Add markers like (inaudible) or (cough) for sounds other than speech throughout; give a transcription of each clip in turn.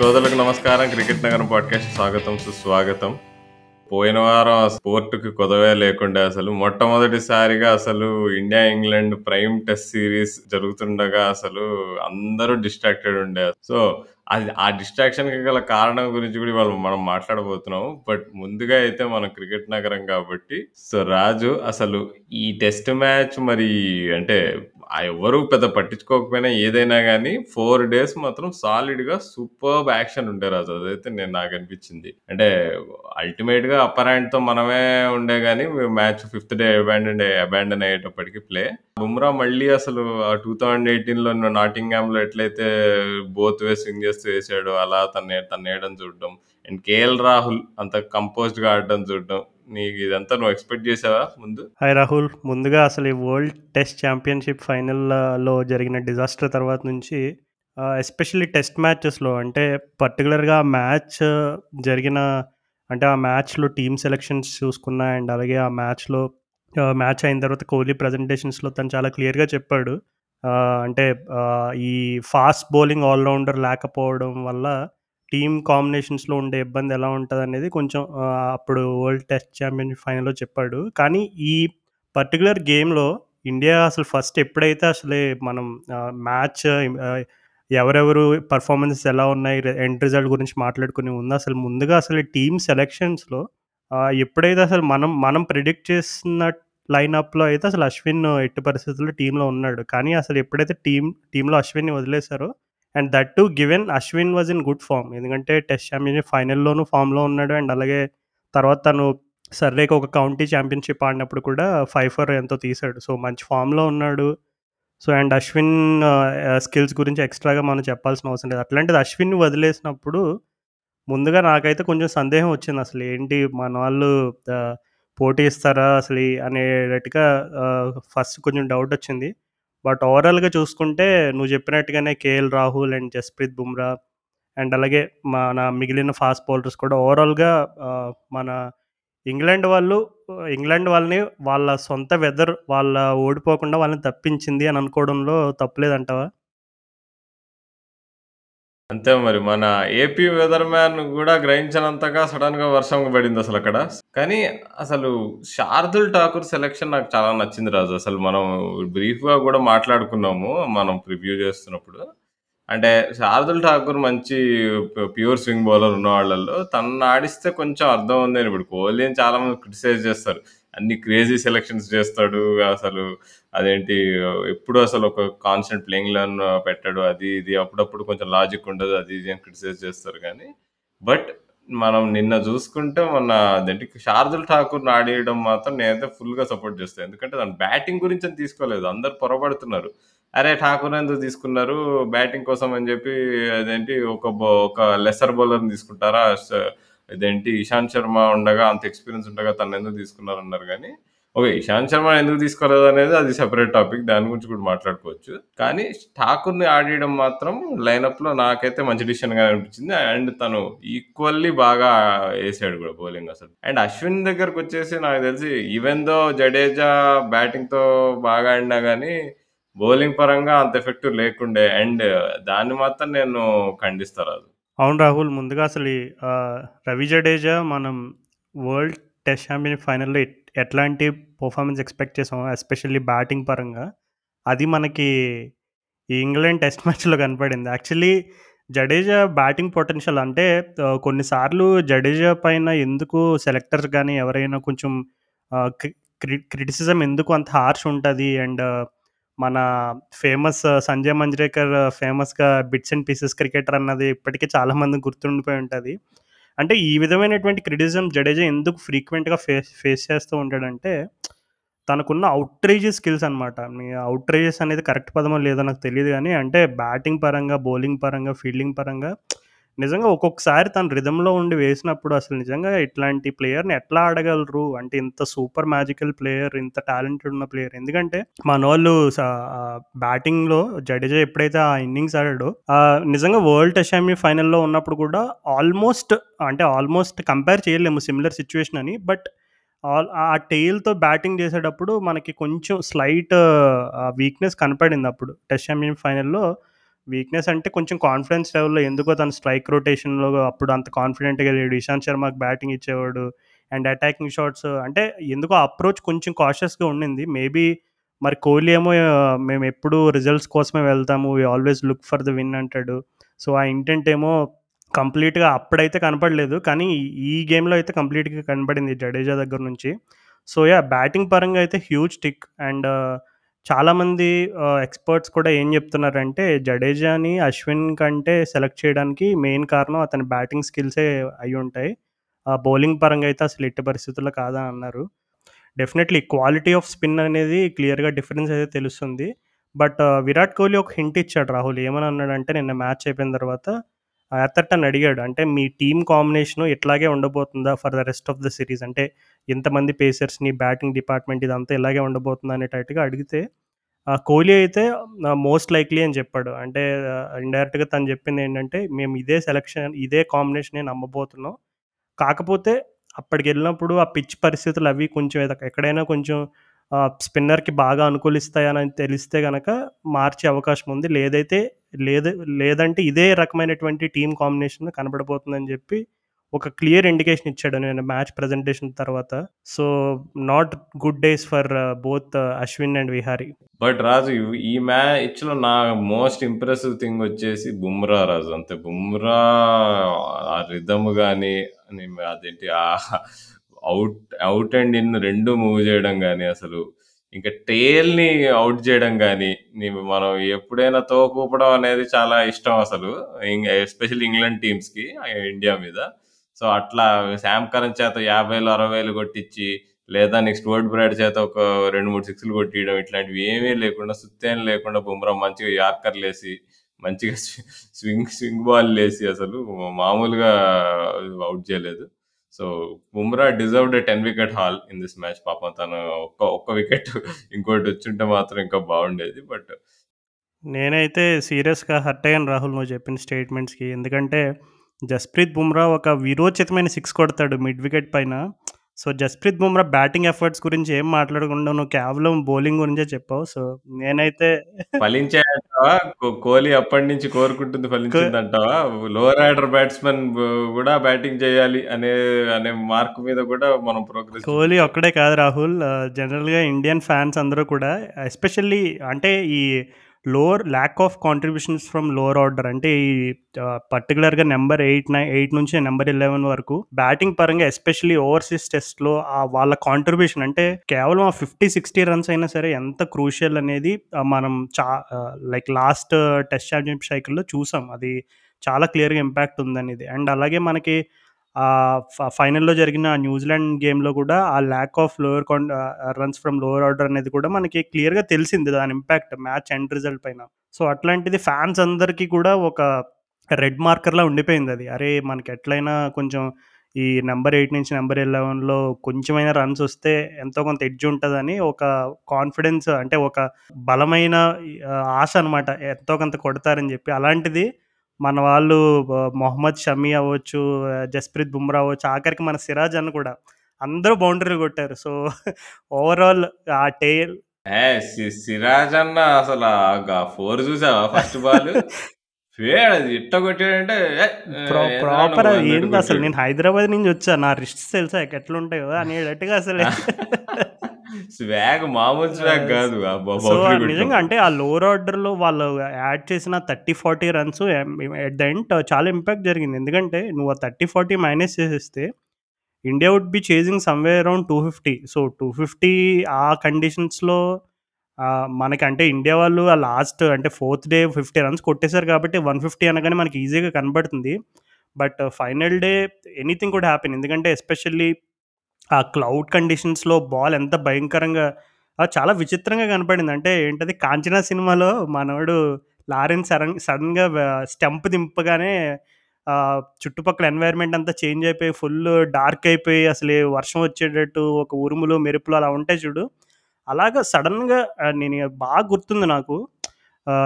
శ్రోతలకు నమస్కారం. క్రికెట్ నగరం పాడ్కాస్ట్ స్వాగతం సుస్వాగతం. పోయిన వారం స్పోర్ట్కి కొదవే లేకుండా అసలు మొట్టమొదటిసారిగా అసలు India England prime test series జరుగుతుండగా అసలు అందరూ డిస్ట్రాక్టెడ్ ఉండే. సో అది ఆ డిస్ట్రాక్షన్కి గల కారణం గురించి కూడా ఇవాళ మనం మాట్లాడబోతున్నాం బట్ ముందుగా అయితే మనం క్రికెట్ నగరం కాబట్టి సో రాజు అసలు ఈ టెస్ట్ మ్యాచ్ మరి అంటే ఆ ఎవరు పెద్ద పట్టించుకోకపోయినా ఏదైనా కానీ ఫోర్ డేస్ మాత్రం సాలిడ్గా సూపర్ యాక్షన్ ఉండే రాజు. అదైతే నేను నాకు అనిపించింది. అంటే అల్టిమేట్గా అప్పర్ హ్యాండ్తో మనమే ఉండే గానీ match fifth day abandon abandon అయ్యేటప్పటికి ప్లే బుమ్రా మళ్ళీ అసలు టూ థౌజండ్ ఎయిటీన్లో నాటింగ్హామ్లో ఎట్లయితే బోత్ వే స్వింగ్ చేస్తూ వేసాడో అలా తన తన వేయడం చూడడం. అండ్ కేఎల్ రాహుల్ అంత కంపోజ్డ్గా ఆడడం చూడడం. నీకు ఇదంతా నువ్వు ఎక్స్పెక్ట్ చేసావా ముందు? హాయ్ రాహుల్ ముందుగా అసలు ఈ వరల్డ్ టెస్ట్ ఛాంపియన్షిప్ ఫైనల్లో జరిగిన డిజాస్టర్ తర్వాత నుంచి ఎస్పెషల్లీ టెస్ట్ మ్యాచెస్లో అంటే పర్టికులర్గా మ్యాచ్ జరిగిన అంటే ఆ మ్యాచ్లో టీమ్ సెలెక్షన్స్ చూసుకున్నా అండ్ అలాగే ఆ మ్యాచ్లో మ్యాచ్ అయిన తర్వాత కోహ్లీ ప్రజెంటేషన్స్లో తను చాలా క్లియర్గా చెప్పాడు. అంటే ఈ ఫాస్ట్ బౌలింగ్ ఆల్రౌండర్ లేకపోవడం వల్ల టీమ్ కాంబినేషన్స్లో ఉండే ఇబ్బంది ఎలా ఉంటుంది అనేది కొంచెం అప్పుడు వరల్డ్ టెస్ట్ ఛాంపియన్షిప్ ఫైనల్లో చెప్పాడు. కానీ ఈ పర్టికులర్ గేమ్లో ఇండియా అసలు ఫస్ట్ ఎప్పుడైతే అసలే మనం మ్యాచ్ ఎవరెవరు పర్ఫార్మెన్సెస్ ఎలా ఉన్నాయి ఎండ్ రిజల్ట్ గురించి మాట్లాడుకుని ఉంది అసలు ముందుగా అసలు టీమ్ సెలెక్షన్స్లో ఎప్పుడైతే అసలు మనం మనం ప్రిడిక్ట్ చేసిన లైనప్లో అయితే అసలు అశ్విన్ ఎట్టి పరిస్థితుల్లో టీంలో ఉన్నాడు. కానీ అసలు ఎప్పుడైతే టీం టీంలో అశ్విన్ని వదిలేశారో and that to given Ashwin was in good form. ఎందుకంటే టెస్ట్ ఛాంపియన్షిప్ ఫైనల్లోనూ ఫామ్లో ఉన్నాడు అండ్ అలాగే తర్వాత తను సర్రేకి ఒక కౌంటీ ఛాంపియన్షిప్ ఆడినప్పుడు కూడా ఫైవ్ ఫర్ ఎంతో తీశాడు. సో మంచి ఫామ్లో ఉన్నాడు. సో అండ్ అశ్విన్ స్కిల్స్ గురించి ఎక్స్ట్రాగా మనం చెప్పాల్సిన అవసరం లేదు. అట్లాంటిది అశ్విన్ వదిలేసినప్పుడు ముందుగా నాకైతే కొంచెం సందేహం వచ్చింది అసలు. ఏంటి మన వాళ్ళు పోటీ ఇస్తారా అసలు అనేటట్టుగా ఫస్ట్ కొంచెం డౌట్ వచ్చింది. బట్ ఓవరాల్గా చూసుకుంటే నువ్వు చెప్పినట్టుగానే KL Rahul and Jasprit Bumrah and అలాగే మన మిగిలిన ఫాస్ట్ బౌలర్స్ కూడా ఓవరాల్గా మన ఇంగ్లాండ్ వాళ్ళు ఇంగ్లాండ్ వాళ్ళని వాళ్ళ సొంత వెదర్ వాళ్ళ ఓడిపోకుండా వాళ్ళని తప్పించింది అని అనుకోవడంలో తప్పులేదంటావా? అంతే మరి మన ఏపీ వెదర్ మ్యాన్ కూడా గ్రహించినంతగా సడన్గా వర్షం పడింది అసలు అక్కడ. కానీ అసలు శార్దుల్ ఠాకూర్ సెలెక్షన్ నాకు చాలా నచ్చింది రాజు. అసలు మనం బ్రీఫ్గా కూడా మాట్లాడుకున్నాము మనం ప్రివ్యూ చేస్తున్నప్పుడు. అంటే శార్దుల్ ఠాకూర్ మంచి ప్యూర్ స్వింగ్ బౌలర్ ఉన్న వాళ్ళల్లో తను ఆడిస్తే కొంచెం అర్థం ఉంది ఇప్పుడు కోహ్లీని చాలా మంది క్రిటిసైజ్ చేస్తారు. అన్ని క్రేజీ సెలెక్షన్స్ చేస్తాడు అసలు అదేంటి ఎప్పుడు అసలు ఒక కాన్స్టెంట్ ప్లేయింగ్ లర్న్ పెట్టాడు అది ఇది అప్పుడప్పుడు కొంచెం లాజిక్ ఉండదు అది ఇది అని క్రిటిసైజ్ చేస్తారు కానీ. బట్ మనం నిన్న చూసుకుంటే మన అదేంటి శార్దుల్ ఠాకూర్ ఆడేయడం మాత్రం నేనైతే ఫుల్గా సపోర్ట్ చేస్తాను. ఎందుకంటే దాని బ్యాటింగ్ గురించి అని తీసుకోలేదు అందరు పొరపడుతున్నారు అరే ఠాకూర్ ఎందుకు తీసుకున్నారు బ్యాటింగ్ కోసం అని చెప్పి అదేంటి ఒక బౌ- ఒక లెసర్ బౌలర్ని తీసుకుంటారా ఇదేంటి ఇషాంత్ శర్మ ఉండగా అంత ఎక్స్పీరియన్స్ ఉండగా తను ఎందుకు తీసుకున్నారు అన్నారు కానీ ఓకే ఇషాంత్ శర్మ ఎందుకు తీసుకోలేదు అనేది అది సెపరేట్ టాపిక్ దాని గురించి కూడా మాట్లాడుకోవచ్చు. కానీ ఠాకూర్ని ఆడియడం మాత్రం లైనప్లో నాకైతే మంచి డిసిషన్ అనిపించింది. అండ్ తను ఈక్వల్లీ బాగా వేసాడు కూడా బౌలింగ్ అసలు. అండ్ అశ్విన్ దగ్గరకు వచ్చేసి నాకు తెలిసి ఈవెన్ దో జడేజా బ్యాటింగ్తో బాగా ఆడినా కానీ బౌలింగ్ పరంగా అంత ఎఫెక్టివ్ లేకుండే. అండ్ దాన్ని మాత్రం నేను ఖండిస్తారు అది అవును రాహుల్ ముందుగా అసలు ఈ, ఆ, రవి జడేజా మనం వరల్డ్ టెస్ట్ ఛాంపియన్ ఫైనల్లో ఎట్- ఎట్లాంటి పర్ఫార్మెన్స్ ఎక్స్పెక్ట్ చేసాం ఎస్పెషల్లీ బ్యాటింగ్ పరంగా అది మనకి ఈ ఇంగ్లాండ్ టెస్ట్ మ్యాచ్లో కనపడింది. యాక్చువల్లీ జడేజా బ్యాటింగ్ పొటెన్షియల్ అంటే ఆ, కొన్నిసార్లు జడేజా పైన ఎందుకు సెలెక్టర్స్ కానీ ఎవరైనా కొంచెం క్రిటిసిజం ఎందుకు అంత హార్ష్ ఉంటుంది అండ్ మన ఫేమస్ uh, సంజయ్ మంజ్రేకర్ ఫేమస్గా బిట్స్ అండ్ పీసెస్ క్రికెటర్ అన్నది ఇప్పటికీ చాలామంది గుర్తుండిపోయి ఉంటుంది. అంటే ఈ విధమైనటువంటి క్రిటిసిజం జడేజా ఎందుకు ఫ్రీక్వెంట్గా ఫేస్ ఫేస్ చేస్తూ ఉంటాడంటే తనకున్న అవుట్రేజెస్ స్కిల్స్ అనమాట అవుట్రేజెస్ అనేది కరెక్ట్ పదమో లేదో నాకు తెలియదు కానీ అంటే బ్యాటింగ్ పరంగా బౌలింగ్ పరంగా ఫీల్డింగ్ పరంగా నిజంగా ఒక్కొక్కసారి తను రిధంలో ఉండి వేసినప్పుడు అసలు నిజంగా ఇట్లాంటి ప్లేయర్ని ఎట్లా ఆడగలరు? అంటే ఇంత సూపర్ మ్యాజికల్ ప్లేయర్ ఇంత టాలెంటెడ్ ఉన్న ప్లేయర్. ఎందుకంటే మన వాళ్ళు బ్యాటింగ్లో జడేజా ఎప్పుడైతే ఆ ఇన్నింగ్స్ ఆడాడో నిజంగా వరల్డ్ టెస్ట్ ఛాంపియన్ ఫైనల్లో ఉన్నప్పుడు కూడా ఆల్మోస్ట్ అంటే ఆల్మోస్ట్ కంపేర్ చేయలేము సిమిలర్ సిచ్యువేషన్ అని. బట్ ఆల్ ఆ టెయిల్తో బ్యాటింగ్ చేసేటప్పుడు మనకి కొంచెం స్లైట్ వీక్నెస్ కనపడింది అప్పుడు టెస్ట్ ఛాంపియన్ ఫైనల్లో. వీక్‌నెస్ అంటే కొంచెం కాన్ఫిడెన్స్ లెవెల్‌లో ఎందుకో తన స్ట్రైక్ రొటేషన్‌లో అప్పుడు అంత కాన్ఫిడెంట్‌గా లేడు. ఇషాంత్ శర్మకి బ్యాటింగ్ ఇచ్చేవాడు. అండ్ అటాకింగ్ షాట్స్ అంటే ఎందుకో అప్రోచ్ కొంచెం కాషియస్‌గా ఉండింది. మేబీ మరి కోహ్లీ ఏమో మేము ఎప్పుడు రిజల్ట్స్ కోసమే వెళ్తాము. We always look for the win అంటాడు. సో, ఆ ఇంటెంట్ ఏమో కంప్లీట్‌గా అప్పుడైతే కనపడలేదు. కానీ ఈ గేమ్‌లో అయితే కంప్లీట్‌గా కనపడింది జడేజా దగ్గర నుంచి. సో, యా బ్యాటింగ్ పరంగా అయితే హ్యూజ్ టిక్ అండ్ చాలామంది ఆహ్, ఎక్స్‌పర్ట్స్ కూడా ఏం చెప్తున్నారంటే జడేజాని అశ్విన్ కంటే సెలెక్ట్ చేయడానికి మెయిన్ కారణం అతని బ్యాటింగ్ స్కిల్సే అయ్యుంటాయి. ఆహ్, బౌలింగ్ పరంగా అయితే అసలు ఎట్టి పరిస్థితుల్లో కాదని అన్నారు. డెఫినెట్‌లీ క్వాలిటీ ఆఫ్ స్పిన్ అనేది క్లియర్‌గా డిఫరెన్స్ అయితే తెలుస్తుంది. బట్ విరాట్ కోహ్లీ ఒక హింట్ ఇచ్చాడు రాహుల్. ఏమని అన్నాడంటే నిన్న మ్యాచ్ అయిపోయిన తర్వాత అతర్టన్ అడిగాడు. అంటే మీ టీమ్ కాంబినేషను ఇట్లాగే ఉండబోతుందా for the rest of the series? అంటే ఇంతమంది పేసర్స్‌ని, బ్యాటింగ్ డిపార్ట్‌మెంట్ ఇదంతా ఇలాగే ఉండబోతుంది అనేటట్టుగా అడిగితే కోహ్లీ అయితే మోస్ట్ లైక్లీ అని చెప్పాడు. అంటే ఇండైరెక్ట్‌గా తను చెప్పింది ఏంటంటే మేము ఇదే సెలక్షన్, ఇదే కాంబినేషన్ నమ్మబోతున్నాం. కాకపోతే అప్పటికి వెళ్ళినప్పుడు ఆ పిచ్ పరిస్థితులు అవి కొంచెం ఎక్కడైనా కొంచెం స్పిన్నర్‌కి బాగా అనుకూలిస్తాయని తెలిస్తే కనుక మార్చే అవకాశం ఉంది. లేదైతే లేదు లేదంటే ఇదే రకమైనటువంటి టీమ్ కాంబినేషన్ కనపడబోతుందని చెప్పి ఒక క్లియర్ ఇండికేషన్ ఇచ్చాడు నేను మ్యాచ్ ప్రెజెంటేషన్ తర్వాత. So, not good days for both Ashwin and Vihari. But Raju ఈ మ్యాచ్లో నా మోస్ట్ ఇంప్రెసివ్ థింగ్ వచ్చేసి బుమ్రా రాజు. అంతే బుమ్రా ఆ రిథమ్ గాని, అదేంటి ఆ అవుట్ అవుట్ అండ్ ఇన్ రెండు మూవ్ చేయడం కానీ అసలు ఇంకా టేల్ని అవుట్ చేయడం కానీ మనం ఎప్పుడైనా తోకూపడం అనేది చాలా ఇష్టం అసలు. ఎస్పెషల్లీ ఇంగ్లాండ్ టీమ్స్‌కి ఇండియా మీద. సో, అట్లా శామ్ కరన్ చేత యాభై వేలు అరవై వేలు కొట్టించి లేదా నెక్స్ట్ వర్డ్ బ్రైడ్ చేత ఒక 2, 3 సిక్స్‌లు కొట్టియడం ఇట్లాంటివి ఏమీ లేకుండా సుత్తేం లేకుండా బుమ్రా మంచిగా యార్కర్‌లేసి మంచిగా స్వింగ్ స్వింగ్ బాల్ వేసి అసలు మామూలుగా అవుట్ చేయలేదు. So, Bumrah deserved ten wicket haul in this match. పాపం తను ఒక్క ఒక్క వికెట్ ఇంకోటి వచ్చింటే మాత్రం ఇంకా బాగుండేది. బట్ నేనైతే సీరియస్‌గా హర్ట్ అయ్యాను రాహుల్ నువ్వు చెప్పిన స్టేట్మెంట్స్‌కి. ఎందుకంటే జస్ప్రీత్ బుమ్రా ఒక విరోచితమైన సిక్స్ కొడతాడు మిడ్ వికెట్ పైన. So, Jasprit Bumrah batting efforts గురించి ఏం మాట్లాడకుండా నువ్వు కేవలం బౌలింగ్ గురించే చెప్పావు. సో, నేనైతే? కో కోహ్లీ అప్పటినుంచి కోరుకుంటుంది కో ఫలించిందంటావా? లోవర్ ఆర్డర్ బ్యాట్స్‌మన్ కూడా బ్యాటింగ్ చేయాలి అనే అనే మార్క్ మీద కూడా మనం ప్రోగ్రెస్ కోహ్లీ. ఒక్కడే కాదు రాహుల్. జనరల్‌గా ఇండియన్ ఫ్యాన్స్ అందరూ కూడా ఎస్పెషల్లీ అంటే ఈ lower lack of contributions from lower order అంటే ఈ పర్టికులర్గా పర్టిక్యులర్‌గా నంబర్ 8, 9 8 నుంచి నెంబర్ ఎలెవెన్ వరకు బ్యాటింగ్ పరంగా ఎస్పెషల్లీ ఓవర్‌సీస్ టెస్ట్‌లో ఆ వాళ్ళ కాంట్రిబ్యూషన్ అంటే కేవలం ఆ 50, 60 రన్స్ అయినా సరే ఎంత క్రూషియల్ అనేది మనం చా లైక్ లాస్ట్ టెస్ట్ ఛాంపియన్‌షిప్ సైకిల్‌లో చూసాం. అది చాలా క్లియర్‌గా ఇంపాక్ట్ ఉందనేది. అండ్ అలాగే మనకి ఫైనల్‌లో జరిగిన న్యూజిలాండ్ గేమ్‌లో కూడా ఆ lack of lower con runs from lower order అనేది కూడా మనకి క్లియర్‌గా తెలిసింది దాని ఇంపాక్ట్ మ్యాచ్ ఎండ్ రిజల్ట్ పైన. సో, అట్లాంటిది ఫ్యాన్స్ అందరికీ కూడా ఒక రెడ్ మార్కర్‌లా ఉండిపోయింది అది అరే! మనకి ఎట్లైనా కొంచెం ఈ నెంబర్ ఎయిట్ నుంచి నెంబర్ ఎలెవెన్లో కొంచెమైనా రన్స్ వస్తే ఎంతో కొంత ఎడ్జ్ ఉంటుందని ఒక కాన్ఫిడెన్స్ అంటే ఒక బలమైన ఆశ అనమాట. ఎంతో కొంత కొడతారని చెప్పి. అలాంటిది మన వాళ్ళు మొహమ్మద్ షమి అవ్వచ్చు, జస్ప్రీత్ బుమ్రా అవ్వచ్చు, ఆఖరికి మన సిరాజ్ అన్న కూడా అందరూ బౌండరీలు కొట్టారు. సో, (laughs) ఓవరాల్ ఆ సి సిరాజ్ అన్న అసల 4 చూసావా ఫస్ట్ బాల్? (laughs) కొట్టాడంటే ప్రాపర్ ఏంది అసలు. నేను హైదరాబాద్ నుంచి వచ్చా. నా రిస్ట్స్ తెలుసా ఎట్లుంటాయో అనేటట్టుగా అసలు స్వాగ్ మామూలు స్వాగ్ కాదు. సో, నిజంగా. అంటే ఆ లోవర్ ఆర్డర్‌లో వాళ్ళు యాడ్ చేసిన 30, 40 రన్స్ ఎట్ ద ఎండ్ చాలా ఇంపాక్ట్ జరిగింది. ఎందుకంటే నువ్వు ఆ 30, 40 మైనస్ చేసేస్తే India would be chasing somewhere around 250. So, 250 ఆ కండిషన్స్‌లో మనకంటే ఇండియా వాళ్ళు ఆ లాస్ట్ అంటే ఫోర్త్ డే 50 రన్స్ కొట్టేశారు కాబట్టి 150 అనగానే మనకి ఈజీగా కనబడుతుంది బట్ ఫైనల్ డే ఎనీథింగ్ కూడా హ్యాపీన్ ఎందుకంటే ఎస్పెషల్లీ ఆ క్లౌడ్ కండిషన్స్‌లో బాల్ ఎంత భయంకరంగా చాలా విచిత్రంగా కనపడింది. అంటే ఏంటది 'కాంచనా' సినిమాలో మనోడు లారెన్ సడన్ సడన్గా స్టంప్ దింపగానే చుట్టుపక్కల ఎన్వైర్న్‌మెంట్ అంతా చేంజ్ అయిపోయి ఫుల్ డార్క్ అయిపోయి అసలు వర్షం వచ్చేటట్టు ఒక ఉరుములు, మెరుపులు అలా ఉంటాయి చూడు. అలాగా సడన్గా నేను బాగా గుర్తుంది నాకు.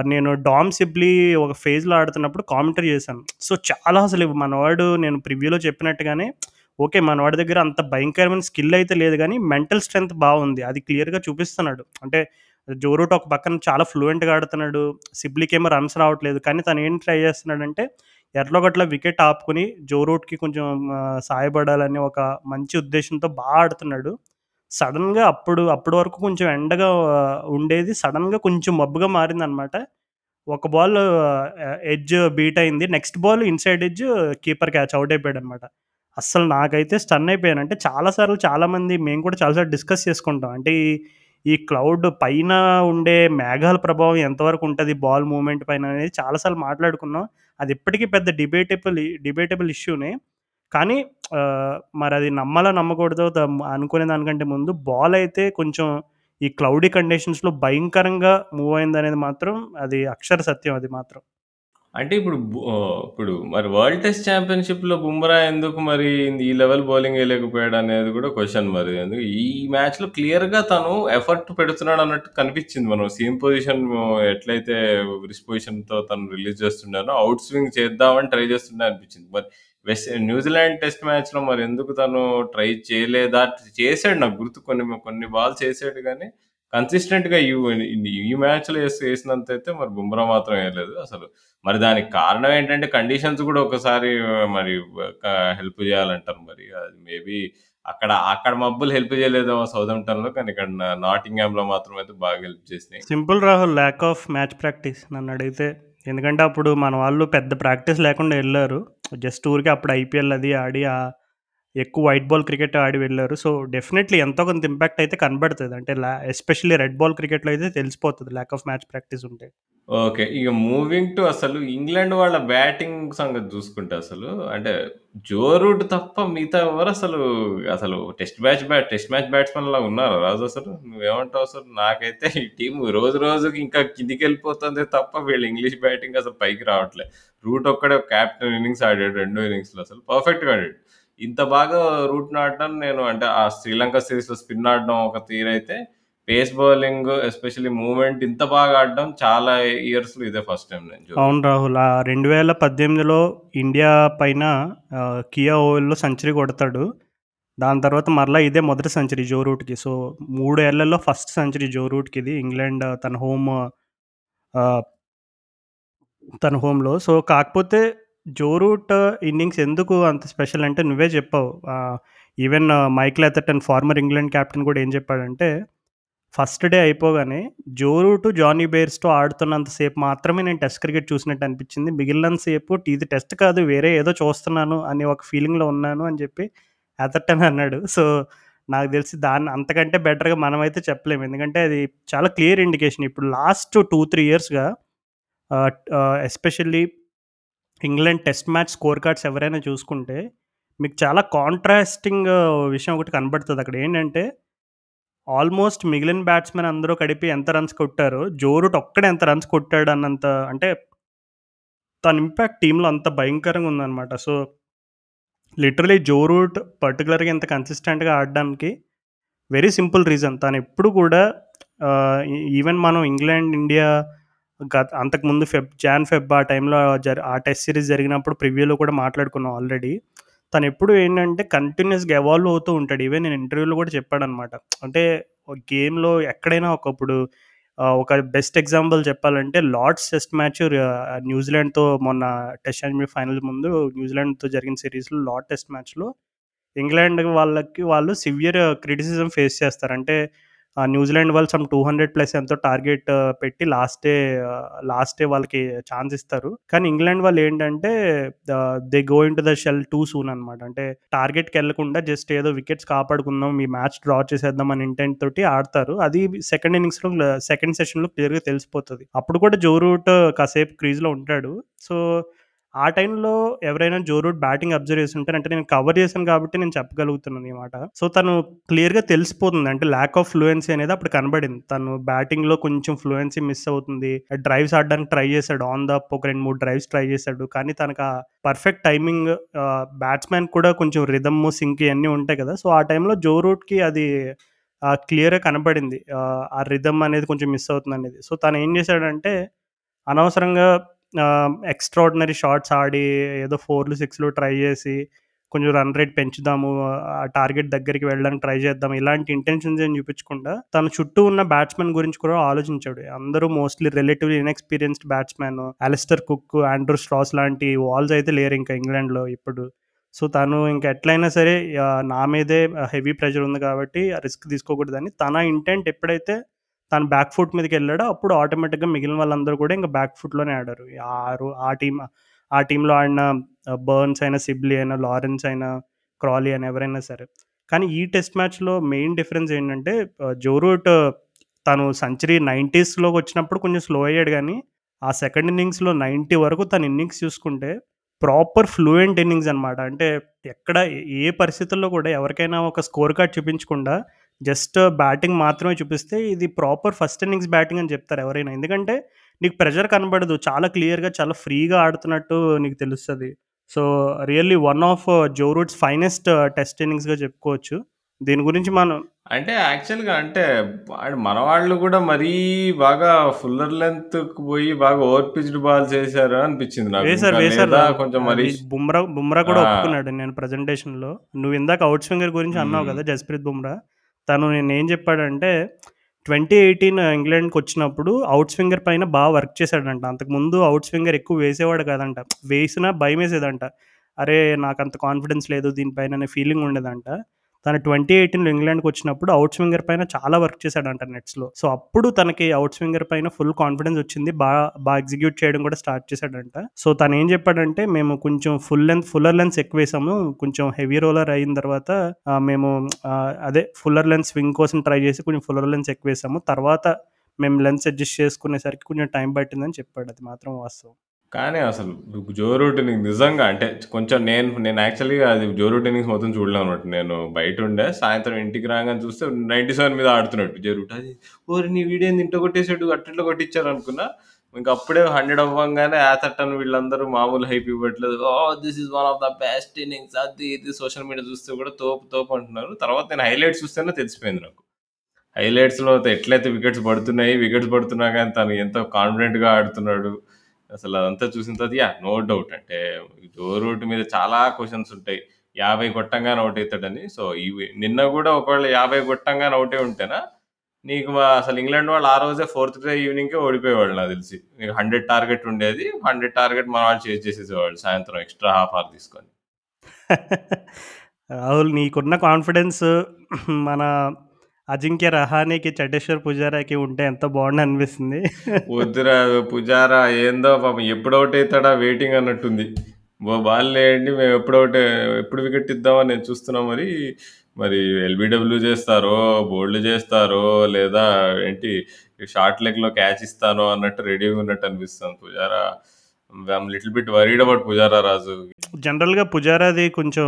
నేను డామ్ సిబ్లీ ఒక ఫేజ్‌లో ఆడుతున్నప్పుడు కామెంటరీ చేశాను. సో, చాలా అసలు మనవాడు నేను ప్రివ్యూలో చెప్పినట్టుగానే ఓకే. మనవాడి దగ్గర అంత భయంకరమైన స్కిల్ అయితే లేదు కానీ మెంటల్ స్ట్రెంత్ బాగుంది అది క్లియర్‌గా చూపిస్తున్నాడు. అంటే జోరూట్ ఒక పక్కన చాలా ఫ్లూయెంట్‌గా ఆడుతున్నాడు. సిబ్లీకేమో రన్స్ రావట్లేదు. కానీ తను ఏం ట్రై చేస్తున్నాడంటే ఎట్లోగట్ల వికెట్ ఆపుకుని జో రూట్‌కి కొంచెం సాయపడాలని ఒక మంచి ఉద్దేశంతో బాగా ఆడుతున్నాడు. సడన్గా అప్పుడు అప్పటి వరకు కొంచెం ఎండగా ఉండేది. సడన్గా కొంచెం మబ్బుగా మారిందనమాట. ఒక బాల్ ఎడ్జ్ బీట్ అయింది. Next ball inside edge keeper catch out అయిపోయాడు అనమాట అస్సలు నాకైతే స్టన్ అయిపోయాను. అంటే చాలా సార్లు చాలామంది మేము కూడా చాలా సార్లు డిస్కస్ చేసుకుంటాం. అంటే ఈ ఈ క్లౌడ్ పైన ఉండే మేఘాల ప్రభావం ఎంతవరకు ఉంటుంది బాల్ మూమెంట్ పైన అనేది చాలాసార్లు మాట్లాడుకున్నాం. అది ఇప్పటికీ పెద్ద డిబేటబుల్ డిబేటబుల్ ఇష్యూనే. కానీ మరి అది నమ్మాలో నమ్మకూడదో అనుకునే దానికంటే ముందు బాల్ అయితే కొంచెం ఈ క్లౌడీ కండిషన్స్‌లో భయంకరంగా మూవ్ అయిందనేది మాత్రం అది అక్షర సత్యం అది మాత్రం. అంటే ఇప్పుడు బు ఇప్పుడు మరి వరల్డ్ టెస్ట్ ఛాంపియన్‌షిప్‌లో బుమ్రా ఎందుకు మరి ఈ లెవెల్ బౌలింగ్ ఎయలేకపోయాడనేది కూడా క్వెషన్ మరి. ఎందుకు ఈ మ్యాచ్‌లో క్లియర్‌గా తను ఎఫర్ట్ పెడుతున్నాడు అన్నట్టు కనిపించింది మనం సీమ్ పొజిషన్ ఎట్లయితే రిస్ట్ పొజిషన్‌తో తను రిలీజ్ చేస్తున్నానో ఔట్ స్వింగ్ చేద్దామని ట్రై చేస్తుండే అనిపించింది మరి వెస్ట్ న్యూజిలాండ్ టెస్ట్ మ్యాచ్‌లో మరి ఎందుకు తను ట్రై చేయలేదా? చేసాడు నాకు గుర్తు కొన్ని కొన్ని బాల్స్ ఏసాడు గానీ కన్సిస్టెంట్‌గా ఈ ఈ మ్యాచ్‌లో వేసినంత అయితే మరి బుమ్రా మాత్రం వేయలేదు అసలు. మరి దానికి కారణం ఏంటంటే కండిషన్స్ కూడా ఒకసారి మరి హెల్ప్ చేయాలంటారు మరి. అది మేబీ అక్కడ అక్కడ మబ్బులు హెల్ప్ చేయలేదేమో సౌథంప్టన్‌లో కానీ ఇక్కడ నాటింగ్హామ్లో మాత్రం అయితే బాగా హెల్ప్ చేసినాయి. Simple Rahul lack of match practice నన్ను అడిగితే ఎందుకంటే అప్పుడు మన వాళ్ళు పెద్ద ప్రాక్టీస్ లేకుండా వెళ్ళారు జస్ట్ ఊరికి అప్పుడు ఐపీఎల్ అది ఆడి ఆ ఎక్కువ వైట్ బాల్ క్రికెట్ ఆడి వెళ్ళారు సో, డెఫినెట్‌లీ ఎంతో కొంత ఇంపాక్ట్ అయితే కనబడుతుంది అంటే ఎస్పెషల్లీ రెడ్ బాల్ క్రికెట్‌లో అయితే తెలిసిపోతుంది ల్యాక్ ఆఫ్ మ్యాచ్ ప్రాక్టీస్ ఉంటే. ఓకే. ఇక మూవింగ్ టు అసలు ఇంగ్లాండ్ వాళ్ళ బ్యాటింగ్ సంగతి చూసుకుంటే అసలు అంటే జో రూట్ తప్ప మిగతా ఎవరు అసలు, అసలు test match bat test match batsmen లా ఉన్నారా రాజు అసలు? నువ్వేమంటావు అసలు? నాకైతే ఈ టీం రోజు రోజుకి ఇంకా కిందికెళ్ళిపోతుందే తప్ప వీళ్ళు ఇంగ్లీష్ బ్యాటింగ్ అసలు పైకి రావట్లే. రూట్ ఒక్కడే క్యాప్టెన్ ఇన్నింగ్స్ ఆడాడు. రెండో ఇన్నింగ్స్‌లో అసలు పర్ఫెక్ట్‌గా ఆడాడు. ఇంత బాగా రూట్‌ని నాటడం నేను అంటే ఆ శ్రీలంక సిరీస్‌లో స్పిన్ ఆడడం ఒక తీరైతే పేస్ బౌలింగ్ ఎస్పెషల్లీ మూమెంట్ ఇంత బాగా ఆడడం చాలా ఇయర్స్‌లో ఇదే ఫస్ట్ టైం నేను అవును రాహుల్. ఆ 2018లో ఇండియా పైన కియా ఓవెల్‌లో సెంచరీ కొడతాడు. దాని తర్వాత మరలా ఇదే మొదటి సెంచరీ జో రూట్‌కి. సో, మూడు ఏళ్ళలో ఫస్ట్ సెంచరీ జో రూట్కి ఇది ఇంగ్లాండ్ తన హోమ్ తన హోమ్‌లో. సో, కాకపోతే జో రూట్ ఇన్నింగ్స్ ఎందుకు అంత స్పెషల్ అంటే నువ్వే చెప్పావు. Even Michael Atherton former England captain కూడా ఏం చెప్పాడంటే, ఫస్ట్ డే అయిపోగానే జో రూట్, జానీ బేర్స్తో ఆడుతున్నంత సేపు మాత్రమే నేను టెస్ట్ క్రికెట్ చూసినట్టు అనిపించింది. మిగిలినంత సేపు ఇది టెస్ట్ కాదు వేరే ఏదో చూస్తున్నాను అనే ఒక ఫీలింగ్‌లో ఉన్నాను అని చెప్పి ఎథర్టన్ అన్నాడు. సో, నాకు తెలిసి దాన్ని అంతకంటే బెటర్‌గా మనమైతే చెప్పలేము. ఎందుకంటే అది చాలా క్లియర్ ఇండికేషన్. ఇప్పుడు లాస్ట్ 2, 3 ఇయర్స్‌గా especially England test match score cards ఎవరైనా చూసుకుంటే మీకు చాలా కాంట్రాస్టింగ్ విషయం ఒకటి కనబడుతుంది అక్కడ. ఏంటంటే ఆల్మోస్ట్ మిగిలిన బ్యాట్స్‌మెన్ అందరూ కడిపి ఎంత రన్స్ కొట్టారు జో రూట్ ఒక్కడే ఎంత రన్స్ కొట్టాడు అన్నంత అంటే తన ఇంపాక్ట్ టీంలో అంత భయంకరంగా ఉందనమాట. సో, లిటరలీ జో రూట్ ఇంత కన్సిస్టెంట్‌గా ఆడడానికి వెరీ సింపుల్ రీజన్. తను ఎప్పుడు కూడా ఈవెన్ మనం ఇంగ్లాండ్, ఇండియా గత అంతకుముందు ఫెబ్ జాన్, ఫెబ్ ఆ టైంలో జరి ఆ టెస్ట్ సిరీస్ జరిగినప్పుడు ప్రివ్యూలో కూడా మాట్లాడుకున్నాం ఆల్రెడీ. తను ఎప్పుడు ఏంటంటే కంటిన్యూస్గా ఎవాల్వ్ అవుతూ ఉంటాడు. ఈవెన్ నేను ఇంటర్వ్యూలో కూడా చెప్పాడనమాట. అంటే గేమ్‌లో ఎక్కడైనా ఒకప్పుడు ఒక బెస్ట్ ఎగ్జాంపుల్ చెప్పాలంటే లార్డ్స్ టెస్ట్ మ్యాచ్ న్యూజిలాండ్‌తో మొన్న టెస్ట్ ఛాంపియన్‌షిప్ ఫైనల్ ముందు న్యూజిలాండ్‌తో జరిగిన సిరీస్‌లో లార్డ్ టెస్ట్ మ్యాచ్‌లో ఇంగ్లాండ్ వాళ్ళకి వాళ్ళు సివియర్ క్రిటిసిజం ఫేస్ చేస్తారు. అంటే న్యూజిలాండ్ వాళ్ళు సమ్ 200 ప్లస్ ఎంతో టార్గెట్ పెట్టి లాస్ట్ డే లాస్ట్ డే వాళ్ళకి ఛాన్స్ ఇస్తారు. కానీ ఇంగ్లాండ్ వాళ్ళు ఏంటంటే they go into the shell too soon అనమాట. అంటే టార్గెట్‌కెళ్ళకుండా జస్ట్ ఏదో వికెట్స్ కాపాడుకుందాం, మీ మ్యాచ్ డ్రా చేసేద్దాం అని ఇంటెంట్ తోటి ఆడతారు. అది సెకండ్ ఇన్నింగ్స్‌లో సెకండ్ సెషన్‌లో క్లియర్‌గా తెలిసిపోతుంది అప్పుడు కూడా జోరూట్ కాసేపు క్రీజ్‌లో ఉంటాడు. సో, ఆ టైంలో ఎవరైనా జో రూట్ బ్యాటింగ్ అబ్జర్వ్ చేసుంటారు. అంటే నేను కవర్ చేశాను కాబట్టి నేను చెప్పగలుగుతున్నాను అనమాట సో, తను క్లియర్‌గా తెలిసిపోతుంది. అంటే ల్యాక్ ఆఫ్ ఫ్లూయెన్సీ అనేది అప్పుడు కనబడింది. తను బ్యాటింగ్‌లో కొంచెం ఫ్లూయెన్సీ మిస్ అవుతుంది. డ్రైవ్స్ ఆడడానికి ట్రై చేశాడు. ఆన్ ద అప్ ఒక 2, 3 డ్రైవ్స్ ట్రై చేశాడు. కానీ తనకు ఆ పర్ఫెక్ట్ టైమింగ్ బ్యాట్స్‌మెన్ కూడా కొంచెం రిథమ్, సింక్ ఇవన్నీ ఉంటాయి కదా! సో, ఆ టైంలో జో రూట్‌కి అది క్లియర్‌గా కనబడింది. ఆ రిథమ్ అనేది కొంచెం మిస్ అవుతుంది అనేది సో, తను ఏం చేశాడంటే అనవసరంగా ఎక్స్ట్రాడినరీ షార్ట్స్ ఆడి ఏదో 4లు, 6లు ట్రై చేసి కొంచెం రన్ రేట్ పెంచుదాము, ఆ టార్గెట్ దగ్గరికి వెళ్ళడానికి ట్రై చేద్దాం. ఇలాంటి ఇంటెన్షన్స్ ఏం చూపించకుండా తన చుట్టూ ఉన్న బ్యాట్స్‌మెన్ గురించి కూడా ఆలోచించాడు. అందరూ mostly relatively inexperienced batsmen Alastair Cook, Andrew Strauss లాంటి వాల్స్ అయితే లేరు ఇంకా ఇంగ్లాండ్‌లో ఇప్పుడు. సో, తను ఇంకా ఎట్లైనా సరే నా మీదే హెవీ ప్రెషర్ ఉంది కాబట్టి రిస్క్ తీసుకోకూడదని తన ఇంటెంట్ ఎప్పుడైతే తను బ్యాక్ ఫుట్ మీదకి వెళ్ళాడు అప్పుడు ఆటోమేటిక్‌గా మిగిలిన వాళ్ళందరూ కూడా ఇంకా బ్యాక్ ఫుట్‌లోనే ఆడారు. ఆరు ఆ టీమ్ ఆ టీంలో ఆడిన బర్న్స్ అయినా, సిబ్లీ అయినా, లారెన్స్ అయినా, క్రాలీ అయినా ఎవరైనా సరే. కానీ ఈ టెస్ట్ మ్యాచ్‌లో మెయిన్ డిఫరెన్స్ ఏంటంటే జోరూట్ జో రూట్ తను సెంచరీ 90స్‌లోకి వచ్చినప్పుడు కొంచెం స్లో అయ్యాడు కానీ ఆ సెకండ్ ఇన్నింగ్స్‌లో 90 వరకు తన ఇన్నింగ్స్ చూసుకుంటే ప్రాపర్ ఫ్లూయెంట్ ఇన్నింగ్స్ అనమాట. అంటే ఎక్కడ ఏ పరిస్థితుల్లో కూడా ఎవరికైనా ఒక స్కోర్ కార్డ్ చూపించకుండా జస్ట్ బ్యాటింగ్ మాత్రమే చూపిస్తే ఇది ప్రాపర్ ఫస్ట్ ఇన్నింగ్స్ బ్యాటింగ్ అని చెప్తారు ఎవరైనా. ఎందుకంటే నీకు ప్రెషర్ కనబడదు. చాలా క్లియర్‌గా చాలా ఫ్రీగా ఆడుతున్నట్టు నీకు తెలుస్తది. So, really one of Joe Root's finest test ఇన్నింగ్స్‌గా చెప్పుకోవచ్చు. దీని గురించి మనం అంటే యాక్చువల్‌గా అంటే వాడు మన వాళ్ళు కూడా మరీ బాగా ఫుల్లర్ లెంగ్త్‌కి పోయి బాగా ఓవర్ పిచ్డ్ బాల్స్ ఏసారా అనిపించింది నాకు. కొంచెం మరి బుమ్రా బుమ్రా కూడా! ఒప్పుకున్నాడు నేను ప్రెజెంటేషన్‌లో. నువ్వు ఇందాక ఔట్ స్వింగర్ గురించి అన్నావు. కదా! జస్‌ప్రీత్ బుమ్రా. తను నేనేం చెప్పాడంటే ట్వంటీ ఎయిటీన్ ఇంగ్లాండ్కి వచ్చినప్పుడు ఔట్ స్వింగర్ పైన బాగా వర్క్ చేశాడంట. అంతకుముందు అవుట్ స్వింగర్ ఎక్కువ వేసేవాడు కాదంట. వేసినా భయం వేసేదంట అరే! నాకు అంత కాన్ఫిడెన్స్ లేదు దీనిపైన అనే ఫీలింగ్ ఉండేదంట. తను 2018లో ఇంగ్లాండ్‌కొచ్చినప్పుడు ఔట్ స్వింగర్ పైన చాలా వర్క్ చేశాడంట నెట్స్‌లో. సో, అప్పుడు తనకి అవుట్ స్వింగర్ పైన ఫుల్ కాన్ఫిడెన్స్ వచ్చింది. బాగా బాగా ఎగ్జిక్యూట్ చేయడం కూడా స్టార్ట్ చేశాడంట. సో, తను ఏం చెప్పాడంటే మేము కొంచెం ఫుల్ లెంత్ ఫుల్లర్ లెన్స్ ఎక్కువ వేసాము కొంచెం హెవీ రోలర్ అయిన తర్వాత మేము అదే ఫుల్లర్ లెన్స్ స్వింగ్ కోసం ట్రై చేసి కొంచెం ఫుల్లర్ లెన్స్ ఎక్కువ వేసాము తర్వాత మేము లెన్స్ అడ్జస్ట్ చేసుకునేసరికి కొంచెం టైం పట్టిందని చెప్పాడు. అది మాత్రం వాస్తవం. కానీ అసలు జో రూట్ నిజంగా అంటే కొంచెం నేను నేను యాక్చువల్‌గా అది జో రూట్ మొత్తం మొత్తం అన్నట్టు నేను బయటుండే సాయంత్రం ఇంటికి రాగానే చూస్తే 97 మీద ఆడుతున్నట్టు జో రూట్. ఓరి నీ వీడేంది ఇంట కొట్టేసాడు అట్టిట్లో కొట్టించారు అనుకున్నా. ఇంక అప్పుడే 100 అవ్వంగానే ఆథర్టన్ వీళ్ళందరూ మామూలు హైప్ ఇవ్వట్లేదు. ఓ this is one of the best innings అది ఇది సోషల్ మీడియా చూస్తే కూడా తోపు తోపు అంటున్నారు. తర్వాత నేను హైలైట్స్ చూస్తేనే తెలిసిపోయింది నాకు. హైలైట్స్‌లో ఎట్లయితే వికెట్స్ పడుతున్నాయి, వికెట్స్ పడుతున్నా కానీ తను ఎంతో కాన్ఫిడెంట్‌గా ఆడుతున్నాడు. అసలు అదంతా చూసిన తర్వాత యా నో డౌట్ అంటే జో రూట్ మీద చాలా క్వశ్చన్స్ ఉంటాయి. 50 కొట్టంగానే అవుట్ అవుతాడని సో, ఇవి నిన్న కూడా ఒకవేళ 50 కొట్టంగానే ఔట్ అయి ఉంటేనా నీకు అసలు ఇంగ్లాండ్ వాళ్ళు ఆ రోజే ఫోర్త్ డే ఈవినింగ్కే ఓడిపోయేవాళ్ళు నాకు తెలిసి. నీకు 100 టార్గెట్ ఉండేది. 100 టార్గెట్ మన వాళ్ళు చేజ్ చేసేసేవాళ్ళు సాయంత్రం ఎక్స్‌ట్రా హాఫ్ అవర్ తీసుకొని. (laughs) రాహుల్ నీకున్న కాన్ఫిడెన్స్ మన అజింక్య రహానేకి, చటేశ్వర్ పుజారాకి ఉంటే ఎంత బావుండనిపిస్తుంది. వద్దురా పుజారా ఏందో పాపం ఎప్పుడు ఔట్ అవుతాడా వెయిటింగ్ అన్నట్టుంది. బాల్ లేండి మేము ఎప్పుడు ఔట్ ఎప్పుడు వికెట్ ఇద్దామని నేను చూస్తున్నా మరి. మరి ఎల్బిడబ్ల్యూ చేస్తారో, బోల్డ్ చేస్తారో లేదా ఏంటి షార్ట్ లెగ్‌లో క్యాచ్ ఇస్తానో అన్నట్టు రెడీగా ఉన్నట్టు అనిపిస్తుంది Pujara. I'm little bit worried about Pujara Raju. జనరల్‌గా పుజారాది కొంచెం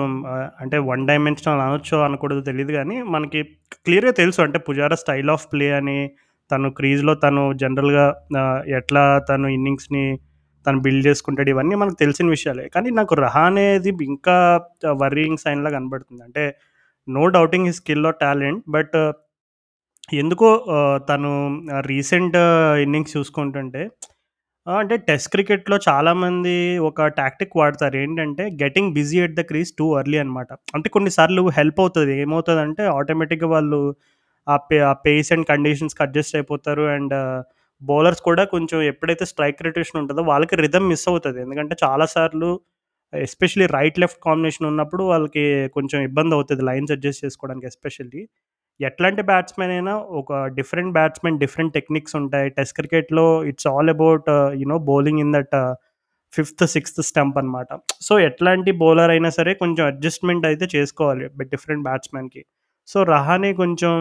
అంటే వన్ డైమెన్షనల్ అనొచ్చో అనకూడదు తెలియదు కానీ మనకి క్లియర్‌గా తెలుసు అంటే పుజారా స్టైల్ ఆఫ్ ప్లే అని, తను క్రీజ్‌లో తను జనరల్‌గా ఎట్లా తను ఇన్నింగ్స్‌ని తను బిల్డ్ చేసుకుంటాడు ఇవన్నీ మనకు తెలిసిన విషయాలే. కానీ నాకు రహానేది ఇంకా వర్రీయింగ్ సైన్‌లా కనబడుతుంది. అంటే నో డౌటింగ్ హిస్ స్కిల్లో టాలెంట్. బట్ ఎందుకో తను రీసెంట్ ఇన్నింగ్స్ చూసుకుంటుంటే అంటే టెస్ట్ క్రికెట్‌లో చాలామంది ఒక టాక్టిక్ వాడతారు. ఏంటంటే getting busy at the crease too early అనమాట. అంటే కొన్ని సార్లు హెల్ప్ అవుతది. ఏమవుతదంటే ఆటోమేటిక్‌గా వాళ్ళు ఆ పే ఆ పేస్ అండ్ కండిషన్స్‌కి అడ్జస్ట్ అయిపోతారు. అండ్ బౌలర్స్ కూడా కొంచెం ఎప్పుడైతే స్ట్రైక్ రొటేషన్ ఉంటదో వాళ్ళకి రిథమ్ మిస్ అవుతది. ఎందుకంటే చాలా సార్లు ఎస్పెషల్లీ రైట్ లెఫ్ట్ కాంబినేషన్ ఉన్నప్పుడు వాళ్ళకి కొంచెం ఇబ్బంది అవుతది లైన్స్ అడ్జస్ట్ చేసుకోవడానికి ఎస్పెషల్లీ. ఎట్లాంటి బ్యాట్స్‌మెన్ అయినా ఒక డిఫరెంట్ బ్యాట్స్‌మెన్ డిఫరెంట్ టెక్నిక్స్ ఉంటాయి. టెస్ట్ క్రికెట్‌లో it's all about you know bowling in that fifth, sixth stump అనమాట. సో, ఎట్లాంటి బౌలర్ అయినా సరే కొంచెం అడ్జస్ట్‌మెంట్ అయితే చేసుకోవాలి డిఫరెంట్ బ్యాట్స్‌మెన్‌కి. సో, రహానే కొంచెం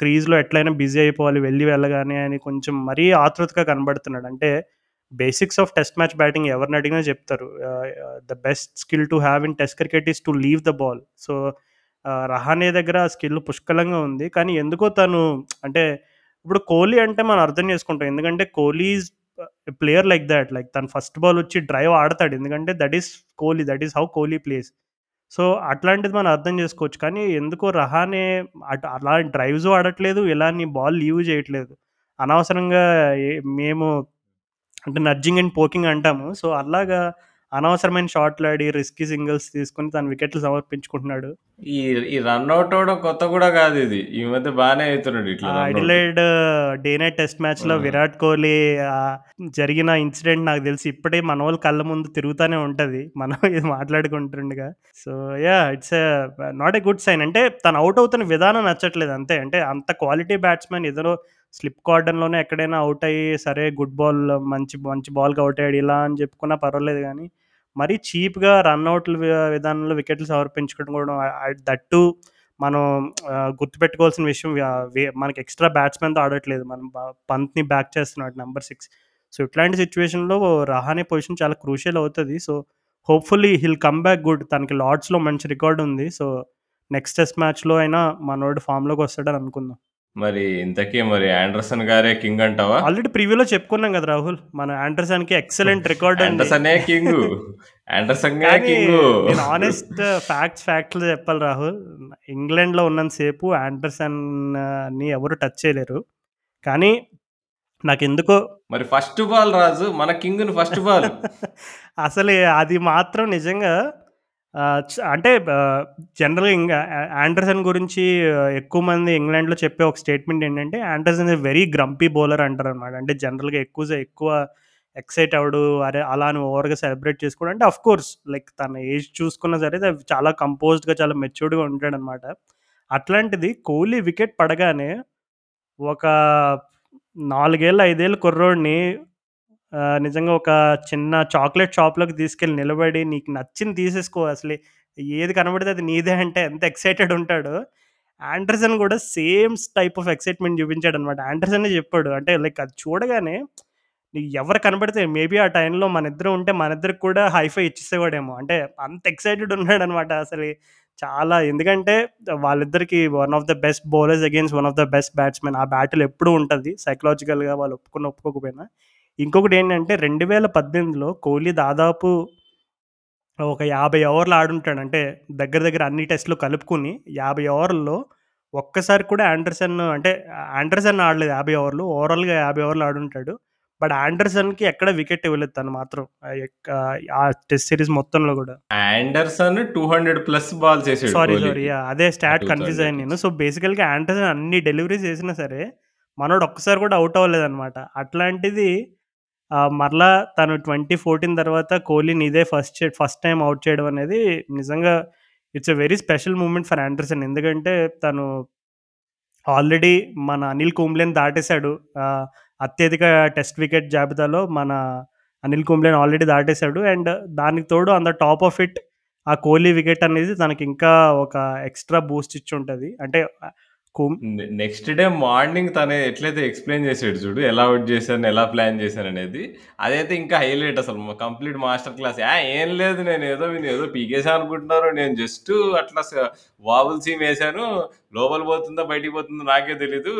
క్రీజ్‌లో ఎట్లయినా బిజీ అయిపోవాలి వెళ్ళి వెళ్ళగానే అని కొంచెం మరీ ఆతృతగా కనబడుతున్నాడు. అంటే basics of test match batting ఎవరిని అడిగినా చెప్తారు. The best skill to have in test cricket is to leave the ball. So, ah, Rahane దగ్గర ఆ స్కిల్ పుష్కలంగా ఉంది. కానీ ఎందుకో తను అంటే ఇప్పుడు కోహ్లీ అంటే మనం అర్థం చేసుకుంటాం. ఎందుకంటే Kohli is player like that. Like తను ఫస్ట్ బాల్ వచ్చి డ్రైవ్ ఆడతాడు. ఎందుకంటే that is Kohli. That is how Kohli plays. So, అట్లాంటిది మనం అర్థం చేసుకోవచ్చు. కానీ ఎందుకో రహానే అట్ అలా డ్రైవ్స్ ఆడట్లేదు. ఇలాని బాల్ లీవ్ చేయట్లేదు. అనవసరంగా ఎ మేము అంటే నడ్జింగ్ అండ్ పోకింగ్ అంటాము. సో, అలాగా అనవసరమైన షాట్‌లాడి, రిస్కీ సింగిల్స్ తీసుకొని తన వికెట్లు సమర్పించుకుంటున్నాడు. ఈ ఈ రన్ ఔట్ అవ్వడం కొత్త కూడా కాదు ఇది. ఈ మధ్య బానే అయితున్నాడు ఇట్లా. అడిలైడ్ డే నైట్ టెస్ట్ మ్యాచ్‌లో హ్మ్. విరాట్ కోహ్లీ జరిగిన ఇన్సిడెంట్ నాకు తెలిసి ఇప్పటికి మనోళ్ళ కళ్ళ ముందు తిరుగుతానే ఉంటది. మనం ఇది మాట్లాడుకుంటుండగా. So, yeah! It's not a good sign. అంటే తను ఔట్ అవుతున్న విధానం నచ్చట్లేదు అంతే. అంటే అంత క్వాలిటీ బ్యాట్స్‌మన్ ఏదో స్లిప్ కార్డన్‌లోనే ఎక్కడైనా ఔట్ అయ్యి సరే గుడ్ బాల్ మంచి మంచి బాల్‌కి ఔట్ అయ్యాడు ఇలా అని చెప్పుకున్నా పర్వాలేదు గానీ, మరీ చీప్‌గా రన్అట్ల విధానంలో వికెట్లు సమర్పించుకోవడం కూడా ఆహ్, దట్ టూ మనం గుర్తుపెట్టుకోవాల్సిన విషయం మనకి ఎక్స్‌ట్రా బ్యాట్స్‌మెన్‌తో ఆడట్లేదు. మనం పంత్‌ని బ్యాక్ చేస్తున్నాడు నెంబర్ సిక్స్ సో, ఇట్లాంటి సిచ్యువేషన్లో రహానే పొజిషన్ చాలా క్రూషియల్ అవుతుంది so, hopefully he'll come back good. తనకి లార్డ్స్‌లో మంచి రికార్డ్ ఉంది. సో, నెక్స్ట్ టెస్ట్ మ్యాచ్‌లో అయినా మనోడు ఫామ్‌లోకి వస్తాడని అనుకుందాం. మరి ఇంతకీ మరి ఆండర్సన్ గారే కింగ్ అంటావా? ఆల్రెడీ ప్రివ్యూలో చెప్పుకున్నాం కదా రాహుల్. మన ఆండర్సన్‌కి ఎక్సలెంట్ రికార్డ్. ఆండర్సనే కింగు. ఆండర్సన్‌గే కానీ కింగు. నేను హానెస్ట్ ఫ్యాక్ట్స్ ఫ్యాక్ట్‌లు చెప్పాలి రాహుల్. ఇంగ్లాండ్‌లో ఉన్నంత సేపు ఆండర్సన్‌ని ఎవరు టచ్ చేయలేరు. కానీ నాకెందుకో మరి ఫస్ట్ బాల్ రాజు మన కింగ్‌ని ఫస్ట్ బాల్. అసలు అది మాత్రం నిజంగా చ్ అంటే ఆహ్, జనరల్‌గా ఇంగ ఆ ఆండర్సన్ గురించి ఎక్కువ మంది ఇంగ్లాండ్‌లో చెప్పే ఒక స్టేట్మెంట్ ఏంటంటే, Anderson is very grumpy bowler అంటారనమాట. అంటే జనరల్‌గా ఎక్కువ సే ఎక్కువ ఎక్సైట్ అవ్వడు. అరే! అలా అని ఓవర్‌గా సెలబ్రేట్ చేసుకోడు. అంటే ఆఫ్‌కోర్స్ లైక్ తన ఏజ్ చూసుకున్నా సరే ద చాలా కంపోజ్డ్‌గా చాలా మెచ్యూర్డ్‌గా ఉంటాడనమాట. అట్లాంటిది కోహ్లీ వికెట్ పడగానే ఒక 4 ఏళ్ళ, 5 ఏళ్ళ కుర్రోడిని ఆహ్, నిజంగా ఒక చిన్న చాక్లేట్ షాప్‌లోకి తీసుకెళ్ళి నిలబడి నీకు నచ్చింది తీసేసుకో అసలు ఏది కనబడితే అది నీదే అంటే ఎంత ఎక్సైటెడ్ ఉంటాడో, ఆండర్సన్ కూడా సేమ్ టైప్ ఆఫ్ ఎక్సైట్‌మెంట్ చూపించాడనమాట. ఆండర్సనే చెప్పాడు. అంటే లైక్ అది చూడగానే నీకు ఎవరు కనపడితే మేబీ ఆ టైంలో మనిద్దరం ఉంటే మనిద్దరికి కూడా హైఫై ఇచ్చేసేవాడేమో. అంటే అంత ఎక్సైటెడ్ ఉన్నాడనమాట అసలు. చాలా ఎందుకంటే వాళ్ళిద్దరికీ one of the best bowlers against one of the best batsmen. ఆ బ్యాటిల్ ఎప్పుడూ ఉంటది. సైకలాజికల్‌గా వాళ్ళు ఒప్పుకున్న ఒప్పుకోకపోయినా. ఇంకొకటి ఏంటంటే 2018లో కోహ్లీ దాదాపు ఒక 50 ఓవర్లు ఆడుంటాడు. అంటే దగ్గర దగ్గర అన్ని టెస్ట్‌లు కలుపుకొని 50 ఓవర్లలో ఒక్కసారి కూడా ఆండర్సన్ అంటే ఆండర్సన్ ఆడలేదు 50 ఓవర్లు. ఓవరాల్‌గా 50 ఓవర్లు ఆడుంటాడు. బట్ ఆండర్సన్‌కి ఎక్కడ వికెట్ ఇవ్వలేదు తను మాత్రం. ఆ టెస్ట్ సిరీస్ మొత్తంలో కూడా. ఆండర్సన్ 200 ప్లస్ బాల్స్ ఏసాడు సారీ, సారీ. అదే స్టాట్ కన్‌ఫ్యూజ్ అయ్యాను 230 నేను. సో, బేసికల్‌గా ఆండర్సన్ అన్ని డెలివరీస్ ఏసినా సరే, మనోడు ఒక్కసారి కూడా ఔట్ అవ్వలేదనమాట. అట్లాంటిది ఆహ్, మరలా తను 2014 తర్వాత కోహ్లీని ఇదే ఫస్ట్ ఫస్ట్ టైం అవుట్ చేయడం అనేది నిజంగా it's a very special moment for Anderson. ఎందుకంటే తను ఆల్రెడీ మన అనిల్ కుంబ్లేని దాటేసాడు. అత్యధిక టెస్ట్ వికెట్ జాబితాలో మన అనిల్ కుంబ్లేని ఆల్రెడీ దాటేసాడు. అండ్ దానికి తోడు అంత టాప్ ఆఫ్ ఇట్ ఆ కోహ్లీ వికెట్ అనేది తనకి ఇంకా ఒక ఎక్స్‌ట్రా బూస్ట్ ఇచ్చి ఉంటుంది అంటే నెక్స్ట్ డే మార్నింగ్ తను ఎట్లయితే ఎక్స్‌ప్లెయిన్ చేసాడు చూడు. ఎలా ఔట్ చేశాను, ఎలా ప్లాన్ చేశాననేది. అదైతే ఇంకా హైలైట్ అసలు. Complete master class. ఏం లేదు నేనేదో వీనేదో పీకేసాను అనుకుంటున్నారు. నేను జస్ట్ అట్లా వాబుల్ సీమ్ ఏసాను. లోపల పోతుందో, బయటికి పోతుందో నాకే తెలీదు.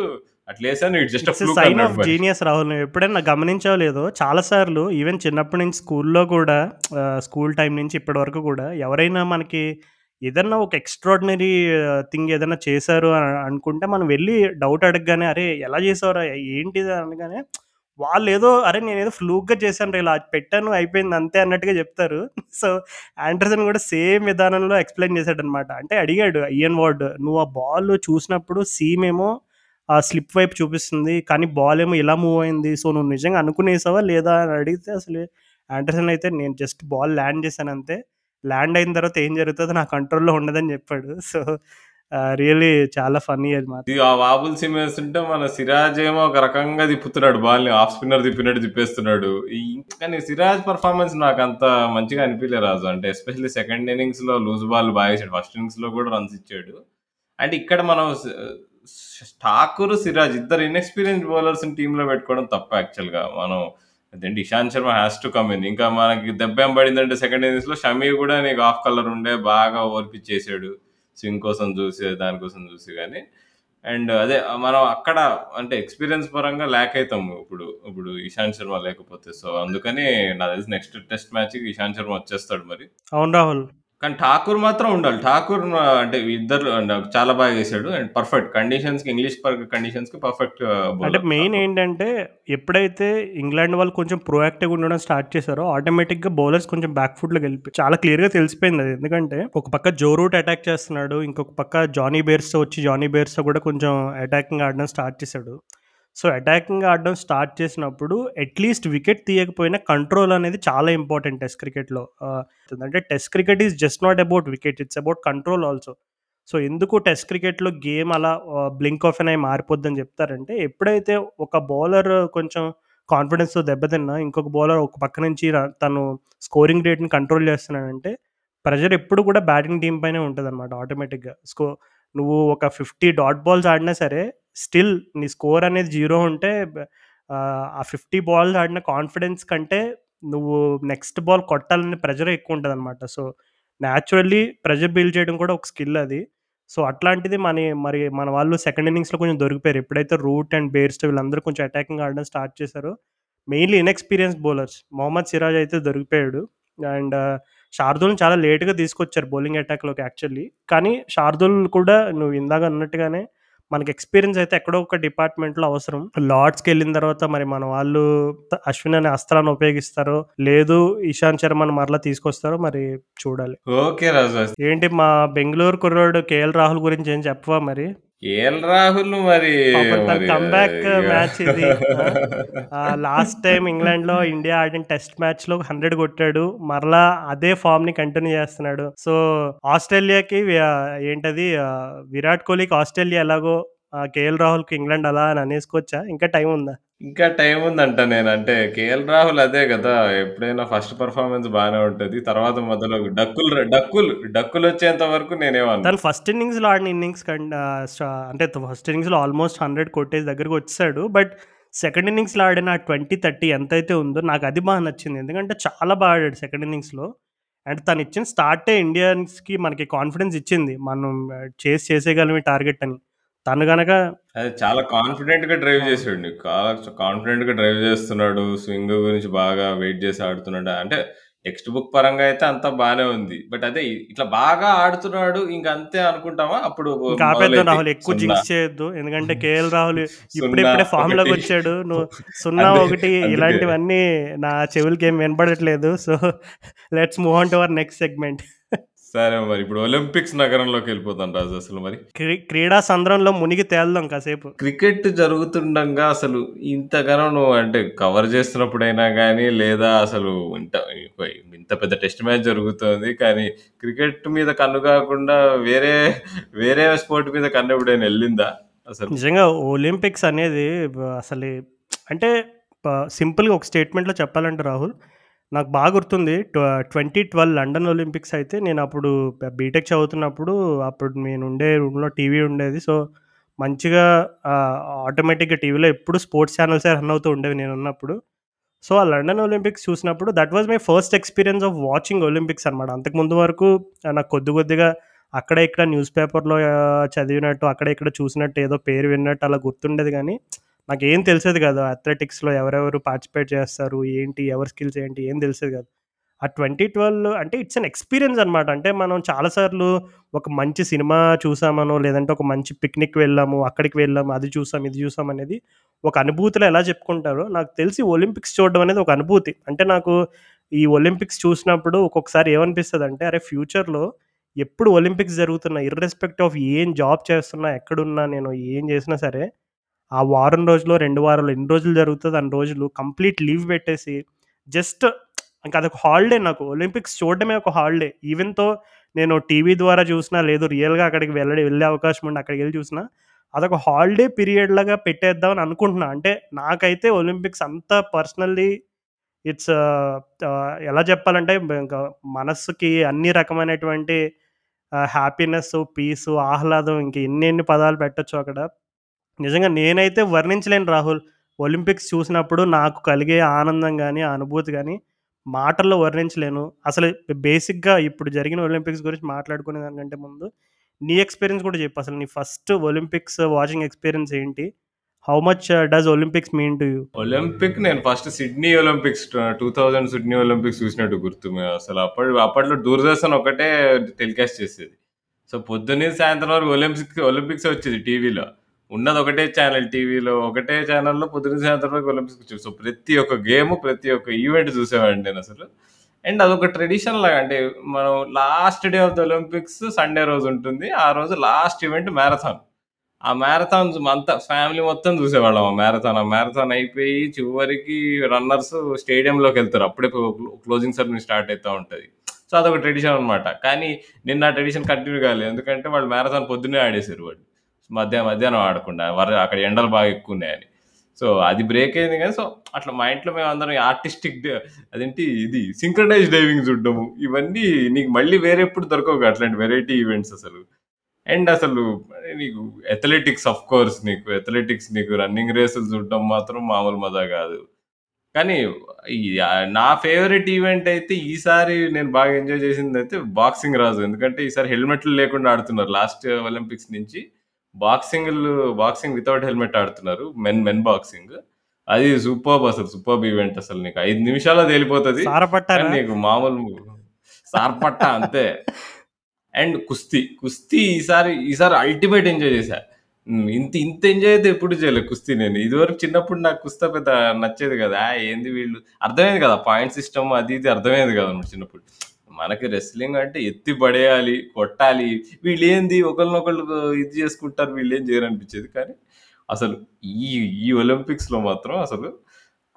Sign off. జీనియస్ రాహుల్. ఎప్పుడైనా గమనించావో లేదో చాలా సార్లు ఈవెన్ చిన్నప్పటి నుంచి స్కూల్‌లో కూడా స్కూల్ టైమ్ నుంచి ఇప్పటి వరకు కూడా ఎవరైనా మనకి ఏదన్నా ఒక ఎక్స్ట్రాడినరీ థింగ్ ఏదైనా చేశారు అని అనుకుంటే మనం వెళ్ళి డౌట్ అడగగానే, "అరే! ఎలా చేసావురా? ఏంటిది?" అనగానే వాళ్ళు ఏదో "అరే! నేనేదో ఫ్లూక్‌గా చేశానురా ఇలా పెట్టాను అయిపోయింది అంతే" అన్నట్టుగా చెప్తారు. సో, ఆండర్సన్ కూడా సేమ్ విధానంలో ఎక్స్‌ప్లెయిన్ చేశాడనమాట అంటే అడిగాడు ఇయన్ వార్డ్, "నువ్వు ఆ బాల్ చూసినప్పుడు సీమ్ ఏమో ఆ స్లిప్ వైపు చూపిస్తుంది. కానీ బాల్ ఏమో ఇలా మూవ్ అయింది. సో, నువ్వు నిజంగా అనుకునేసావా లేదా?" అని అడిగితే అసలు ఆండర్సన్ అయితే నేను జస్ట్ బాల్ ల్యాండ్ చేశాను అంతే. ల్యాండ్ అయిన తర్వాత ఏం జరుగుతుందో నా కంట్రోల్‌లో ఉండదని చెప్పాడు. సో, రియల్లీ చాలా ఫన్నీ అది మాత్రం. ఆ వాబుల్ సిమ్ వేస్తుంటే మన సిరాజ్ ఏమో ఒక రకంగా తిప్పుతున్నాడు బాల్‌ని. ఆఫ్ స్పిన్నర్ తిప్పినట్టు తిప్పేస్తున్నాడు. కానీ సిరాజ్ పర్ఫార్మెన్స్ నాకు అంత మంచిగా అనిపించలేదు రాజు. అంటే ఎస్పెషల్లీ సెకండ్ ఇన్నింగ్స్‌లో లూజ్ బాల్ బా ఏసాడు. ఫస్ట్ ఇన్నింగ్స్‌లో కూడా రన్స్ ఇచ్చాడు. అంటే ఇక్కడ మనం ఠాకూర్, సిరాజ్ ఇద్దరు ఇన్‌ఎక్స్‌పీరియన్స్‌డ్ బౌలర్స్‌ని టీంలో పెట్టుకోవడం తప్ప యాక్చువల్‌గా. మనం అదేంటి Ishant Sharma has to come in. ఇంకా మనకి దెబ్బేం పడిందంటే సెకండ్ ఇన్నింగ్స్‌లో షమీ కూడా నీకు ఆఫ్ కలర్ ఉండే బాగా ఓవర్ చేసాడు. స్వింగ్ కోసం చూసి, దానికోసం చూసి కానీ అండ్ అదే మనం అక్కడ అంటే ఎక్స్‌పీరియన్స్ పరంగా ల్యాక్ అయితాము ఇప్పుడు. ఇప్పుడు ఇషాంత్ శర్మ లేకపోతే. సో, అందుకని నాకు తెలిసి నెక్స్ట్ టెస్ట్ మ్యాచ్‌కి ఇషాంత్ శర్మ వచ్చేస్తాడు మరి. అవును రాహుల్. కానీ ఠాకూర్ మాత్రం ఉండాలి. ఠాకూర్ అంటే ఇద్దరు చాలా బాగా చేసాడు. అండ్ పర్ఫెక్ట్ కండిషన్స్‌కి ఇంగ్లీష్ పర్ కండిషన్స్‌కి పర్ఫెక్ట్ అంటే మెయిన్. ఏంటంటే ఎప్పుడైతే ఇంగ్లాండ్ వాళ్ళు కొంచెం ప్రొయాక్టివ్‌గా ఉండడం స్టార్ట్ చేశారో ఆటోమేటిక్‌గా బౌలర్స్ కొంచెం బ్యాక్ ఫుట్‌లోకి వెళ్ళిపోయి చాలా క్లియర్‌గా తెలిసిపోయింది అది. ఎందుకంటే ఒక పక్క జో రూట్ అటాక్ చేస్తున్నాడు. ఇంకొక పక్క జానీ బేర్స్‌తో వచ్చి జానీ బేర్స్‌తో కూడా కొంచెం అటాకింగ్ ఆడడం స్టార్ట్ చేశాడు. సో అటాకింగ్ ఆడడం స్టార్ట్ చేసినప్పుడు అట్‌లీస్ట్ వికెట్ తీయకపోయినా కంట్రోల్ అనేది చాలా ఇంపార్టెంట్ టెస్ట్ క్రికెట్‌లో. అంటే test cricket is just not about wicket. It's about control also. So ఎందుకు టెస్ట్ క్రికెట్‌లో గేమ్ అలా బ్లింక్ ఆఫ్ ఎన్ మారిపోద్దని చెప్తారంటే ఎప్పుడైతే ఒక బౌలర్ కొంచెం కాన్ఫిడెన్స్‌తో దెబ్బతిన్నా ఇంకొక బౌలర్ ఒక పక్క నుంచి తను స్కోరింగ్ రేట్‌ని కంట్రోల్ చేస్తున్నాడంటే ప్రెజర్ ఎప్పుడు కూడా బ్యాటింగ్ టీం పైనే ఉంటుంది అనమాట ఆటోమేటిక్‌గా. స్కో నువ్వు ఒక 50 డాట్ బాల్స్ ఆడినా సరే స్టిల్ నీ స్కోర్ అనేది జీరో ఉంటే ఆ 50 బాల్స్ ఆడిన కాన్ఫిడెన్స్ కంటే నువ్వు నెక్స్ట్ బాల్ కొట్టాలనే ప్రెషరే ఎక్కువ ఉంటుంది అనమాట సో న్యాచురల్లీ ప్రెజర్ బిల్డ్ చేయడం కూడా ఒక స్కిల్ అది. సో అట్లాంటిది మన మరి మన వాళ్ళు సెకండ్ ఇన్నింగ్స్‌లో కొంచెం దొరికిపోయారు. ఎప్పుడైతే రూట్ అండ్ బేర్స్ట్ వీళ్ళందరూ కొంచెం అటాకింగ్ ఆడడం స్టార్ట్ చేశారో mainly inexperience bowlers. Mohammed Siraj అయితే దొరికిపోయాడు. అండ్ శార్దుల్ని చాలా లేట్‌గా తీసుకొచ్చారు బౌలింగ్ అటాక్‌లోకి యాక్చువల్లీ. కానీ శార్దుల్ కూడా నువ్వు ఇందాక అన్నట్టుగానే మనకి ఎక్స్‌పీరియన్స్ అయితే ఎక్కడో ఒక డిపార్ట్‌మెంట్‌లో అవసరం. లార్డ్స్‌కెళ్ళిన తర్వాత మరి మన వాళ్ళు అశ్విన్ అనే అస్త్రాన్ని ఉపయోగిస్తారో, లేదు ఇషాంత్ శర్మని మరలా తీసుకొస్తారో మరి చూడాలి. ఓకే రాజు. ఏంటి మా బెంగుళూరు కుర్రోడు కేఎల్ రాహుల్ గురించి ఏం చెప్పవా మరి? కేఎల్ రాహుల్ మరి కమ్‌బ్యాక్ మ్యాచ్ ఇది. లాస్ట్ టైమ్ ఇంగ్లాండ్‌లో ఇండియా ఆడిన టెస్ట్ మ్యాచ్‌లో 100 కొట్టాడు. మరలా అదే ఫార్మ్‌ని కంటిన్యూ చేస్తున్నాడు. సో ఆస్ట్రేలియాకి ఏంటది విరాట్ కోహ్లీకి ఆస్ట్రేలియా ఎలాగో కేఎల్ రాహుల్‌కి ఇంగ్లాండ్ అలా అని అనేసుకోవచ్చా? ఇంకా టైం ఉందా? ఇంకా టైం ఉందంట నేను. అంటే కేఎల్ రాహుల్ అదే గదా! ఎప్పుడైనా ఫస్ట్ పెర్ఫార్మన్స్ బానే ఉంటది. తర్వాత మధ్యలో డక్కులు ర డక్కులు డక్కులొచ్చేంత వరకు నేనేమనను. తను ఫస్ట్ ఇన్నింగ్స్‌లో ఆడిన ఇన్నింగ్స్ కంటే అంటే ఫస్ట్ ఇన్నింగ్స్‌లో ఆల్మోస్ట్ 100 కొట్టేసి దగ్గరికి వచ్చాడు బట్ సెకండ్ ఇన్నింగ్స్‌లో ఆడిన 20, 30 ఎంతైతే ఉందో నాకు అది బాగా నచ్చింది. ఎందుకంటే చాలా బాగా ఆడాడు సెకండ్ ఇన్నింగ్స్‌లో. అండ్ తను ఇచ్చిన స్టార్టే ఇండియన్స్‌కి మనకి కాన్ఫిడెన్స్ ఇచ్చింది. మనం చేస్ చేసేయగలం ఈ టార్గెట్ అని. తను గనక అది చాలా కాన్ఫిడెంట్‌గా డ్రైవ్ అవును. చేసాడు. నీకు కా కాన్ఫిడెంట్‌గా డ్రైవ్ చేస్తున్నాడు. స్వింగ్ గురించి బాగా వెయిట్ చేసి ఆడుతున్నాడు. అంటే టెక్స్ట్ బుక్ పరంగా అయితే అంతా బానే ఉంది. బట్ అదే ఇట్లా బాగా ఆడుతున్నాడు ఇంక అంతే అనుకుంటామా? అప్పుడు ఆపేద్దాం. రాహుల్. ఎక్కువ 0 జింక్స్ చేయొద్దు. ఎందుకంటే (laughs) కేఎల్ రాహుల్ 0, ఇప్పుడిప్పుడే 1 ఫార్మ్‌లోకి వచ్చాడు. నువ్వు 0, అందుకే 1 అందుకే. ఇలాంటివన్నీ నా చెవులకి ఏం వినపడట్లేదు. So let's move on to our next segment. సరే మరి ఇప్పుడు ఒలింపిక్స్ నగరంలోకెళ్ళిపోదాం రాజు అసలు మరి. క్రీ క్రీడా సంద్రంలో మునిగి తేలుదాం కాసేపు. క్రికెట్ జరుగుతుండంగా అసలు ఇంతగనం నువ్వు అంటే కవర్ చేస్తున్నప్పుడైనా గానీ, లేదా అసలు ఇంత ఇంత పెద్ద టెస్ట్ మ్యాచ్ జరుగుతోంది. కానీ క్రికెట్ మీద కన్ను కాకుండా వేరే వేరే స్పోర్ట్ మీద కన్ను ఎప్పుడైనా ఎళ్ళిందా అసలు? నిజంగా ఒలింపిక్స్ అనేది అసలు అంటే సింపుల్‌గా ఒక స్టేట్మెంట్‌లో చెప్పాలంటే రాహుల్, నాకు బాగా గుర్తుంది. ట్వంటీ ట్వెల్వ్ లండన్ ఒలింపిక్స్ అయితే నేను అప్పుడు బీటెక్ చదువుతున్నప్పుడు అప్పుడు నేను ఉండే రూమ్‌లో టీవీ ఉండేది. సో మంచిగా ఆటోమేటిక్‌గా టీవీలో ఎప్పుడు స్పోర్ట్స్ ఛానెల్సే రన్ అవుతూ ఉండేవి నేను ఉన్నప్పుడు సో ఆ లండన్ ఒలింపిక్స్ చూసినప్పుడు that was my first experience of watching Olympics అనమాట. అంతకుముందు వరకు నాకు కొద్ది కొద్దిగా అక్కడ ఇక్కడ న్యూస్ పేపర్‌లో చదివినట్టు, అక్కడ ఇక్కడ చూసినట్టు ఏదో పేరు విన్నట్టు అలా గుర్తుండేది కానీ నాకు ఏం తెలిసేది కాదు. అథ్లెటిక్స్‌లో ఎవరెవరు పార్టిసిపేట్ చేస్తారు, ఏంటి, ఎవరి స్కిల్స్ ఏంటి ఏం తెలిసేది కాదు. ఆ 2012 అంటే ఇట్స్ ఎన్ ఎక్స్‌పీరియన్స్ అనమాట. అంటే మనం చాలాసార్లు ఒక మంచి సినిమా చూసామనో, లేదంటే ఒక మంచి పిక్నిక్ వెళ్ళాము, అక్కడికి వెళ్ళాము, అది చూసాం, ఇది చూసాం అనేది ఒక అనుభూతిలో ఎలా చెప్పుకుంటారో, నాకు తెలిసి ఒలింపిక్స్ చూడడం అనేది ఒక అనుభూతి. అంటే నాకు ఈ ఒలింపిక్స్ చూసినప్పుడు ఒక్కొక్కసారి ఏమనిపిస్తుంది అంటే అరే ఫ్యూచర్‌లో ఎప్పుడు ఒలింపిక్స్ జరుగుతున్నా ఇర్రెస్పెక్ట్ ఆఫ్ ఏం జాబ్ చేస్తున్నా, ఎక్కడున్నా నేను ఏం చేసినా సరే, ఆ వారం రోజులో, రెండు వారాలు ఎన్ని రోజులు జరుగుతుంది అన్ని రోజులు కంప్లీట్ లీవ్ పెట్టేసి జస్ట్ ఇంకా అదొక హాలిడే నాకు. ఒలింపిక్స్ చూడడమే ఒక హాలిడే. ఈవెన్తో నేను టీవీ ద్వారా చూసినా, లేదు రియల్‌గా అక్కడికి వెళ్ళడే వెళ్ళే అవకాశం ఉండి అక్కడికెళ్ళి చూసినా, అదొక హాలిడే పీరియడ్ లాగా పెట్టేద్దాం అని అనుకుంటున్నా. అంటే నాకైతే ఒలింపిక్స్ అంత పర్సనల్లీ ఇట్స్ ఎలా చెప్పాలంటే ఇంకా మనస్సుకి అన్ని రకమైనటువంటి హ్యాపీనెస్ పీసు, ఆహ్లాదం ఇంక ఎన్నెన్ని పదాలు పెట్టచ్చు అక్కడ. నిజంగా నేనైతే వర్ణించలేను రాహుల్. ఒలింపిక్స్ చూసినప్పుడు నాకు కలిగే ఆనందం కానీ అనుభూతి కానీ మాటల్లో వర్ణించలేను. అసలు బేసిక్‌గా ఇప్పుడు జరిగిన ఒలింపిక్స్ గురించి మాట్లాడుకునే దానికంటే ముందు, నీ ఎక్స్‌పీరియన్స్ కూడా చెప్పు. అసలు నీ ఫస్ట్ ఒలింపిక్స్ వాచింగ్ ఎక్స్‌పీరియన్స్ ఏంటి? How much does Olympics mean to you Olympic నేను first Sydney Olympics two thousand Sydney Olympics చూసినట్టు గుర్తు అసలు అప్పటి అప్పట్లో దూరదర్శన్ ఒకటే టెలికాస్ట్ చేసేది సో పొద్దున్నే సాయంత్రం వరకు ఒలింపిక్స్ ఒలింపిక్స్ వచ్చేది టీవీలో ఉన్నది ఒకటే ఛానల్ టీవీలో ఒకటే ఛానల్లో పొద్దున సాయంత్రం వరకు ఒలింపిక్స్ సో ప్రతి ఒక్క గేమ్ ప్రతి ఒక్క ఈవెంట్ చూసేవాడిని నేను అసలు. అండ్ అదొక ట్రెడిషన్ లాగా అంటే మనం last day of the Olympics Sunday రోజు ఉంటుంది. ఆ రోజు లాస్ట్ ఈవెంట్ మ్యారథాన్ ఆ మ్యారథాన్ అంతా ఫ్యామిలీ మొత్తం చూసేవాళ్ళం. ఆ మ్యారథాన్ ఆ మ్యారథాన్ అయిపోయి చివరికి రన్నర్స్ స్టేడియంలోకి వెళ్తారు. అప్పుడే క్లోజింగ్ సెరమనీ స్టార్ట్ అవుతూ ఉంటుంది. సో అదొక ట్రెడిషన్ అనమాట కానీ నిన్న ఆ ట్రెడిషన్ కంటిన్యూ కాలేదు. ఎందుకంటే వాళ్ళు మ్యారథాన్ పొద్దున్నే ఆడేసారు వాళ్ళు. మధ్యాహ్నం మధ్యాహ్నం ఆడకుండా వర అక్కడ ఎండలు బాగా ఎక్కువ ఉన్నాయని సో అది బ్రేక్ అయింది కానీ సో అట్లా మా ఇంట్లో మేము అందరం ఆర్టిస్టిక్ అదేంటి ఇది సింక్రనైజ్ డైవింగ్ చూడడము. ఇవన్నీ నీకు మళ్ళీ వేరే ఎప్పుడు దొరకవు అట్లాంటి వెరైటీ ఈవెంట్స్ అసలు. అండ్ అసలు నీకు అథ్లెటిక్స్ ఆఫ్ కోర్స్ నీకు అథ్లెటిక్స్ నీకు రన్నింగ్ రేసులు చూడడం మాత్రం మామూలు మజా కాదు. కానీ నా ఫేవరెట్ ఈవెంట్ అయితే ఈసారి నేను బాగా ఎంజాయ్ చేసింది అయితే బాక్సింగ్ రాజు. ఎందుకంటే ఈసారి హెల్మెట్లు లేకుండా ఆడుతున్నారు. లాస్ట్ ఒలింపిక్స్ నుంచి బాక్సింగ్ బాక్సింగ్ వితౌట్ హెల్మెట్ ఆడుతున్నారు. Men men boxing. అది సూపర్ అసలు సూపర్ ఈవెంట్ అసలు నీకు. ఐదు నిమిషాల్లో తేలిపోతుంది. నీకు మామూలు సార్పట్ట అంతే. అండ్ కుస్తీ కుస్తీ ఈసారి ఈసారి అల్టిమేట్ ఎంజాయ్ చేశా. ఇంత ఇంత ఎంజాయ్ అయితే ఎప్పుడు చేయలేదు కుస్తీ నేను. ఇదివరకు చిన్నప్పుడు నాకు కుస్తా పెద్ద నచ్చేది కదా. ఏంది వీళ్ళు? అర్థమైంది కదా పాయింట్ సిస్టమ్ అది ఇది అర్థమైంది కదా చిన్నప్పుడు. మనకి రెస్లింగ్ అంటే ఎత్తి పడేయాలి కొట్టాలి. వీళ్ళు ఏంది ఒకరినొకళ్ళు ఇది చేసుకుంటారు వీళ్ళు ఏం చేయరు అనిపించేది కానీ అసలు ఈ ఈ ఒలింపిక్స్లో మాత్రం అసలు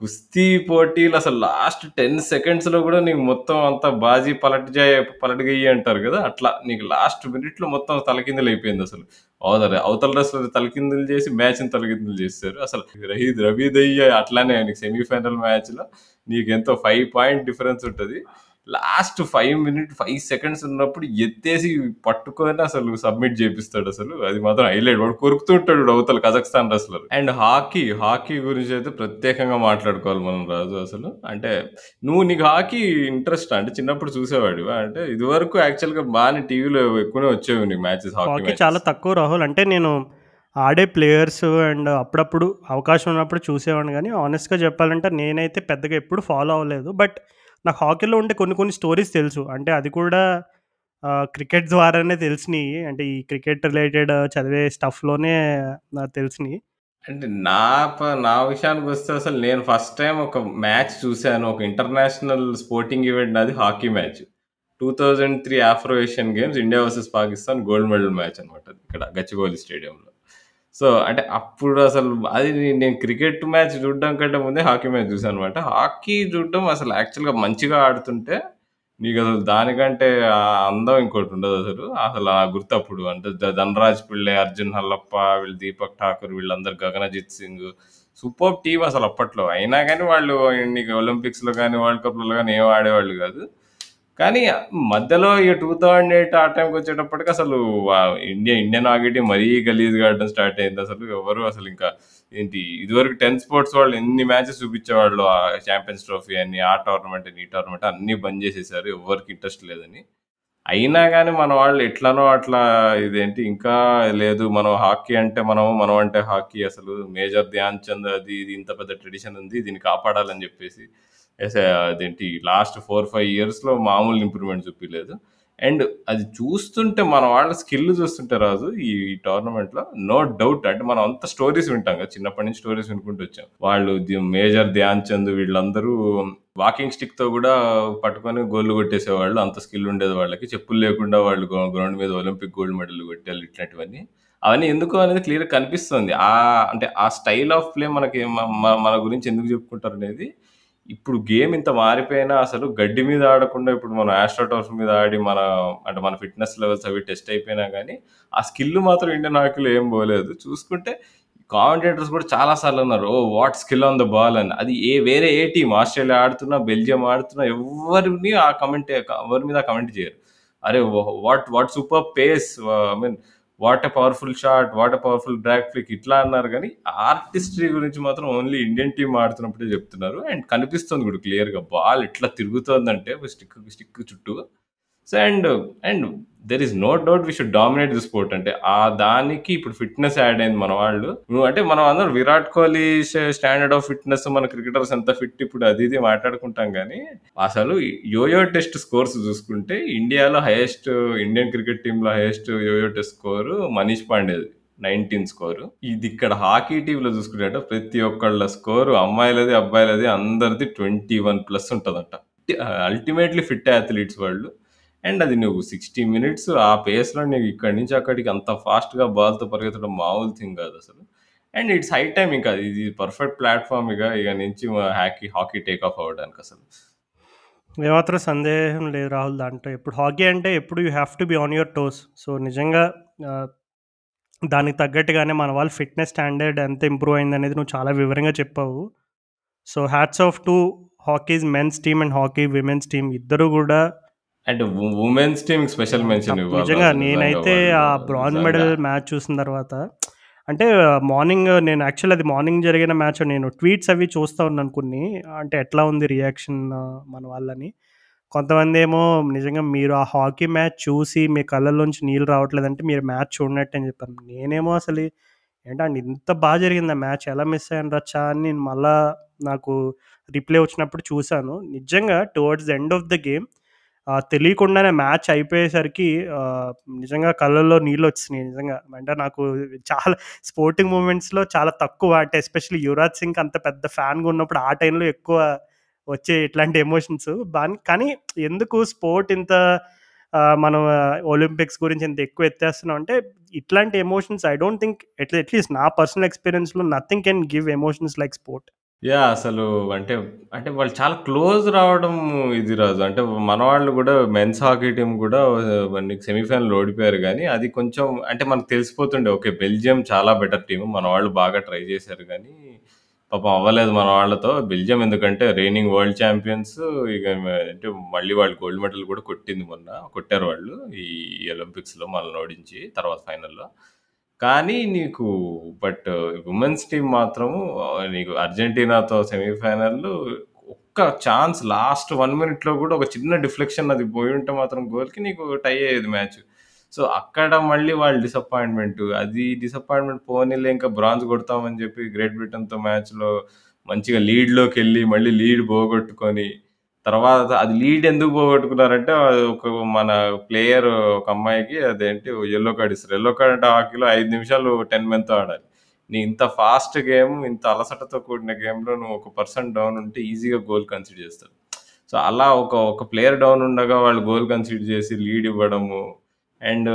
కుస్తీ పోటీలు అసలు లాస్ట్ టెన్ సెకండ్స్లో కూడా నీకు మొత్తం అంతా బాజీ పలటజాయ పలటగయ్యి అంటారు కదా? అట్లా నీకు లాస్ట్ మినిట్లో మొత్తం తలకిందులు అయిపోయింది అసలు. అవతల అవతల రెస్లర్ తలకిందులు చేసి మ్యాచ్ని తలకిందులు చేస్తారు అసలు రహీద్ రవీదయ్య అట్లానే నీకు సెమీఫైనల్ మ్యాచ్లో నీకు ఎంతో ఫైవ్ పాయింట్ డిఫరెన్స్ ఉంటుంది. Last five minute five seconds ఉన్నప్పుడు ఎత్తేసి పట్టుకొని అసలు సబ్మిట్ చేపిస్తాడు అసలు. అది మాత్రం హైలైట్. వాడు కొరుకుతుంటాడు అవతల Kazakhstan wrestler and hockey hockey గురించి అయితే ప్రత్యేకంగా మాట్లాడుకోవాలి మనం రాజు అసలు. అంటే నువ్వు నీకు హాకీ ఇంట్రెస్ట్ అంటే చిన్నప్పుడు చూసేవాడు అంటే ఇది వరకు యాక్చువల్గా బాగానే టీవీలో ఎక్కువనే వచ్చేవి నీకు మ్యాచెస్ హాకీ హాకీ చాలా తక్కువ రాహుల్. అంటే నేను ఆడే ప్లేయర్స్ అండ్ అప్పుడప్పుడు అవకాశం ఉన్నప్పుడు చూసేవాడిని. కానీ ఆనెస్ట్గా చెప్పాలంటే నేనైతే పెద్దగా ఎప్పుడు ఫాలో అవ్వలేదు. బట్ నాకు హాకీలో ఉండే కొన్ని కొన్ని స్టోరీస్ తెలుసు. అంటే అది కూడా క్రికెట్ ద్వారానే తెలిసినాయి. అంటే ఈ క్రికెట్ రిలేటెడ్ చదివే స్టఫ్లోనే నాకు తెలిసినాయి. అంటే నా నా విషయానికి వస్తే అసలు నేను ఫస్ట్ టైం ఒక మ్యాచ్ చూశాను. ఒక ఇంటర్నేషనల్ స్పోర్టింగ్ ఈవెంట్ అది hockey match. Two thousand three Afro Asian Games India versus Pakistan gold medal match అనమాట ఇక్కడ గచ్చిబౌలి స్టేడియంలో. సో అంటే అప్పుడు అసలు అది నే- నేను క్రికెట్ మ్యాచ్ చూడడం కంటే ముందే హాకీ మ్యాచ్ చూసాను అనమాట హాకీ చూడడం అసలు యాక్చువల్గా మంచిగా ఆడుతుంటే నీకు అసలు దానికంటే ఆ అందం ఇంకోటి ఉండదు అసలు. అసలు ఆ గుర్తు అప్పుడు అంటే ద- ధనరాజ్ పిళ్ళే అర్జున్ హల్లప్ప వీళ్ళు దీపక్ ఠాకూర్ వీళ్ళందరూ గగనజిత్ సింగ్ సూపర్ టీం అసలు అప్పట్లో. అయినా కానీ వాళ్ళు నీకు ఒలింపిక్స్లో కానీ వరల్డ్ కప్లలో కానీ ఏం ఆడేవాళ్ళు కాదు. కానీ మధ్యలో ఈ టూ థౌజండ్ ఎయిట్ ఆ టైంకి వచ్చేటప్పటికి అసలు ఇండియా ఇండియన్ ఆగిటి మరీ గలీజ్గా ఆడడం స్టార్ట్ అయింది. అసలు ఎవరు అసలు ఇంకా ఏంటి ఇదివరకు టెన్ స్పోర్ట్స్ వాళ్ళు ఎన్ని మ్యాచెస్ చూపించేవాళ్ళు ఆ ఛాంపియన్స్ ట్రోఫీ అని ఆ టోర్నమెంట్ అని ఈ టోర్నమెంట్ అన్ని బంద్ చేసేసారు. ఎవరికి ఇంట్రెస్ట్ లేదని. అయినా కానీ మన వాళ్ళు ఎట్లనో అట్లా ఇదేంటి ఇంకా లేదు మనం హాకీ అంటే మనం మనం అంటే హాకీ. అసలు మేజర్ ధ్యాన్ చంద్ అది ఇది ఇంత పెద్ద ట్రెడిషన్ ఉంది దీన్ని కాపాడాలని చెప్పేసి అదేంటి లాస్ట్ ఫోర్ ఫైవ్ ఇయర్స్లో మామూలు ఇంప్రూవ్మెంట్ చూపించలేదు అండ్ అది చూస్తుంటే మన వాళ్ళ స్కిల్ చూస్తుంటే రాజు ఈ టోర్నమెంట్లో నో డౌట్ అంటే మనం అంత స్టోరీస్ వింటాం కదా చిన్నప్పటి నుంచి స్టోరీస్ వినుకుంటూ వచ్చాం. వాళ్ళు మేజర్ ధ్యాన్ చంద్ వీళ్ళందరూ వాకింగ్ స్టిక్తో కూడా పట్టుకొని గోల్లు కొట్టేసేవాళ్ళు అంత స్కిల్ ఉండేది వాళ్ళకి. చెప్పులు లేకుండా వాళ్ళు గ్రౌండ్ మీద ఒలింపిక్ గోల్డ్ మెడల్ కొట్టాలి ఇట్లాంటివన్నీ. అవన్నీ ఎందుకు అనేది క్లియర్ కనిపిస్తుంది. ఆ అంటే ఆ స్టైల్ ఆఫ్ ప్లే మనకి మన గురించి ఎందుకు చెప్పుకుంటారు అనేది ఇప్పుడు గేమ్ ఇంత మారిపోయినా అసలు గడ్డి మీద ఆడకుండా ఇప్పుడు మనం ఆస్ట్రోటర్ఫ్ మీద ఆడి మన అంటే మన ఫిట్నెస్ లెవెల్స్ అవి టెస్ట్ అయిపోయినా కానీ ఆ స్కిల్ మాత్రం ఇండియన్ హాకీలో ఏం పోలేదు. చూసుకుంటే కామెంటేటర్స్ కూడా చాలా సార్లు అన్నారు ఓ what skill on the ball అని. అది ఏ వేరే ఏ టీం ఆస్ట్రేలియా ఆడుతున్నా బెల్జియం ఆడుతున్నా ఎవరిని ఆ కమెంట్ ఎవరి మీద కమెంట్ చేయరు. అరే what what super pace I mean what a powerful shot what a powerful drag flick ఇట్లా అన్నారు కానీ ఆర్టిస్ట్రీ గురించి మాత్రం ఓన్లీ ఇండియన్ టీం ఆడుతున్నప్పుడే చెప్తున్నారు. అండ్ కనిపిస్తుంది కూడా క్లియర్గా బాల్ ఇట్లా తిరుగుతోందంటే స్టిక్ స్టిక్ చుట్టూ. So and and there is no doubt we should dominate the sport అంటే ఆ దానికి ఇప్పుడు ఫిట్నెస్ యాడ్ అయింది మన వాళ్ళు. నువ్వు అంటే మనం అందరం Virat Kohli standard of fitness మన క్రికెటర్స్ ఎంత ఫిట్ ఇప్పుడు అది ఇది మాట్లాడుకుంటాం కానీ అసలు యోయో టెస్ట్ స్కోర్స్ చూసుకుంటే ఇండియాలో హైయెస్ట్ ఇండియన్ క్రికెట్ టీంలో highest yo-yo test score Manish పాండేది nineteen score ఇది ఇక్కడ హాకీ టీంలో చూసుకుంటే ప్రతి ఒక్కళ్ళ స్కోరు అమ్మాయిలది అబ్బాయిలది అందరిది ట్వంటీ వన్ ప్లస్ ఉంటుందంట అల్టిమేట్లీ ఫిట్ అథ్లీట్స్ వాళ్ళు అండ్ అది నువ్వు సిక్స్టీ మినిట్స్ ఆ పేస్లో నీకు ఇక్కడి నుంచి అక్కడికి అంత ఫాస్ట్గా బాల్తో పరిగెత్తడం మామూలు థింగ్ కాదు అసలు. అండ్ ఇట్స్ హై టైం ఇంకా. ఇది పర్ఫెక్ట్ ప్లాట్ఫామ్ ఇక ఇక నుంచి హాకీ హాకీ టేక్ ఆఫ్ అవ్వడానికి అసలు. ఏమాత్రం సందేహం లేదు రాహుల్ దాంట్లో. ఇప్పుడు హాకీ అంటే ఎప్పుడు you have to be on your toes so నిజంగా దానికి తగ్గట్టుగానే మన వాళ్ళ ఫిట్నెస్ స్టాండర్డ్ ఎంత ఇంప్రూవ్ అయింది అనేది నువ్వు చాలా వివరంగా చెప్పావు. So hats off to hockey's men's team and hockey women's team ఇద్దరు కూడా and women's team special mention నిజంగా నేనైతే ఆ బ్రాంజ్. మెడల్ మ్యాచ్ చూసిన తర్వాత అంటే మార్నింగ్ నేను యాక్చువల్ అది మార్నింగ్ జరిగిన మ్యాచ్ నేను ట్వీట్స్ అవి చూస్తూ ఉన్నాను కొన్ని. అంటే ఎట్లా ఉంది రియాక్షన్ మన వాళ్ళని. కొంతమంది ఏమో నిజంగా మీరు ఆ హాకీ మ్యాచ్ చూసి మీ కళ్ళల్లోంచి నీళ్ళు రావట్లేదంటే మీరు మ్యాచ్ చూడనట్టు అని చెప్పాను నేనేమో అసలు ఏంటంటే ఇంత బాగా జరిగింది ఆ మ్యాచ్ ఎలా మిస్ అయ్యాను రచ్చా అని నేను మళ్ళా నాకు రిప్లై వచ్చినప్పుడు చూశాను. నిజంగా towards end of the game తెలియకుండానే మ్యాచ్ అయిపోయేసరికి నిజంగా కళ్ళల్లో నీళ్ళు వచ్చినాయి నిజంగా. అంటే నాకు చాలా స్పోర్టింగ్ మూమెంట్స్లో చాలా తక్కువ అంటే ఎస్పెషల్లీ యువరాజ్ సింగ్ అంత పెద్ద ఫ్యాన్గా ఉన్నప్పుడు ఆ టైంలో ఎక్కువ వచ్చే ఇట్లాంటి ఎమోషన్స్. కానీ ఎందుకు స్పోర్ట్ ఇంత మనం ఒలింపిక్స్ గురించి ఇంత ఎక్కువ ఎత్తేస్తున్నాం అంటే ఇట్లాంటి ఎమోషన్స్ ఐ డోంట్ థింక్ ఎట్లా అట్లీస్ట్ నా personal ఎక్స్పీరియన్స్లో nothing can give emotions like sport. Yeah అసలు అంటే అంటే వాళ్ళు చాలా క్లోజ్ రావడం ఇది రాజు. అంటే మన వాళ్ళు కూడా మెన్స్ హాకీ టీం కూడా నీకు సెమీఫైనల్ ఓడిపోయారు కానీ అది కొంచెం అంటే మనకు తెలిసిపోతుండే ఓకే బెల్జియం చాలా బెటర్ టీం మన వాళ్ళు బాగా ట్రై చేశారు కానీ పాపం అవ్వలేదు మన వాళ్ళతో బెల్జియం ఎందుకంటే రెయినింగ్ వరల్డ్ ఛాంపియన్స్ ఇక అంటే మళ్ళీ వాళ్ళు గోల్డ్ మెడల్ కూడా కొట్టింది మొన్న కొట్టారు వాళ్ళు ఈ ఒలింపిక్స్లో మనల్ని ఓడించి తర్వాత ఫైనల్లో. కానీ నీకు బట్ ఉమెన్స్ టీం మాత్రము నీకు అర్జెంటీనాతో సెమీఫైనల్ ఒక్క ఛాన్స్ లాస్ట్ వన్ మినిట్లో కూడా ఒక చిన్న డిఫ్లెక్షన్ అది పోయి ఉంటే మాత్రం గోల్కి నీకు టై అయ్యేది మ్యాచ్. సో అక్కడ మళ్ళీ వాళ్ళు డిసప్పాయింట్మెంట్ అది డిసప్పాయింట్మెంట్ పోనీలే ఇంకా బ్రాంజ్ కొడతామని చెప్పి గ్రేట్ బ్రిటన్తో మ్యాచ్లో మంచిగా లీడ్లోకి వెళ్ళి మళ్ళీ లీడ్ పోగొట్టుకొని తర్వాత అది లీడ్ ఎందుకు పోగొట్టుకున్నారంటే అది ఒక మన ప్లేయర్ ఒక అమ్మాయికి అదేంటి ఎల్లో కార్డ్ ఇస్తారు. ఎల్లో కార్డ్ అంటే హాకీలో ఐదు నిమిషాలు టెన్ మెంతో ఆడాలి. నీ ఇంత ఫాస్ట్ గేమ్ ఇంత అలసటతో కూడిన గేమ్లో నువ్వు ఒక పర్సన్ డౌన్ ఉంటే ఈజీగా గోల్ కన్సిడర్ చేస్తారు. సో అలా ఒక ఒక ప్లేయర్ డౌన్ ఉండగా వాళ్ళు గోల్ కన్సిడర్ చేసి లీడ్ ఇవ్వడము అండ్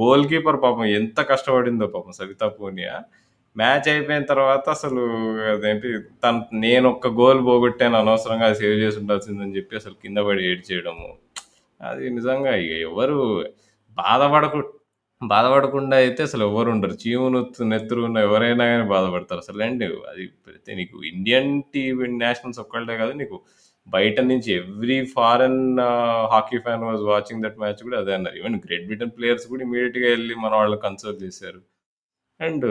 గోల్ కీపర్ పాపం ఎంత కష్టపడిందో పాపం సవితా పూనియా. మ్యాచ్ అయిపోయిన తర్వాత అసలు అదేంటి తన నేను ఒక్క గోల్ పోగొట్టాను అనవసరంగా అది సేవ్ చేసి ఉండాల్సిందని చెప్పి అసలు కింద పడి ఏడ్ చేయడము అది నిజంగా ఇక ఎవరు బాధపడకు బాధపడకుండా అయితే అసలు ఎవరు ఉండరు. చీము నెత్తురు ఉన్న ఎవరైనా కానీ బాధపడతారు. అసలు అండి అది ప్రతి నీకు ఇండియన్ టీవీ నేషనల్స్ ఒక్కళ్ళే కాదు నీకు బయట నుంచి every foreign hockey fan was watching that match కూడా అదే అన్నారు. ఈవెన్ గ్రేట్ బ్రిటన్ ప్లేయర్స్ కూడా ఇమీడియట్గా వెళ్ళి మన వాళ్ళు కన్సర్వ్ చేశారు. అండ్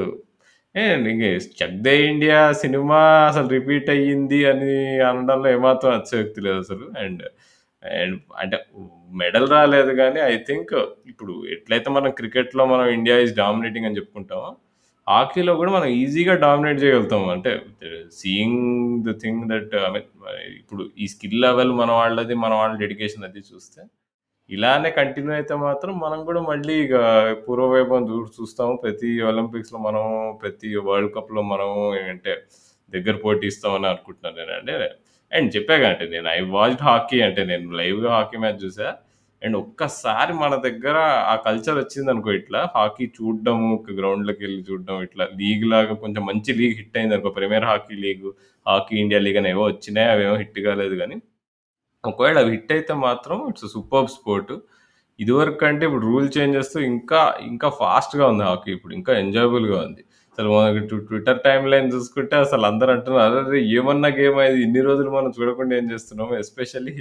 ఏ ఇంక చెక్ దే ఇండియా సినిమా అసలు రిపీట్ అయ్యింది అని అనడంలో ఏమాత్రం అతిశయోక్తి లేదు అసలు. అండ్ అండ్ అంటే మెడల్ రాలేదు కానీ ఐ థింక్ ఇప్పుడు ఎట్లయితే మనం క్రికెట్లో మనం ఇండియా ఈజ్ డామినేటింగ్ అని చెప్పుకుంటామో హాకీలో కూడా మనం ఈజీగా డామినేట్ చేయగలుగుతాం. అంటే seeing the thing that I mean ఇప్పుడు ఈ స్కిల్ లెవెల్ మన వాళ్ళది మన వాళ్ళ డెడికేషన్ అది చూస్తే ఇలానే కంటిన్యూ అయితే మాత్రం మనం కూడా మళ్ళీ ఇక పూర్వవైభవం చూ చూస్తాము. ప్రతి ఒలింపిక్స్లో మనం ప్రతి వరల్డ్ కప్లో మనం ఏంటంటే దగ్గర పోటీ ఇస్తామని అనుకుంటున్నాను నేను అంటే అండ్ చెప్పాగా అంటే నేను ఐ వాచ్డ్ హాకీ అంటే నేను లైవ్గా హాకీ మ్యాచ్ చూసా. అండ్ ఒక్కసారి మన దగ్గర ఆ కల్చర్ వచ్చింది అనుకో ఇట్లా హాకీ చూడడం గ్రౌండ్లోకి వెళ్ళి చూడడం ఇట్లా లీగ్ లాగా కొంచెం మంచి లీగ్ హిట్ అయింది అనుకో premier hockey league hockey India league అని ఏవో వచ్చినాయి అవేమో హిట్ కాలేదు కానీ ఒకవేళ అవి హిట్ అయితే మాత్రం ఇట్స్ సూపర్ స్పోర్ట్. ఇదివరకు కంటే ఇప్పుడు రూల్ చేంజ్ చేస్తూ ఇంకా ఇంకా ఫాస్ట్గా ఉంది హాకీ ఇప్పుడు ఇంకా ఎంజాయబుల్గా ఉంది. అసలు మనకి ట్విట్టర్ టైం లైన్ చూసుకుంటే అసలు అందరూ అంటున్నారు అరే ఏమన్నా గేమ్ అది ఇన్ని రోజులు మనం చూడకుండా ఏం చేస్తున్నాము ఎస్పెషల్లీ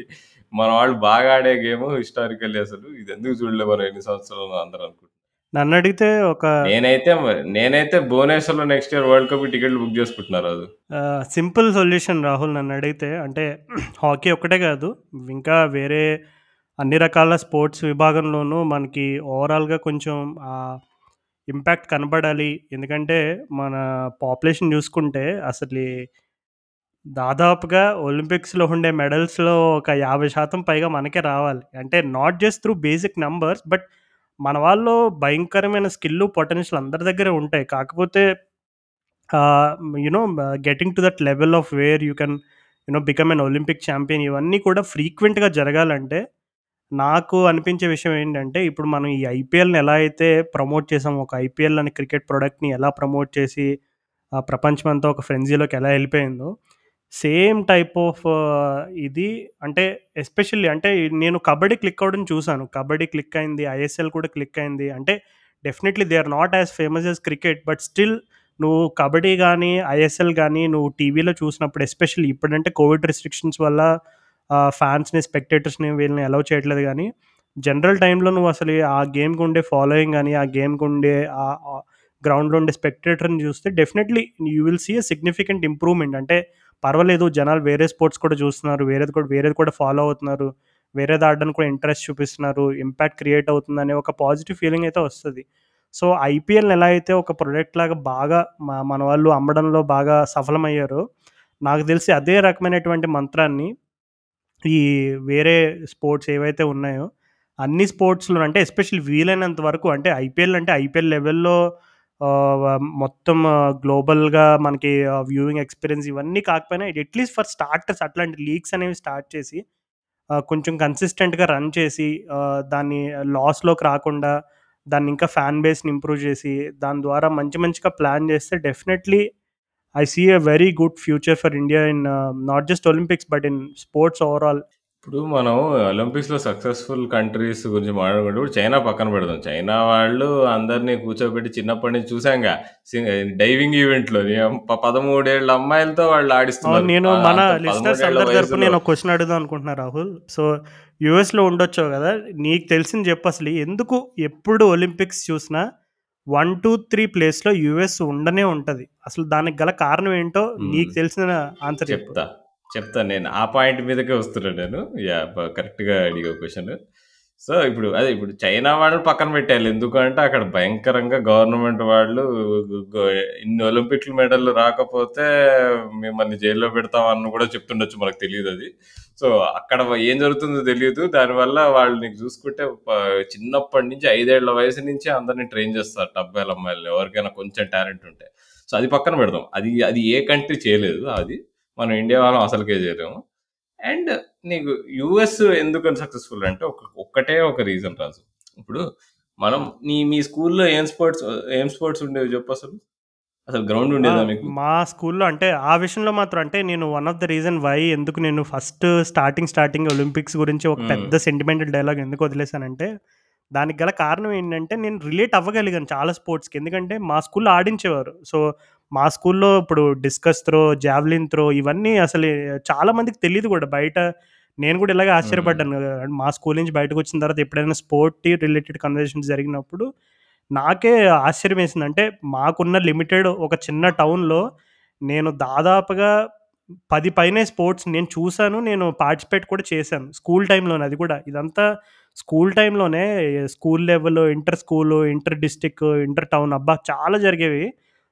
మన వాళ్ళు బాగా ఆడే గేమ్ హిస్టారికల్లీ అసలు. ఇది ఎందుకు చూడలే మనం ఎన్ని సంవత్సరాలు అందరూ అనుకుంటున్నారు నన్ను అడిగితే ఒక నేనైతే నేనైతే భువనేశ్వర్లో నెక్స్ట్ ఇయర్ వరల్డ్ కప్ టికెట్లు బుక్ చేసుకుంటున్నారు అది సింపుల్ సొల్యూషన్ రాహుల్ నన్ను అడిగితే అంటే హాకీ ఒక్కటే కాదు ఇంకా వేరే అన్ని రకాల స్పోర్ట్స్ విభాగంలోనూ మనకి ఓవరాల్‌గా కొంచెం ఆహ్, ఇంపాక్ట్ కనబడాలి. ఎందుకంటే మన పాపులేషన్ చూసుకుంటే అసలీ దాదాపుగా ఒలింపిక్స్‌లో ఉండే మెడల్స్‌లో ఒక 50% పైగా మనకే రావాలి. అంటే not just through basic numbers but మన వాళ్ళు భయంకరమైన స్కిల్ పొటెన్షియల్ అందరి దగ్గర ఉంటాయి. కాకపోతే you know getting to that level of where you can you know become an Olympic champion ఇవన్నీ కూడా ఫ్రీక్వెంట్‌గా జరగాలంటే నాకు అనిపించే విషయం ఏంటంటే, ఇప్పుడు మనం ఈ ఐపీఎల్‌ని ఎలా అయితే ప్రమోట్ చేసాము ఒక ఐపీఎల్ అనే క్రికెట్ ప్రొడక్ట్‌ని ఎలా ప్రమోట్ చేసి ప్రపంచం ప్రపంచమంతా ఒక ఫ్రెంజీలోకి ఎలా వెళ్ళిపోయిందో సేమ్ టైప్ ఆఫ్ ఇది అంటే ఎస్పెషల్లీ అంటే నేను కబడ్డీ క్లిక్ అవ్వడం చూశాను కబడ్డీ క్లిక్ అయింది. ఐఎస్ఎల్ కూడా క్లిక్ అయింది. అంటే definitely they are not as famous as cricket. But still నువ్వు కబడ్డీ కానీ ఐఎస్ఎల్ కానీ నువ్వు టీవీలో చూసినప్పుడు ఎస్పెషల్లీ ఇప్పుడంటే కోవిడ్ రిస్ట్రిక్షన్స్ వల్ల ఫ్యాన్స్‌ని, స్పెక్టేటర్స్‌ని వీళ్ళని అలౌ చేయట్లేదు కానీ జనరల్ టైంలో నువ్వు అసలు ఆ గేమ్‌కి ఉండే ఫాలోయింగ్ కానీ ఆ గేమ్‌కి ఉండే ఆ గ్రౌండ్‌లో ఉండే స్పెక్టేటర్‌ని చూస్తే definitely you will see a significant improvement. అంటే పర్వాలేదు జనాలు వేరే స్పోర్ట్స్ కూడా చూస్తున్నారు. వేరేది కూడా వేరేది కూడా ఫాలో అవుతున్నారు. వేరేది ఆడడానికి కూడా ఇంట్రెస్ట్ చూపిస్తున్నారు. ఇంపాక్ట్ క్రియేట్ అవుతుందనే ఒక పాజిటివ్ ఫీలింగ్ అయితే వస్తుంది సో, ఐపీఎల్‌ని ఎలా అయితే ఒక ప్రొడక్ట్ లాగా బాగా మా మన వాళ్ళు అమ్మడంలో బాగా సఫలమయ్యారో, నాకు తెలిసి అదే రకమైనటువంటి మంత్రాన్ని ఈ వేరే స్పోర్ట్స్ ఏవైతే ఉన్నాయో, అన్ని స్పోర్ట్స్‌లో అంటే ఎస్పెషల్లీ వీలైనంత వరకు అంటే ఐపీఎల్ అంటే ఐపీఎల్ లెవెల్‌లో మొత్తం గ్లోబల్‌గా మనకి వ్యూయింగ్ ఎక్స్‌పీరియన్స్ ఇవన్నీ కాకపోయినా అట్‌లీస్ట్ ఫర్ స్టార్టర్స్ అట్లాంటి లీగ్స్ అనేవి స్టార్ట్ చేసి కొంచెం కన్సిస్టెంట్‌గా రన్ చేసి దాన్ని లాస్‌లోకి రాకుండా దాన్ని ఇంకా ఫ్యాన్ బేస్‌ని ఇంప్రూవ్ చేసి, దాని ద్వారా మంచి మంచిగా ప్లాన్ చేస్తే definitely I see a very good future for India in not just Olympics but in sports overall. ఇప్పుడు మనం ఒలింపిక్స్‌లో సక్సెస్‌ఫుల్ కంట్రీస్ గురించి మాట్లాడుకుంటే చైనా పక్కన పెడదాం. చైనా వాళ్ళు అందరిని కూర్చోబెట్టి చిన్నప్పటి నుంచి చూసాంగా. డైవింగ్ ఈవెంట్‌లోని ప 13 ఏళ్ళ అమ్మాయిలతో వాళ్ళు అవును. ఆడిస్తున్నారు. నేను ఆహ్, మన అంత లిజనర్స్ 13 ఏళ్ళ అందరి తరపున వయసులో. నేను ఒక క్వెషన్ అడుగుదాం అనుకుంటున్నా రాహుల్. సో, యూఎస్‌లో ఉండొచ్చావు గదా! నీకు తెలిసింది చెప్పు అసలు ఎందుకు ఎప్పుడు ఒలింపిక్స్ చూసినా 1, 2, 3 ప్లేస్‌లో యూఎస్ ఉండనే ఉంటది. అసలు దానికి గల కారణం ఏంటో నీకు హ్మ్. తెలిసిన ఆన్సర్ చెప్పు. చెప్తా. చెప్తాను నేను. ఆ పాయింట్ మీదకే వస్తున్నాను నేను. యా బ కరెక్ట్‌గా అడిగే క్వశ్చన్ సో, ఇప్పుడు అదే ఇప్పుడు చైనా వాళ్ళు పక్కన పెట్టేయాలి. ఎందుకంటే అక్కడ భయంకరంగా గవర్నమెంట్ వాళ్ళు ఇన్ని ఒలింపిక్ మెడల్ రాకపోతే మిమ్మల్ని జైల్‌లో పెడతాం అని కూడా చెప్తుండొచ్చు. మనకు తెలియదు అది సో, అక్కడ ఏం జరుగుతుందో తెలియదు దానివల్ల వాళ్ళు నీకు చూసుకుంటే చిన్నప్పటి నుంచి ఐదేళ్ళ వయసు నుంచి అందరిని ట్రైన్ చేస్తారు అబ్బాయిలు, అమ్మాయిలు ఎవరికైనా కొంచెం టాలెంట్ ఉంటే. సో, అది పక్కన పెడదాం. అది అది ఏ కంట్రీ చేయలేదు అది. మనం ఇండియా వాళ్ళం అసలుకే చేయలేము. అండ్ నీకు యూఎస్ ఎందుకని సక్సెస్‌ఫుల్ అంటే ఒక ఒక్కటే ఒక రీజన్ రాజు. ఇప్పుడు మనం నీ మీ స్కూల్‌లో ఏం స్పోర్ట్స్ ఏం స్పోర్ట్స్ ఉండేవి చెప్పసలు? అసలు గ్రౌండ్ ఆ! ఉండేదా మీకు? మా స్కూల్‌లో అంటే ఆ విషయంలో మాత్రం అంటే నేను one of the reason why ఎందుకు నేను ఫస్ట్ స్టార్టింగ్ స్టార్టింగ్ ఒలింపిక్స్ గురించి ఒక. పెద్ద సెంటిమెంటల్ డైలాగ్ ఎందుకు వదిలేసానంటే, దానికి గల కారణం ఏంటంటే నేను రిలేట్ అవ్వగలిగాను చాలా స్పోర్ట్స్‌కి. ఎందుకంటే మా స్కూల్‌లో ఆడించేవారు. సో, మా స్కూల్‌లో ఇప్పుడు డిస్కస్ త్రో, జావెలిన్ త్రో ఇవన్నీ అసలు చాలా మందికి తెలీదు కూడా. బయట నేను కూడా ఇలాగే. ఆశ్చర్యపడ్డాను. మా స్కూల్ నుంచి బయటకొచ్చిన తర్వాత ఎప్పుడైనా స్పోర్ట్ రిలేటెడ్ కన్వర్జేషన్స్ జరిగినప్పుడు నాకే ఆశ్చర్యమేసింది. అంటే మాకున్న లిమిటెడ్ ఒక చిన్న టౌన్‌లో నేను దాదాపుగా 10 పైనే స్పోర్ట్స్ నేను చూసాను. నేను పార్టిసిపేట్ కూడా చేశాను. స్కూల్ టైమ్‌లోనే అది కూడా. ఇదంతా స్కూల్ టైమ్‌లోనే school level, inter school, inter district, inter town అబ్బా! చాలా జరిగేవి.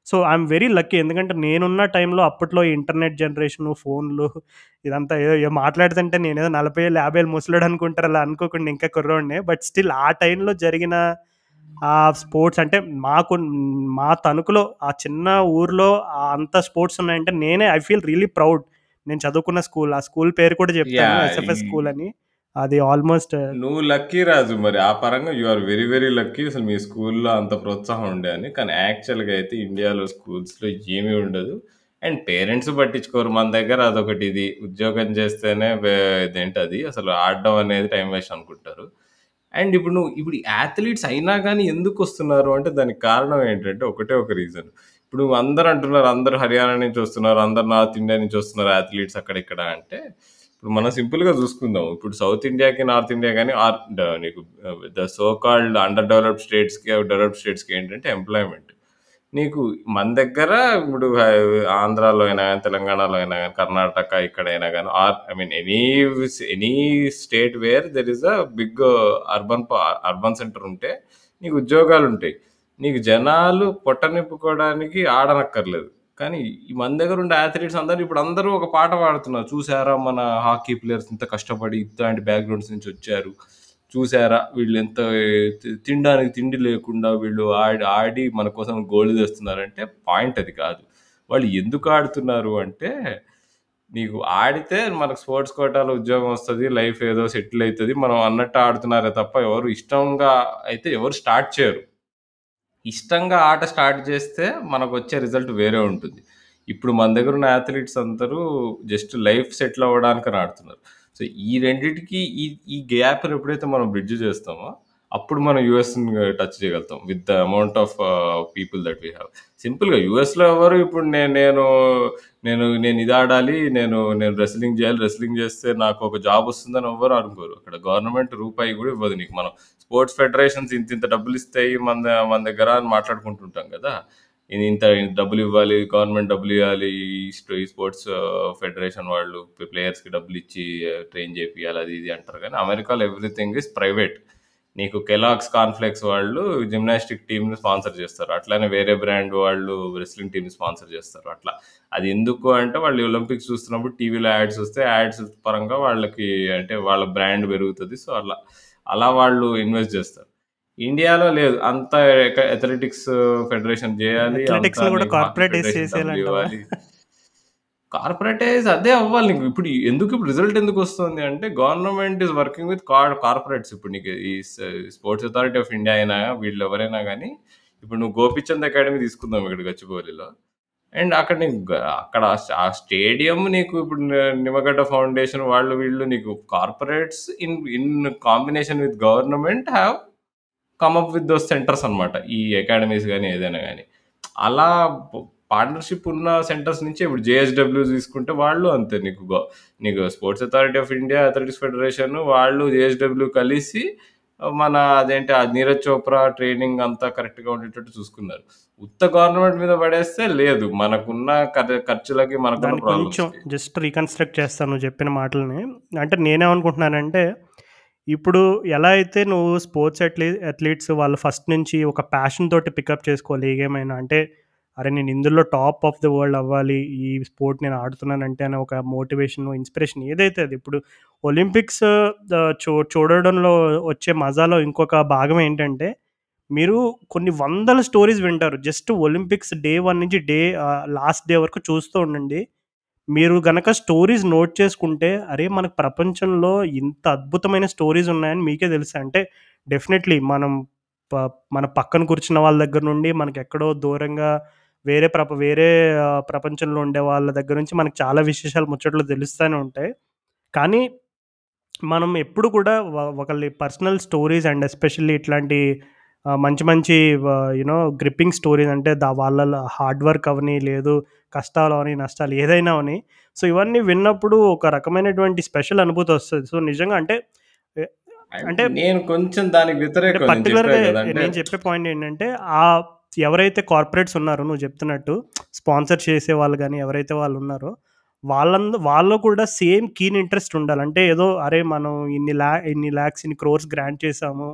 So, I'm very lucky. ఎందుకంటే నేనున్న టైంలో అప్పట్లో ఇంటర్నెట్ జనరేషను, ఫోన్లు ఇదంతా ఏదో ఏదో మాట్లాడుతుంటే నేనేదో 40 ఏళ్ళు, 50 ఏళ్ళు ముసలోడు అనుకుంటారు అలా అనుకోకుండా ఇంకా కుర్రోడినే. బట్ స్టిల్ ఆ టైంలో జరిగిన ఆ స్పోర్ట్స్ అంటే మాకు మా తణుకులో ఆ చిన్న ఊర్లో అంత స్పోర్ట్స్ ఉన్నాయంటే నేనే ఐ ఫీల్ రియల్లీ ప్రౌడ్. నేను చదువుకున్న స్కూల్. ఆ స్కూల్ పేరు కూడా చెప్తాను. ఎస్ఎఫ్ఎస్ స్కూల్ అని. అది ఆల్మోస్ట్ uh, నువ్వు లక్కీ రాజు మరి. ఆ పరంగా you are very very lucky. అసలు మీ స్కూల్‌లో అంత ప్రోత్సాహం ఉండే అని. కానీ యాక్చువల్‌గా అయితే ఇండియాలో స్కూల్స్‌లో ఏమీ ఉండదు. అండ్ పేరెంట్స్ పట్టించుకోరు. మన దగ్గర అదొకటి ఇది. ఉద్యోగం చేస్తేనే ఇదేంటి అది అసలు ఆడడం అనేది టైం వేస్ట్ అనుకుంటారు. అండ్ ఇప్పుడు నువ్వు ఇప్పుడు అథ్లీట్స్ అయినా కానీ ఎందుకు వస్తున్నారు అంటే దానికి కారణం ఏంటంటే ఒకటే ఒక రీజన్. ఇప్పుడు అందరూ అంటున్నారు. అందరూ హర్యానా నుంచి వస్తున్నారు. అందరు నార్త్ ఇండియా నుంచి వస్తున్నారు అథ్లీట్స్ అక్కడ ఇక్కడ అంటే ఇప్పుడు మనం సింపుల్‌గా చూసుకుందాం. ఇప్పుడు సౌత్ ఇండియాకి, నార్త్ ఇండియా కానీ ఆర్ నీకు the so called under developed స్టేట్స్‌కి, డెవలప్డ్ స్టేట్స్‌కి ఏంటంటే ఎంప్లాయ్‌మెంట్. నీకు మన దగ్గర ఇప్పుడు ఆంధ్రాలో అయినా కానీ తెలంగాణలో అయినా కానీ కర్ణాటక ఇక్కడైనా కానీ or I mean any any state where there is a big urban urban centre ఉంటే నీకు ఉద్యోగాలు ఉంటాయి నీకు జనాలు పొట్ట నింపుకోవడానికి ఆడనక్కర్లేదు. కానీ ఈ మన దగ్గర ఉండే అథ్లీట్స్ అందరూ ఇప్పుడు అందరూ ఒక పాట పాడుతున్నారు. చూసారా మన హాకీ ప్లేయర్స్ ఇంత కష్టపడి ఇట్లాంటి బ్యాక్‌గ్రౌండ్స్ నుంచి వచ్చారు. చూసారా వీళ్ళు ఎంత తినడానికి తిండి లేకుండా వీళ్ళు ఆడి ఆడి మన కోసం గోల్డ్ తెస్తున్నారంటే పాయింట్ అది కాదు. వాళ్ళు ఎందుకు ఆడుతున్నారు అంటే నీకు ఆడితే మనకు స్పోర్ట్స్ కోటాలో ఉద్యోగం వస్తుంది లైఫ్ ఏదో సెటిల్ అవుతుంది మనం అన్నట్టు ఆడుతున్నారే తప్ప ఎవరు ఇష్టంగా అయితే ఎవరు స్టార్ట్ చేయరు. ఇష్టంగా ఆట స్టార్ట్ చేస్తే మనకొచ్చే రిజల్ట్ వేరే ఉంటుంది. ఇప్పుడు మన దగ్గర ఉన్న అథ్లీట్స్ అందరూ జస్ట్ లైఫ్ సెటిల్ అవ్వడానికి ఆడుతున్నారు. సో, ఈ రెండింటికి ఈ ఈ గ్యాప్‌ని ఎప్పుడైతే మనం బ్రిడ్జ్ చేస్తామో, అప్పుడు మనం యూఎస్‌ని టచ్ చేయగలుగుతాం. With the amount of people that we have సింపుల్‌గా యూఎస్‌లో ఎవరు ఇప్పుడు నేను నేను నేను నేను ఇది ఆడాలి. నేను నేను రెస్లింగ్ చేయాలి. రెస్లింగ్ చేస్తే నాకు ఒక జాబ్ వస్తుందని ఎవ్వరు అనుకోరు. అక్కడ గవర్నమెంట్ రూపాయి కూడా ఇవ్వదు నీకు. మనం స్పోర్ట్స్ ఫెడరేషన్స్ ఇంత ఇంత మన ఇస్తాయి మన దగ్గర అని మాట్లాడుకుంటుంటాం కదా! ఇది ఇంత డబ్బులు ఇవ్వాలి. గవర్నమెంట్ డబ్బులు ఇవ్వాలి. ఈ స్పోర్ట్స్ ఫెడరేషన్ వాళ్ళు ప్లేయర్స్‌కి డబ్బులు ఇచ్చి ట్రైన్ చేపియాలి అది ఇది అంటారు కానీ అమెరికాలో ఎవ్రీథింగ్ ఇస్ ప్రైవేట్. నీకు కెలాగ్స్ కార్న్‌ఫ్లెక్స్ వాళ్ళు జిమ్నాస్టిక్ టీమ్‌ని స్పాన్సర్ చేస్తారు. అట్లనే వేరే బ్రాండ్ వాళ్ళు రెస్లింగ్ టీమ్‌ని స్పాన్సర్ చేస్తారు. అట్లా. అది ఎందుకు అంటే వాళ్ళు ఒలింపిక్స్ చూస్తున్నప్పుడు టీవీలో యాడ్స్ వస్తే యాడ్స్ పరంగా వాళ్ళకి అంటే వాళ్ళ బ్రాండ్ పెరుగుతుంది సో, అలా అలా వాళ్ళు ఇన్వెస్ట్ చేస్తారు. ఇండియాలో లేదు. అంత అథ్లెటిక్స్ ఫెడరేషన్ చేయాలి. నీకు హాకీ కార్పొరేటైజ్ అదే అవ్వాలి నీకు. ఇప్పుడు ఎందుకు ఇప్పుడు రిజల్ట్ ఎందుకొస్తుంది అంటే government is working with car corporates. ఇప్పుడు నీకు ఈ స్పోర్ట్స్ అథారిటీ ఆఫ్ ఇండియా అయినా వీళ్ళు ఎవరైనా గాని ఇప్పుడు నువ్వు గోపీచంద్ అకాడమీ తీసుకుందాం ఇక్కడ గచ్చిబౌలిలో. అండ్ అక్కడ నీకు గ అక్కడ ఆ స్టేడియం నీకు ఇప్పుడు నిమ్మగడ్డ ఫౌండేషన్ వాళ్ళు వీళ్ళు నీకు corporates in in combination with government have come up with those centres అన్నమాట. ఈ అకాడమీస్ కానీ ఏదైనా కానీ అలా పార్ట్నర్‌షిప్ ఉన్న సెంటర్స్ నుంచి ఇప్పుడు జేఎస్‌డబ్ల్యూ తీసుకుంటే వాళ్ళు అంతే నీకు నీకు sports authority of India, athletics federation వాళ్ళు జేఎస్‌డబ్ల్యూ కలిసి మన అదేంటి ఆ నీరజ్ చోప్రా ట్రైనింగ్ అంతా కరెక్ట్‌గా ఉండేటట్టు చూసుకున్నారు. ఉత్త గవర్నమెంట్ మీద పడేస్తే లేదు. మనకున్న ఖర్ ఖర్చులకి దాన్ని కొంచెం. జస్ట్ రీకన్‌స్ట్రక్ట్ చేస్తాను నువ్వు చెప్పిన మాటలని. అంటే నేనేమనుకుంటున్నానంటే, ఇప్పుడు ఎలా అయితే నువ్వు స్పోర్ట్స్ అథ్లీ అథ్లీట్స్ వాళ్ళు ఫస్ట్ నుంచి ఒక ప్యాషన్ తోటి పికప్ చేసుకోవాలి ఏ గేమ్ అయినా. అంటే అరే! నేను ఇందులో టాప్ ఆఫ్ ది వరల్డ్ అవ్వాలి. ఈ స్పోర్ట్ నేను ఆడుతున్నానంటే అనే ఒక మోటివేషన్, ఇన్‌స్పిరేషన్ ఏదైతే అది. ఇప్పుడు ఒలింపిక్స్ చూ చూడడంలో వచ్చే మజాలో ఇంకొక భాగం ఏంటంటే, మీరు కొన్ని వందల స్టోరీస్ వింటారు. జస్ట్ ఒలింపిక్స్ డే వన్ నుంచి డే లాస్ట్ డే వరకు చూస్తూ ఉండండి. మీరు గనక స్టోరీస్ నోట్ చేసుకుంటే, అరే! మనకు ప్రపంచంలో ఇంత అద్భుతమైన స్టోరీస్ ఉన్నాయని మీకే తెలుసా అంటే డెఫినెట్‌లీ మనం ప మన పక్కన కూర్చున్న వాళ్ళ దగ్గర నుండి మనకెక్కడో దూరంగా వేరే ప్రప వేరే ప్రపంచంలో ఉండే వాళ్ళ దగ్గర నుంచి మనకు చాలా విశేషాలు, ముచ్చట్లు తెలుస్తూనే ఉంటాయి. కానీ మనం ఎప్పుడు కూడా ఒకళ్ళ పర్సనల్ స్టోరీస్ అండ్ ఎస్పెషల్లీ ఇట్లాంటి మంచి మంచి వ యూ నో గ్రిప్పింగ్ స్టోరీస్ అంటే ద వాళ్ళ హార్డ్ వర్క్ అవ్వని, లేదు కష్టాలు అవని, నష్టాలు ఏదైనా అవని. సో, ఇవన్నీ విన్నప్పుడు ఒక రకమైనటువంటి స్పెషల్ అనుభూతి వస్తది. సో, నిజంగా అంటే అంటే నేను కొంచెం దానికి వ్యతిరేకం. నేను చెప్పా నేను పాయింట్ ఏంటంటే, ఆహ్, ఎవరైతే కార్పొరేట్స్ ఉన్నారో నువ్వు చెప్తున్నట్టు స్పాన్సర్ చేసేవాళ్ళు గాని, ఎవరైతే వాళ్ళు ఉన్నారో వాళ్ళంద వాళ్ళలో కూడా సేమ్ కీన్ ఇంట్రెస్ట్ ఉండాలి. అంటే ఏదో అరే! మనం ఇన్ని లా ఇన్ని లాక్స్, ఇన్ని క్రోర్స్ గ్రాంట్ చేసాము.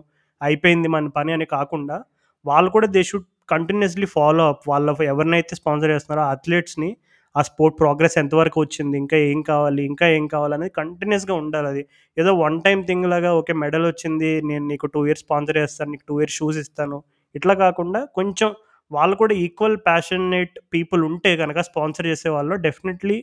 అయిపోయింది మన పని అని కాకుండా, వాళ్ళు కూడా they should continuously follow up. వాళ్ళ ఎవరినైతే స్పాన్సర్ చేస్తున్నారో అథ్లెట్స్‌ని ఆ స్పోర్ట్ ప్రోగ్రెస్ ఎంతవరకు వచ్చింది, ఇంకా ఏం కావాలి, ఇంకా ఏం కావాలనేది ఉండాలి అది ఏదో వన్ టైం థింగ్ లాగా ఓకే మెడల్ వచ్చింది. నేను నీకు టూ ఇయర్స్ స్పాన్సర్ చేస్తాను. నీకు టూ ఇయర్స్ షూస్ ఇస్తాను. ఇట్లా కాకుండా కొంచెం వాళ్ళు కూడా ఈక్వల్ ప్యాషనేట్ పీపుల్ ఉంటే కనుక స్పాన్సర్ చేసే వాళ్ళు definitely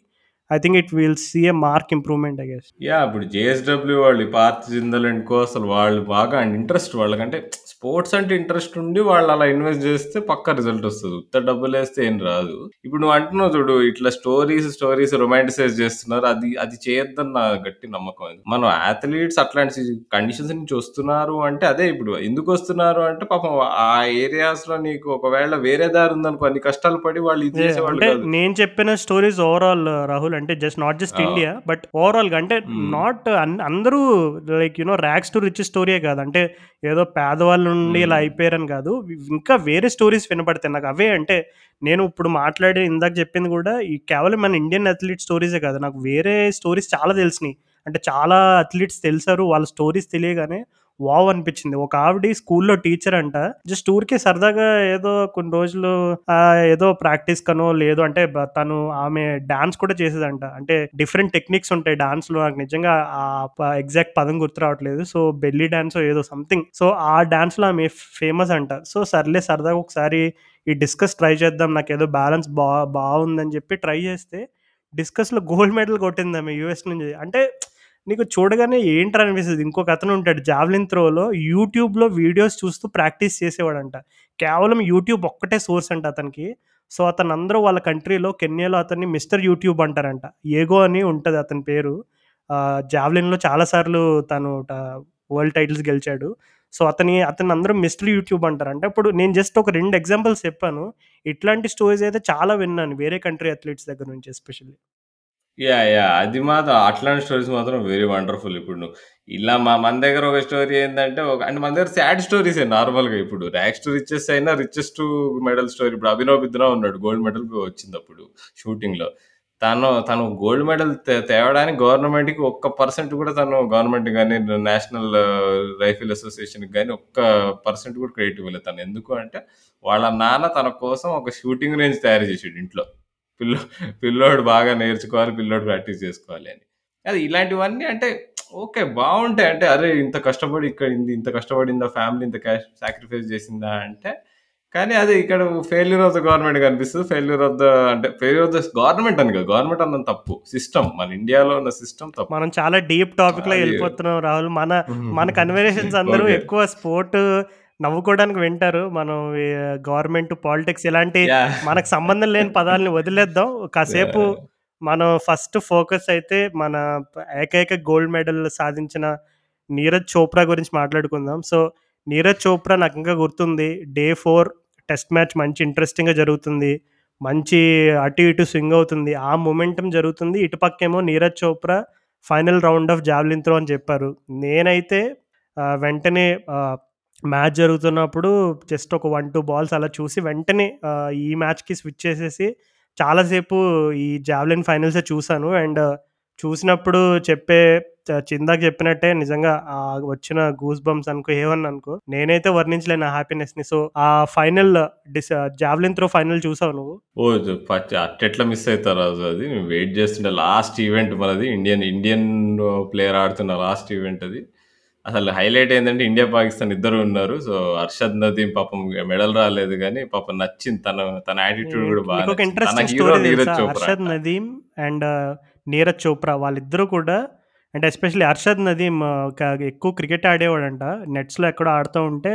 I think it will see a mark improvement I guess. Yeah ఇప్పుడు జేఎస్‌డబ్ల్యూ వాళ్ళు, ఈ జిందల్ అండ్ కో అసలు వాళ్ళు బాగా అండ్ ఇంట్రెస్ట్ వాళ్ళకంటే స్పోర్ట్స్ అంటే ఇంట్రెస్ట్ ఉండి వాళ్ళు అలా ఇన్వెస్ట్ చేస్తే పక్కా రిజల్ట్ వస్తది. ఉత్త డబ్బులేస్తే ఏం రాదు. ఇప్పుడు నువ్వు అంటున్నావు చూడు ఇట్లా స్టోరీస్, స్టోరీస్ రొమాంటిసైజ్ చేస్తున్నారు. అది అది చేయొద్దని నా గట్టి నమ్మకం అది. మనం అథ్లీట్స్ అట్లాంటి కండిషన్స్ నుంచి వస్తున్నారు అంటే అదే ఇప్పుడు ఎందుకొస్తున్నారు అంటే పాపం ఆ ఏరియాస్‌లో నీకు ఒకవేళ వేరే దారి ఉందనుకో అన్ని కష్టాలు పడి వాళ్ళు ఇది! చేసేవాళ్ళు అంటే. నేను చెప్పిన స్టోరీస్ ఓవరాల్ రాహుల్ అంటే just not just! India but ఓవరాల్‌గా అంటే హ్మ్. నాట్ అందరూ like you know rags to riches స్టోరీయే కాదు. అంటే ఏదో పేదవాళ్ళ నుండి ఇలా. అయిపోయారని కాదు. ఇంకా వేరే స్టోరీస్ వినపడతాయి నాకు. అవే అంటే నేను ఇప్పుడు మాట్లాడి ఇందాక చెప్పింది కూడా ఈ కేవలం మన ఇండియన్ అథ్లీట్ స్టోరీసే కాదు. నాకు వేరే స్టోరీస్ చాలా తెలిసినాయి. అంటే చాలా అథ్లీట్స్ తెలిసారు. వాళ్ళ స్టోరీస్ తెలియగానే వావ్! అనిపించింది. ఒక ఆవిడ స్కూల్‌లో టీచర్ అంట. జస్ట్ ఊరికే సరదాగా ఏదో కొన్ని రోజులు ఏదో ప్రాక్టీస్ కనో లేదు అంటే తను ఆమె డాన్స్ కూడా చేసేదంట. అంటే డిఫరెంట్ టెక్నిక్స్ ఉంటాయి డాన్స్‌లో. నాకు నిజంగా ఆ ప ఎగ్జాక్ట్ పదం గుర్తు రావట్లేదు. సో, బెల్లీ డాన్స్ ఏదో సంథింగ్. సో, ఆ డాన్స్‌లో ఆమె ఫేమస్ అంట. సో, సర్లే సరదాగా ఒకసారి ఈ డిస్కస్ ట్రై చేద్దాం. నాకు ఏదో బ్యాలెన్స్ బా బాగుందని చెప్పి ట్రై చేస్తే డిస్కస్‌లో గోల్డ్ మెడల్ కొట్టిందామె యూఎస్ నుంచి. అంటే నీకు చూడగానే ఏంటర్ అనిపిస్తుంది ఇంకొక అతను ఉంటాడు జావ్లిన్ త్రోలో యూట్యూబ్‌లో వీడియోస్ చూస్తూ ప్రాక్టీస్ చేసేవాడంట. కేవలం యూట్యూబ్ ఒక్కటే సోర్స్ అంట అతనికి. సో, అతను అందరూ వాళ్ళ కంట్రీలో కెన్యాలో అతన్ని మిస్టర్ యూట్యూబ్ అంటారంట. ఏగో అని ఉంటుంది అతని పేరు. జావ్లిన్లో జావెలిన్‌లో తను వరల్డ్ టైటిల్స్ గెలిచాడు. సో, అతని అతను అందరూ మిస్టర్ యూట్యూబ్ అంటారు. అంటే ఇప్పుడు నేను జస్ట్ ఒక రెండు ఎగ్జాంపుల్స్ చెప్పాను. ఇట్లాంటి స్టోరీస్ అయితే చాలా విన్నాను. వేరే కంట్రీ అథ్లెట్స్ దగ్గర నుంచి ఎస్పెషల్లీ. యాహ్! యాహ్! అది మాత్రం అట్లాంటి స్టోరీస్ మాత్రం వెరీ వండర్‌ఫుల్. ఇప్పుడు నువ్వు ఇలా మా మన దగ్గర ఒక స్టోరీ ఏందంటే ఒక అంటే మన దగ్గర సాడ్ స్టోరీసే నార్మల్‌గా ఇప్పుడు 'ర్యాక్స్ టు రిచెస్ అయినా 'రిచెస్ టు మెడల్ స్టోరీ. ఇప్పుడు అభినవ్ బింద్రా ఉన్నాడు. గోల్డ్ మెడల్ వచ్చిందప్పుడు షూటింగ్‌లో. తను తను గోల్డ్ మెడల్ తే తేవడానికి గవర్నమెంట్‌కి ఒక్క పర్సెంట్ కూడా తను గవర్నమెంట్ గాని, నేషనల్ రైఫిల్ అసోసియేషన్‌కి గాని ఒక్క పర్సెంట్ కూడా క్రెడిట్ ఇవ్వలేదు తను. ఎందుకు అంటే వాళ్ళ నాన్న తన కోసం ఒక షూటింగ్ రేంజ్ తయారు చేసాడు ఇంట్లో. పిల్లో పిల్లోడు బాగా నేర్చుకోవాలి. పిల్లోడు ప్రాక్టీస్ చేసుకోవాలి అని. అది ఇలాంటివన్నీ అంటే ఓకే. బావుంటాయి. అంటే అరే! ఇంత కష్టపడి ఇక్కడ ఇంత ఇంత కష్టపడిందా ఫ్యామిలీ ఇంత క్యాష్ సాక్రిఫైస్ చేసిందా అంటే కానీ అది ఇక్కడ ఫెయిల్యూర్ ఆఫ్ ద గవర్నమెంట్ కనిపిస్తది. ఫెయిల్యూర్ ఆఫ్ ద అంటే ఫెయిల్యూర్ ఆఫ్ ద గవర్నమెంట్ అని కాదు. గవర్నమెంట్ అన్నది తప్పు. సిస్టమ్ మన ఇండియాలో ఉన్న సిస్టమ్ తప్పు. మనం చాలా డీప్ టాపిక్‌లో అది ఎళ్ళిపోతున్నాం రాహుల్. మన మన కన్వర్జేషన్స్ అందరూ. ఎక్కువ స్పోర్ట్ నవ్వుకోవడానికి వింటారు. మనం గవర్నమెంట్, పాలిటిక్స్ ఇలాంటి! మనకు సంబంధం లేని పదాలను వదిలేద్దాం. కాసేపు! మనం ఫస్ట్ ఫోకస్ అయితే మన ఏకైక గోల్డ్ మెడల్ సాధించిన నీరజ్ చోప్రా గురించి మాట్లాడుకుందాం. సో, నీరజ్ చోప్రా నాకింకా గుర్తుంది. డే 4 టెస్ట్ మ్యాచ్ మంచి ఇంట్రెస్టింగ్‌గా జరుగుతుంది. మంచి అటు ఇటు స్వింగ్ అవుతుంది. ఆ మొమెంటమ్ జరుగుతుంది. ఇటుపక్కేమో Neeraj Chopra final round of javelin throw అని చెప్పారు. నేనైతే వెంటనే మ్యాచ్ జరుగుతున్నప్పుడు జస్ట్ ఒక 1, 2 బాల్స్ అలా చూసి వెంటనే ఈ మ్యాచ్‌కి స్విచ్ చేసేసి చాలాసేపు ఈ జావెలిన్ ఫైనల్సే చూశాను అండ్ చూసినప్పుడు చెప్పే చ చెప్పినట్టే నిజంగా ఆ వచ్చిన గూస్ బంప్స్ అనుకో ఏమన్నా అనుకో నేనైతే వర్ణించలేను ఆ హ్యాపీనెస్‌ని. సో, ఆ final this javelin throw final చూసావు నువ్వు? ఓహ్! అట్టెట్లా మిస్ అవుతారు రాజు అది. నేను వెయిట్ చేస్తుండే లాస్ట్ ఈవెంట్ మనది. ఇండియన్ ఇండియన్ ప్లేయర్ ఆడుతున్న లాస్ట్ ఈవెంట్ అది. అసలు హైలైట్ ఏందంటే ఇండియా, పాకిస్తాన్ ఇద్దరు ఉన్నారు. సో, అర్షద్ నదీం పాపం మెడల్ రాలేదు గానీ పాపం నచ్చింది. తన తన యాటిట్యూడ్ కూడా బాగా నీకొక నచ్చింది. తన ఇంట్రెస్టింగ్ హీరో స్టోరీ నీరజ్ తెలుసా? చోప్రా అర్షద్ అంట. నదీం అండ్ నీరజ్ చోప్రా వాళ్ళిద్దరూ కూడా అంటే ఎస్పెషల్లీ అర్షద్ నదీం క ఎక్కువ క్రికెట్ ఆడేవాడంట. నెట్స్‌లో ఎక్కడో ఆడుతూ ఉంటే,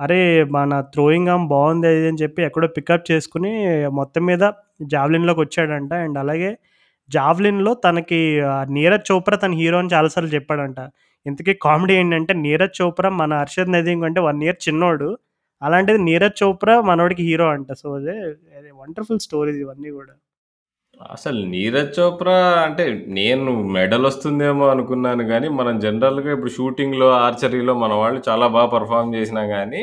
అరే! మన థ్రోయింగ్ ఆర్మ్ బావుంది అది అని చెప్పి ఎక్కడో పికప్ చేసుకొని మొత్తం మీద జావెలిన్‌లోకొచ్చాడంట. అండ్ అలాగే జావెలిన్‌లో తనకి ఆహ్, నీరజ్ చోప్రా తన హీరో అని చాలా సార్లు చెప్పాడంట. ఇంతకీ కామెడీ ఏంటంటే నీరజ్ చోప్రా మన హర్షద్ నదీం కంటే వన్ ఇయర్ చిన్నోడు. అలాంటిది నీరజ్ చోప్రా మనోడికి హీరో అంట. సో, అదే వండర్‌ఫుల్ స్టోరీస్ ఇవన్నీ కూడా. అసలు నీరజ్ చోప్రా అంటే నేను మెడల్ వస్తుందేమో అనుకున్నాను కానీ మనం జనరల్‌గా ఇప్పుడు షూటింగ్‌లో, ఆర్చరీలో మన వాళ్ళు చాలా బాగా పెర్ఫార్మ్ చేసినా కానీ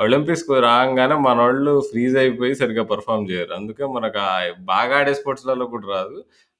ఒలింపిక్స్‌కి రాగానే మన వాళ్ళు ఫ్రీజ్ అయిపోయి సరిగ్గా పర్ఫామ్ చేయరు. అందుకే మనకు బాగా ఆడే స్పోర్ట్స్‌లలో కూడా రాదు.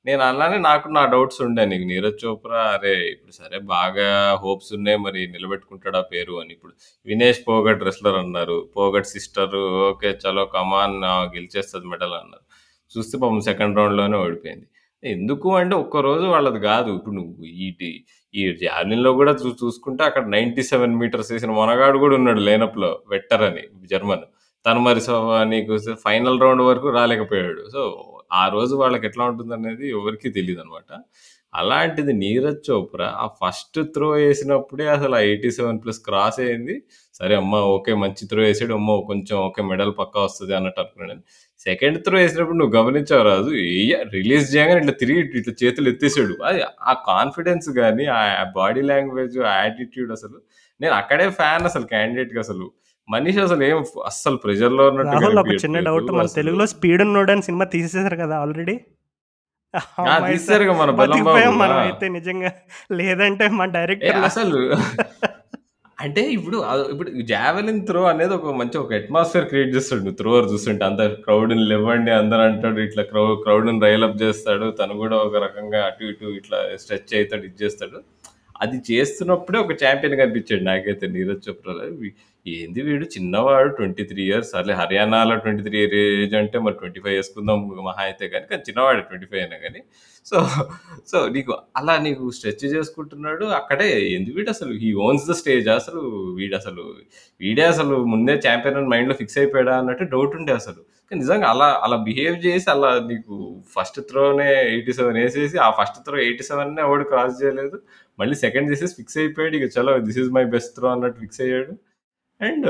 నేను అలానే నాకు నా డౌట్స్ ఉండే నీకు నీరజ్ చోప్రా అరే! ఇప్పుడు సరే బాగా హోప్స్ ఉన్నాయి మరి నిలబెట్టుకుంటాడా పేరు అని. ఇప్పుడు వినేష్ పోగట్ రెస్లర్ అన్నారు. Phogat sister okay. చలో కమాన్ గెలిచేస్తుంది మెడల్ అన్నారు. చూస్తే పాపం సెకండ్ రౌండ్‌లోనే ఓడిపోయింది. ఎందుకు అంటే ఒక్కరోజు వాళ్ళది కాదు ఇప్పుడు నువ్వు ఈటి ఈ జాలిన్లో కూడా చూ చూసుకుంటే అక్కడ 97 మీటర్స్ వేసిన మొనగాడు కూడా ఉన్నాడు లేనప్లో వెట్టర్ అని జర్మన్. తను మరి సో, నీకు ఫైనల్ రౌండ్ వరకు రాలేకపోయాడు. సో, ఆ రోజు వాళ్ళకి ఎట్లా ఉంటుందనేది ఎవరికీ అనమాట అలాంటిది నీరజ్ చోప్రా ఆ ఫస్ట్ త్రో వేసినప్పుడే అసలు ఆ 87 ప్లస్ క్రాస్ అయింది. సరే అమ్మ ఓకే. మంచి త్రో వేసాడు అమ్మ కొంచెం ఓకే. మెడల్ పక్కా వస్తుంది అన్నట్టు అనుకున్నాను. సెకండ్ త్రో వేసినప్పుడు నువ్వు గమనించావు రాజు? రిలీజ్ చేయగానే ఇట్లా తిరిగి ఇట్లా చేతులు ఎత్తేసాడు. అది ఆ కాన్ఫిడెన్స్ కానీ ఆ బాడీ లాంగ్వేజ్, ఆ యాటిట్యూడ్ అసలు నేను అక్కడే ఫ్యాన్ అసలు క్యాండిడేట్గా అసలు. మనీష్ అసలు ఏం అస్సలు ప్రెషర్‌లో ఉన్నట్టు రాహుల్ ఒక చిన్న డౌట్. మన అసలు. తెలుగులో 'స్పీడ్ ఉన్నోడు' అని సినిమా తీసేసారు కదా ఆల్రెడీ. మన! అయితే నిజంగా. లేదంటే మన ఏ డైరెక్టర్‌లు అసలు (laughs) అంటే ఇప్పుడు ఇప్పుడు జావెలిన్ త్రో అనేది ఒక మంచి ఒక అట్మాస్ఫియర్ క్రియేట్ చేస్తాడు త్రోవర్ చూస్తుంటే. అంత క్రౌడ్‌ని లెవ్వండి అందరూ అంటాడు. ఇట్లా క్రౌ క్రౌడ్‌ని రైల్ అప్ చేస్తాడు. తను కూడా ఒక రకంగా అటు ఇటు ఇట్లా స్ట్రెచ్ అయితాడు, ఇది చేస్తాడు. అది చేస్తున్నప్పుడే ఒక చాంపియన్ కనిపించాడు నాకైతే నీరజ్ చోప్రాలో. ఏంది వీడు చిన్నవాడు 23 ఇయర్స్ సర్లే హర్యానాలో 23 ఇయర్ ఏజ్ అంటే మరి ట్వంటీ ఫైవ్ వేసుకుందాం మహా అయితే కానీ కానీ చిన్నవాడు ట్వంటీ ఫైవ్ అయినా కానీ సో, సో నీకు అలా నీకు స్ట్రెచ్ చేసుకుంటున్నాడు. అక్కడే ఏంది అసలు హీ ఓన్స్ ద స్టేజ్ అసలు వీడసలు వీడే అసలు ముందే ఛాంపియన్ అని మైండ్‌లో ఫిక్స్ అయిపోయాడా అన్నట్టు డౌట్ ఉండే అసలు. కానీ నిజంగా అలా అలా బిహేవ్ చేసి అలా నీకు ఫస్ట్ త్రోనే ఎయిటీ సెవెన్ వేసేసి ఆ ఫస్ట్ త్రో 87నే ఎవడు క్రాస్ చేయలేదు. మళ్ళీ సెకండ్ చేసేసి ఫిక్స్ అయిపోయాడు. ఇక చలో this is my best throw అన్నట్టు ఫిక్స్ అయ్యాడు. అండ్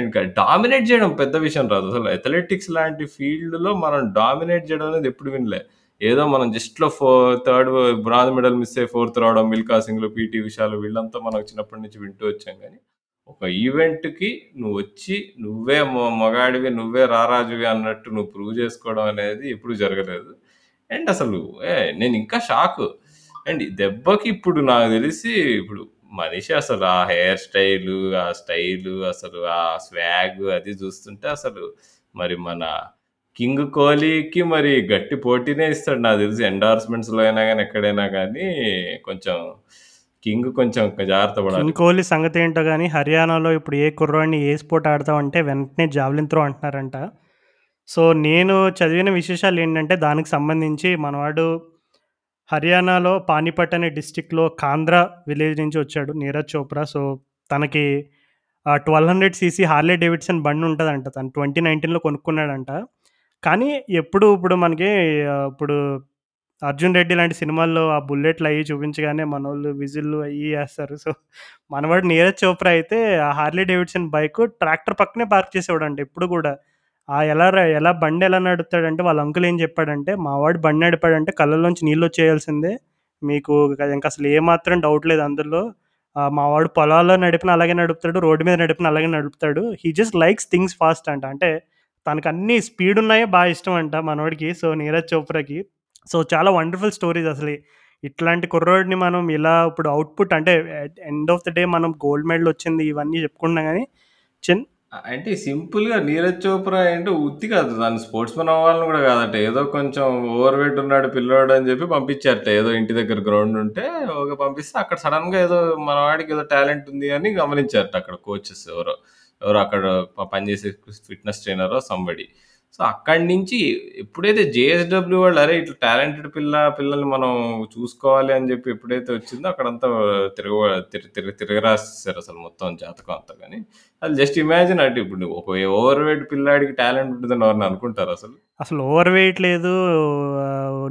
ఇంకా డామినేట్ చేయడం పెద్ద విషయం రాదు. అసలు అథ్లెటిక్స్ లాంటి ఫీల్డ్‌లో మనం డామినేట్ చేయడం అనేది ఎప్పుడు వినలే. ఏదో మనం జస్ట్‌లో ఫో థర్డ్ బ్రాంజ్ మెడల్ మిస్ అయ్యి ఫోర్త్ రావడం మిల్కా సింగ్‌లు, పీటీ విషయాలు వీళ్ళంతా మనం చిన్నప్పటి నుంచి వింటూ వచ్చాం కానీ ఒక ఈవెంట్‌కి నువ్వు వచ్చి నువ్వే మొ మగాడివి, నువ్వే రారాజువి అన్నట్టు నువ్వు ప్రూవ్ చేసుకోవడం అనేది ఎప్పుడు జరగలేదు. అండ్ అసలు ఏ నేను ఇంకా షాక్ అండ్ దెబ్బకి ఇప్పుడు నాకు తెలిసి ఇప్పుడు మనిషి అసలు ఆ హెయిర్ స్టైలు, ఆ స్టైలు అసలు ఆ స్వాగ్ అది చూస్తుంటే అసలు మరి మన కింగ్ కోహ్లీకి మరి గట్టి పోటీనే ఇస్తాడు నాకు తెలిసి ఎండార్స్‌మెంట్స్‌లో అయినా కానీ ఎక్కడైనా కానీ కొంచెం కింగ్ కొంచెం జాగ్రత్త పడాలి. కింగ్ కోహ్లీ సంగతి ఏంటో కానీ హర్యానాలో ఇప్పుడు ఏ కుర్రాడిని ఏ స్పోర్ట్ ఆడతామంటే వెంటనే జావ్లిన్ త్రో అంటున్నారంట. సో, నేను చదివిన విశేషాలు ఏంటంటే దానికి సంబంధించి మనవాడు హర్యానాలో పానీపట్ అనే డిస్టిక్లో కాంద్రా విలేజ్ నుంచి వచ్చాడు నీరజ్ చోప్రా. సో, తనకి twelve hundred CC Harley Davidson బండుంటదంట. తను 2019లో కొనుక్కున్నాడంట. కానీ ఎప్పుడు ఇప్పుడు మనకి ఇప్పుడు 'అర్జున్ రెడ్డి' లాంటి సినిమాల్లో ఆ బుల్లెట్లు అవి చూపించగానే మనోళ్ళు విజిల్లు అయ్యి వేస్తారు సో, మనవాడు నీరజ్ చోప్రా అయితే ఆ హార్లీ డేవిడ్సన్ బైకు ట్రాక్టర్ పక్కనే పార్క్ చేసేవాడు అంట ఎప్పుడు కూడా ఆ ఎలా బండి ఎలా నడుపుతాడంటే వాళ్ళ అంకుల్ ఏం చెప్పాడంటే, మావాడు బండి నడిపాడంటే కళ్ళలోంచి నీళ్ళొచ్చేయాల్సిందే. మీకు ఇంకా అసలు ఏమాత్రం డౌట్ లేదు అందులో. మావాడు పొలాల్లో నడిపిన అలాగే నడుపుతాడు. రోడ్డు మీద నడిపిన అలాగే నడుపుతాడు. He just likes things fast" అంట. అంటే తనకు అన్ని స్పీడ్ ఉన్నాయో బాగా ఇష్టం అంట మనోడికి. సో, నీరజ్ చోప్రాకి. సో, చాలా వండర్‌ఫుల్ స్టోరీస్ అసలు. ఇట్లాంటి కుర్రోడిని మనం ఇలా ఇప్పుడు అవుట్‌పుట్ అంటే ఎండ్ ఆఫ్ ద డే మనం గోల్డ్ మెడల్ వచ్చింది ఇవన్నీ చెప్పుకుంటున్నాం కానీ చిన్ అ అంటే సింపుల్‌గా 'నీరజ్ చోప్రా' ఏంటో ఉత్తి కాదు. తను స్పోర్ట్స్‌మన్ అవ్వాలని కూడా కాదట. ఏదో కొంచెం ఓవర్ వెయిట్ ఉన్నాడు పిల్లోడు అని చెప్పి పంపించారట. ఏదో ఇంటి దగ్గర గ్రౌండ్ ఉంటే ఒక పంపిస్తే అక్కడ సడెన్‌గా ఏదో మన వాడికి ఏదో టాలెంట్ ఉంది అని గమనించారట అక్కడ కోచెస్ ఎవరో. ఎవరో అక్కడ ప పనిచేసే ఫిట్‌నెస్ ట్రైనరో సంబడి. సో, అక్కడి నుంచి ఎప్పుడైతే జేఎస్‌డబ్ల్యూ వాళ్ళు అరే! ఇట్లా టాలెంటెడ్ పిల్ల పిల్లల్ని మనం చూసుకోవాలి అని చెప్పి ఎప్పుడైతే వచ్చిందో అక్కడంతా తిరగ తిర తిరగరాసేసారు అసలు మొత్తం జాతకం అంతా కానీ అది జస్ట్ ఇమాజిన్ అంటే ఇప్పుడు ఒక ఓవర్ వెయిట్ పిల్లాడికి టాలెంట్ ఉంటుందని ఎవరిని అనుకుంటారు అసలు? అసలు ఓవర్ వెయిట్ లేదు.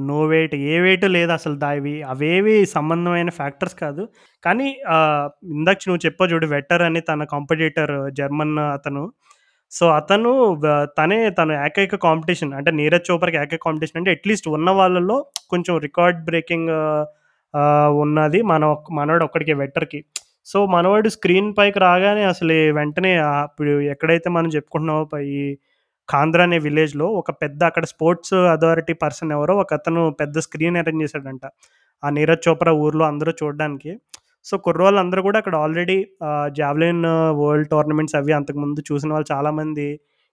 నో వెయిట్ ఏ వెయిట్ లేదు అసలు దావి అవేవి సంబంధమైన ఫ్యాక్టర్స్ కాదు. కానీ ఇందాక నువ్వు చెప్పా చూడు వెట్టర్ అని తన కాంపిటీటర్ జర్మన్ అతను. సో, అతను వ తనే తన ఏకైక కాంపిటీషన్ అంటే నీరజ్ చోప్రాకి ఏకైక కాంపిటీషన్ అంటే అట్‌లీస్ట్ ఉన్న వాళ్ళలో కొంచెం రికార్డ్ బ్రేకింగ్ ఆహ్, ఉన్నది మన మనోడు ఒక్కడికే వెట్టర్‌కి. సో, మనోడు స్క్రీన్ పైకి రాగానే అసలు వెంటనే ఆహ్, ఇప్పుడు ఎక్కడైతే మనం చెప్పుకుంటున్నామో ఈ కాంధ్ర అనే విలేజ్‌లో ఒక పెద్ద అక్కడ స్పోర్ట్స్ అథారిటీ పర్సన్ ఎవరో ఒకతను పెద్ద స్క్రీన్ అరేంజ్ చేశాడంట. ఆ నీరజ్ చోప్రా ఊర్లో అందరూ చూడడానికి. సో, కుర్రోళ్ళందరూ కూడా అక్కడ ఆల్రెడీ జావ్లిన్ వరల్డ్ టోర్నమెంట్స్ అవి అంతకుముందు చూసిన వాళ్ళు చాలామంది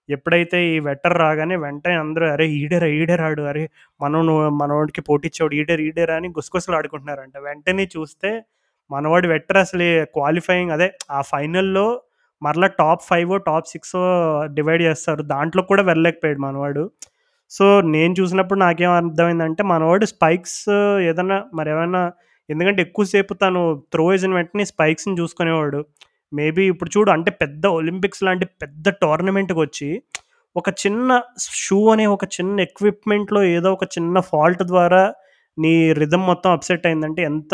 ఎప్పుడైతే ఈ వెటర్ రాగానే వెంటనే అందరూ "అరే! ఈడేరా ఈడేరాడు అరే! మనం మనవాడికి పోటీ ఇచ్చేవాడు ఈడేరా ఈడేరా" అని గుసగుసలాడుకుంటున్నారంట. వెంటనే చూస్తే మనవాడు వెట్టర్ అసలు క్వాలిఫైయింగ్ అదే ఆ ఫైనల్‌లో మరలా top five top six divide చేస్తారు. దాంట్లో కూడా వెళ్ళలేకపోయాడు మనవాడు. సో, నేను చూసినప్పుడు నాకేం అర్థమైందంటే మనవాడు స్పైక్స్ ఏదైనా మరి ఏమైనా ఎందుకంటే ఎక్కువసేపు తను త్రో వేసిన వెంటనే స్పైక్స్‌ని చూసుకునేవాడు. మేబీ ఇప్పుడు చూడు అంటే పెద్ద ఒలింపిక్స్ లాంటి పెద్ద టోర్నమెంట్కి వచ్చి ఒక చిన్న షూ అనే ఒక చిన్న ఎక్విప్‌మెంట్‌లో ఏదో ఒక చిన్న ఫాల్ట్ ద్వారా నీ రిధమ్ మొత్తం అప్‌సెట్ అయిందంటే ఎంత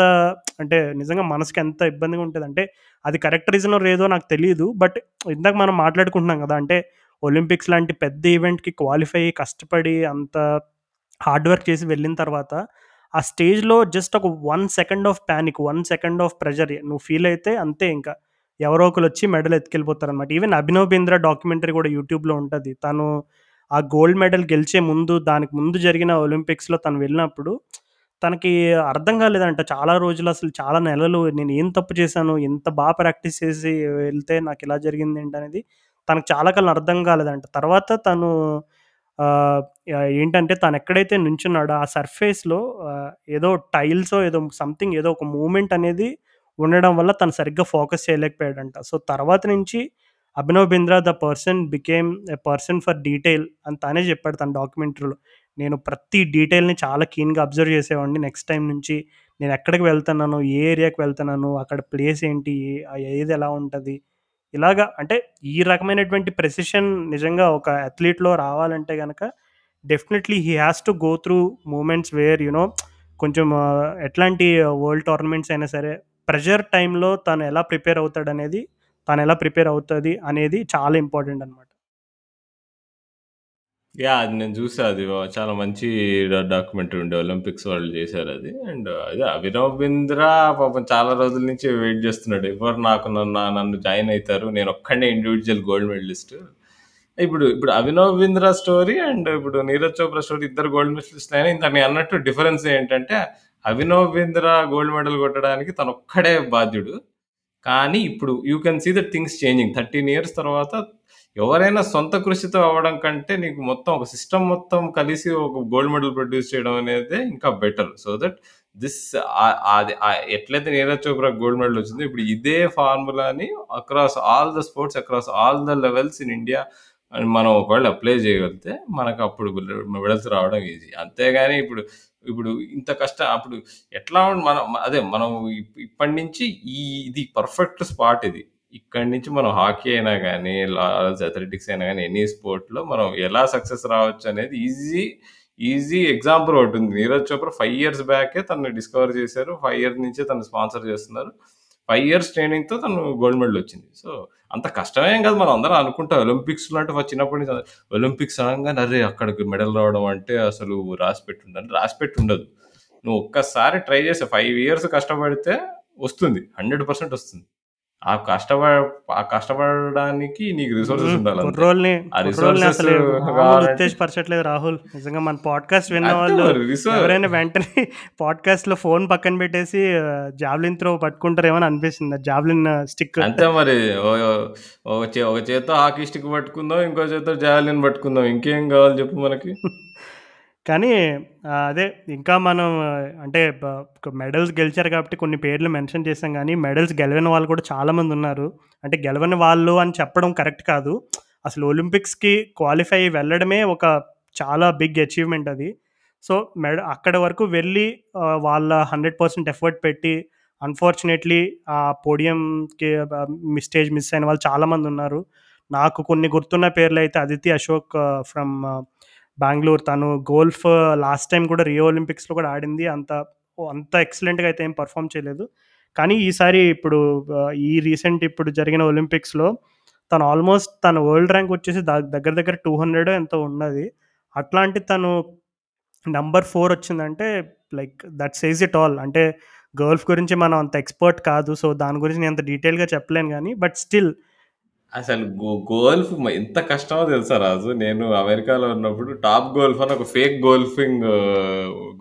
అంటే నిజంగా మనసుకి ఎంత ఇబ్బందిగా ఉంటుంది అంటే అది కరెక్ట్ రీజన్ లేదో నాకు తెలియదు బట్ ఇందాక మనం మాట్లాడుకుంటున్నాం కదా! అంటే ఒలింపిక్స్ లాంటి పెద్ద ఈవెంట్‌కి క్వాలిఫై కష్టపడి అంత హార్డ్ వర్క్ చేసి వెళ్ళిన తర్వాత ఆ స్టేజ్‌లో జస్ట్ ఒక one second of panic one second of pressure నువ్వు ఫీల్ అయితే అంతే ఇంకా. ఎవరో ఒకరు వచ్చి మెడల్ ఎత్తుకెళ్ళిపోతారనమాట. ఈవెన్ అభినవ్ బింద్రా డాక్యుమెంటరీ కూడా యూట్యూబ్‌లో ఉంటుంది తను ఆ గోల్డ్ మెడల్ గెలిచే ముందు దానికి ముందు జరిగిన ఒలింపిక్స్‌లో తను వెళ్ళినప్పుడు తనకి అర్థం కాలేదంట చాలా రోజులు అసలు చాలా నెలలు నేను ఏం తప్పు చేశాను ఎంత బాగా ప్రాక్టీస్ చేసి వెళ్తే నాకు ఇలా జరిగింది ఏంటనేది తనకు చాలా కాలం అర్థం కాలేదంట తర్వాత తను ఏంటంటే తను ఎక్కడైతే నుంచున్నాడో ఆ సర్ఫేస్లో ఏదో టైల్స్ ఏదో సంథింగ్ ఏదో ఒక మూమెంట్ అనేది ఉండడం వల్ల తను సరిగ్గా ఫోకస్ చేయలేకపోయాడంట. సో తర్వాత నుంచి Abhinav Bindra the person became a person for detail అని తానే చెప్పాడు తన డాక్యుమెంటరీలో. నేను ప్రతి డీటెయిల్ని చాలా కీన్గా అబ్జర్వ్ చేసేవాడిని. నెక్స్ట్ టైం నుంచి నేను ఎక్కడికి వెళ్తున్నాను ఏ ఏరియాకి వెళ్తున్నాను అక్కడ ప్లేస్ ఏంటి ఏది ఎలా ఉంటుంది ఇలాగా అంటే ఈ రకమైనటువంటి ప్రెసిషన్ నిజంగా ఒక అథ్లీట్లో రావాలంటే కనుక definitely he has to go through moments where you know కొంచెం ఎట్లాంటి వరల్డ్ టోర్నమెంట్స్ అయినా సరే ప్రెషర్ టైంలో తను ఎలా ప్రిపేర్ అవుతాడనేది తను ఎలా ప్రిపేర్ అవుతుంది అనేది చాలా ఇంపార్టెంట్ అనమాట యాహ్! అది నేను చూసా అది చాలా మంచి డ డాక్యుమెంటరీ ఉండే ఒలింపిక్స్ వాళ్ళు చేశారు అది. అండ్ అదే అభినవ్ బింద్రా పాపం చాలా రోజుల నుంచి వెయిట్ చేస్తున్నాడు. ఎవరు నాకు నన్ను నన్ను జాయిన్ అయితారు. నేను ఒక్కడినే ఇండివిడ్యువల్ గోల్డ్ మెడలిస్ట్. ఇప్పుడు ఇప్పుడు అభినవ్ బింద్రా స్టోరీ అండ్ ఇప్పుడు నీరజ్ చోప్రా స్టోరీ ఇద్దరు గోల్డ్ మెడలిస్ట్ అయినా ఇందాక నేను అన్నట్టు డిఫరెన్స్ ఏంటంటే అభినవ్ బింద్రా గోల్డ్ మెడల్ కొట్టడానికి తను ఒక్కడే బాధ్యుడు. కానీ ఇప్పుడు you can see the things changing. 13 years తర్వాత ఎవరైనా సొంత కృషితో అవ్వడం కంటే నీకు మొత్తం ఒక సిస్టమ్ మొత్తం కలిసి ఒక గోల్డ్ మెడల్ ప్రొడ్యూస్ చేయడం అనేది ఇంకా బెటర్. సో దట్ దిస్ అది ఎట్లయితే నీరజ్ చోప్రా గోల్డ్ మెడల్ వచ్చిందో ఇప్పుడు ఇదే ఫార్ములాని across all the sports, across all the levels in India అని మనం ఒకవేళ అప్లై చేయగలిగితే మనకు అప్పుడు మెడల్స్ రావడం ఈజీ. అంతేగాని ఇప్పుడు ఇప్పుడు ఇంత కష్టం అప్పుడు ఎట్లా మనం అదే మనం ఇప్ ఇప్పటి నుంచి ఈ ఇది పర్ఫెక్ట్ స్పాట్ ఇది. ఇక్కడి నుంచి మనం హాకీ అయినా కానీ లాస్ అథ్లెటిక్స్ అయినా కానీ ఎనీ స్పోర్ట్‌లో మనం ఎలా సక్సెస్ రావచ్చు అనేది ఈజీ, ఈజీ ఎగ్జాంపుల్ ఒకటి ఉంది నీరజ్ చోప్రా ఫైవ్ ఇయర్స్ బ్యాకే తను డిస్కవర్ చేశారు. ఫైవ్ ఇయర్స్ నుంచే తను స్పాన్సర్ చేస్తున్నారు. ఫైవ్ ఇయర్స్ ట్రైనింగ్‌తో తను గోల్డ్ మెడల్ వచ్చింది. సో అంత కష్టమేం కాదు. మనం అందరం అనుకుంటాం ఒలింపిక్స్‌లో అంటే చిన్నప్పటి నుంచి ఒలింపిక్స్ అనగా అరే! అక్కడికి మెడల్ రావడం అంటే అసలు రాసిపెట్టి రాసి రాసిపెట్టి ఉండదు. నువ్వు ఒక్కసారి ట్రై చేసే ఫైవ్ ఇయర్స్ కష్టపడితే వస్తుంది. 100% వస్తుంది. ఆ కష్టప ఆ కష్టపడడానికి నీకు రిసోర్సెస్. ఉండాలి అంతే. కుర్రోల్ని ఆ కుర్రోల్ని రిసోర్సెస్ అసలు మామూలు కావాలంటే ఉత్తేజపరచట్లేదు రాహుల్. నిజంగా మన పాడ్‌కాస్ట్ విన్న అంతే వాళ్ళు మరి ఎవరైనా వెంటనే పాడ్‌కాస్ట్‌లో ఫోన్ పక్కన పెట్టేసి జావెలిన్ త్రో పట్టుకుంటారేమో అని అనిపిస్తుంది. Javelin stick. అంతే మరి. ఓ ఒక చే ఒక చేత్తో హాకీ స్టిక్ పట్టుకుందాం. ఇంకో చేత్తో జావెలిన్ పట్టుకుందాం. ఇంకేం కావాలి చెప్పు మనకి? (laughs) కానీ ఆహ్, అదే ఇంకా మనం అంటే బ మెడల్స్ గెలిచారు కాబట్టి కొన్ని పేర్లు మెన్షన్ చేసాం కానీ మెడల్స్ గెలవని వాళ్ళు కూడా చాలామంది ఉన్నారు. అంటే గెలవని వాళ్ళు అని చెప్పడం కరెక్ట్ కాదు. అసలు ఒలింపిక్స్‌కి క్వాలిఫై అయ్యి వెళ్ళడమే ఒక చాలా బిగ్ అచీవ్‌మెంట్ అది. సో, మెడ అక్కడి వరకు వెళ్ళి ఆహ్, వాళ్ళ 100% ఎఫర్ట్ పెట్టి అన్‌ఫార్చునేట్‌లీ ఆ పోడియంకి బ స్టేజ్ మిస్ అయిన వాళ్ళు చాలామంది ఉన్నారు. నాకు కొన్ని గుర్తున్న పేర్లయితే అదితి అశోక్ ఫ్రమ్ బెంగళూరు తను గోల్ఫ్ లాస్ట్ టైం కూడా రియో ఒలింపిక్స్‌లో కూడా ఆడింది. అంత అంత ఎక్సలెంట్‌గా అయితే ఏం పర్ఫామ్ చేయలేదు. కానీ ఈసారి ఇప్పుడు ఈ రీసెంట్ ఇప్పుడు జరిగిన ఒలింపిక్స్‌లో తను ఆల్మోస్ట్ తన వరల్డ్ ర్యాంక్ వచ్చేసి దగ్గర దగ్గర దగ్గర 200 ఎంతో ఉన్నది. అట్లాంటి తను నంబర్ ఫోర్ వచ్చిందంటే like that says it all. అంటే గోల్ఫ్ గురించి మనం అంత ఎక్స్‌పర్ట్ కాదు. సో, దాని గురించి నేను అంత డీటెయిల్‌గా చెప్పలేను కానీ బట్ స్టిల్ అసలు గో గోల్ఫ్ మ ఎంత కష్టమో తెలుసా రాజు? నేను అమెరికాలో ఉన్నప్పుడు టాప్ గోల్ఫ్ అని ఒక ఫేక్ గోల్ఫింగ్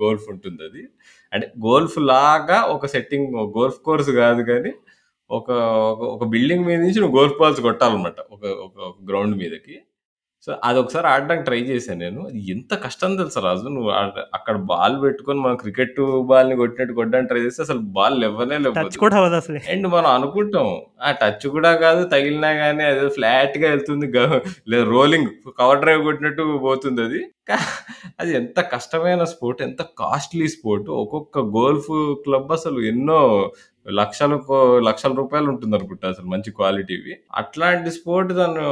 గోల్ఫ్ ఉంటుందది. అంటే గోల్ఫ్ లాగా ఒక సెట్టింగ్ గోల్ఫ్ కోర్స్ కాదు గానీ, ఒక ఒక ఒక బిల్డింగ్ మీద నుంచి నువ్వు గోల్ఫ్ బాల్స్ కొట్టాలన్నమాట. ఒక ఒక గ్రౌండ్ మీదకి. సో, అదొకసారి ఆడడానికి ట్రై చేశాను నేను. అది ఎంత కష్టం తెలుసా రాజు? నువ్వు అక్కడ బాల్ పెట్టుకొని మనం క్రికెట్ బాల్‌ని కొట్టినట్టు కొట్టడానికి ట్రై చేస్తే అసలు బాల్ లెవ్వనే టచ్ లెవ్వదు. కూడా అవ్వదసలు. అండ్ మనం అనుకుంటాం. ఆ టచ్ కూడా కాదు. తగిలినా గానీ అదేదో ఫ్లాట్‌గా ఎళ్తుంది. గ లేదా రోలింగ్ కవర్ డ్రైవ్ కొట్టినట్టు పోతుందది. కా అది ఎంత కష్టమైన స్పోర్ట్. ఎంత కాస్ట్‌లీ స్పోర్ట్. ఒక్కొక్క గోల్ఫ్ క్లబ్ అసలు ఎన్నో లక్షలకు లక్షల రూపాయలు ఉంటుందనుకుంటా అసలు మంచి క్వాలిటీవి. అట్లాంటి స్పోర్ట్ తను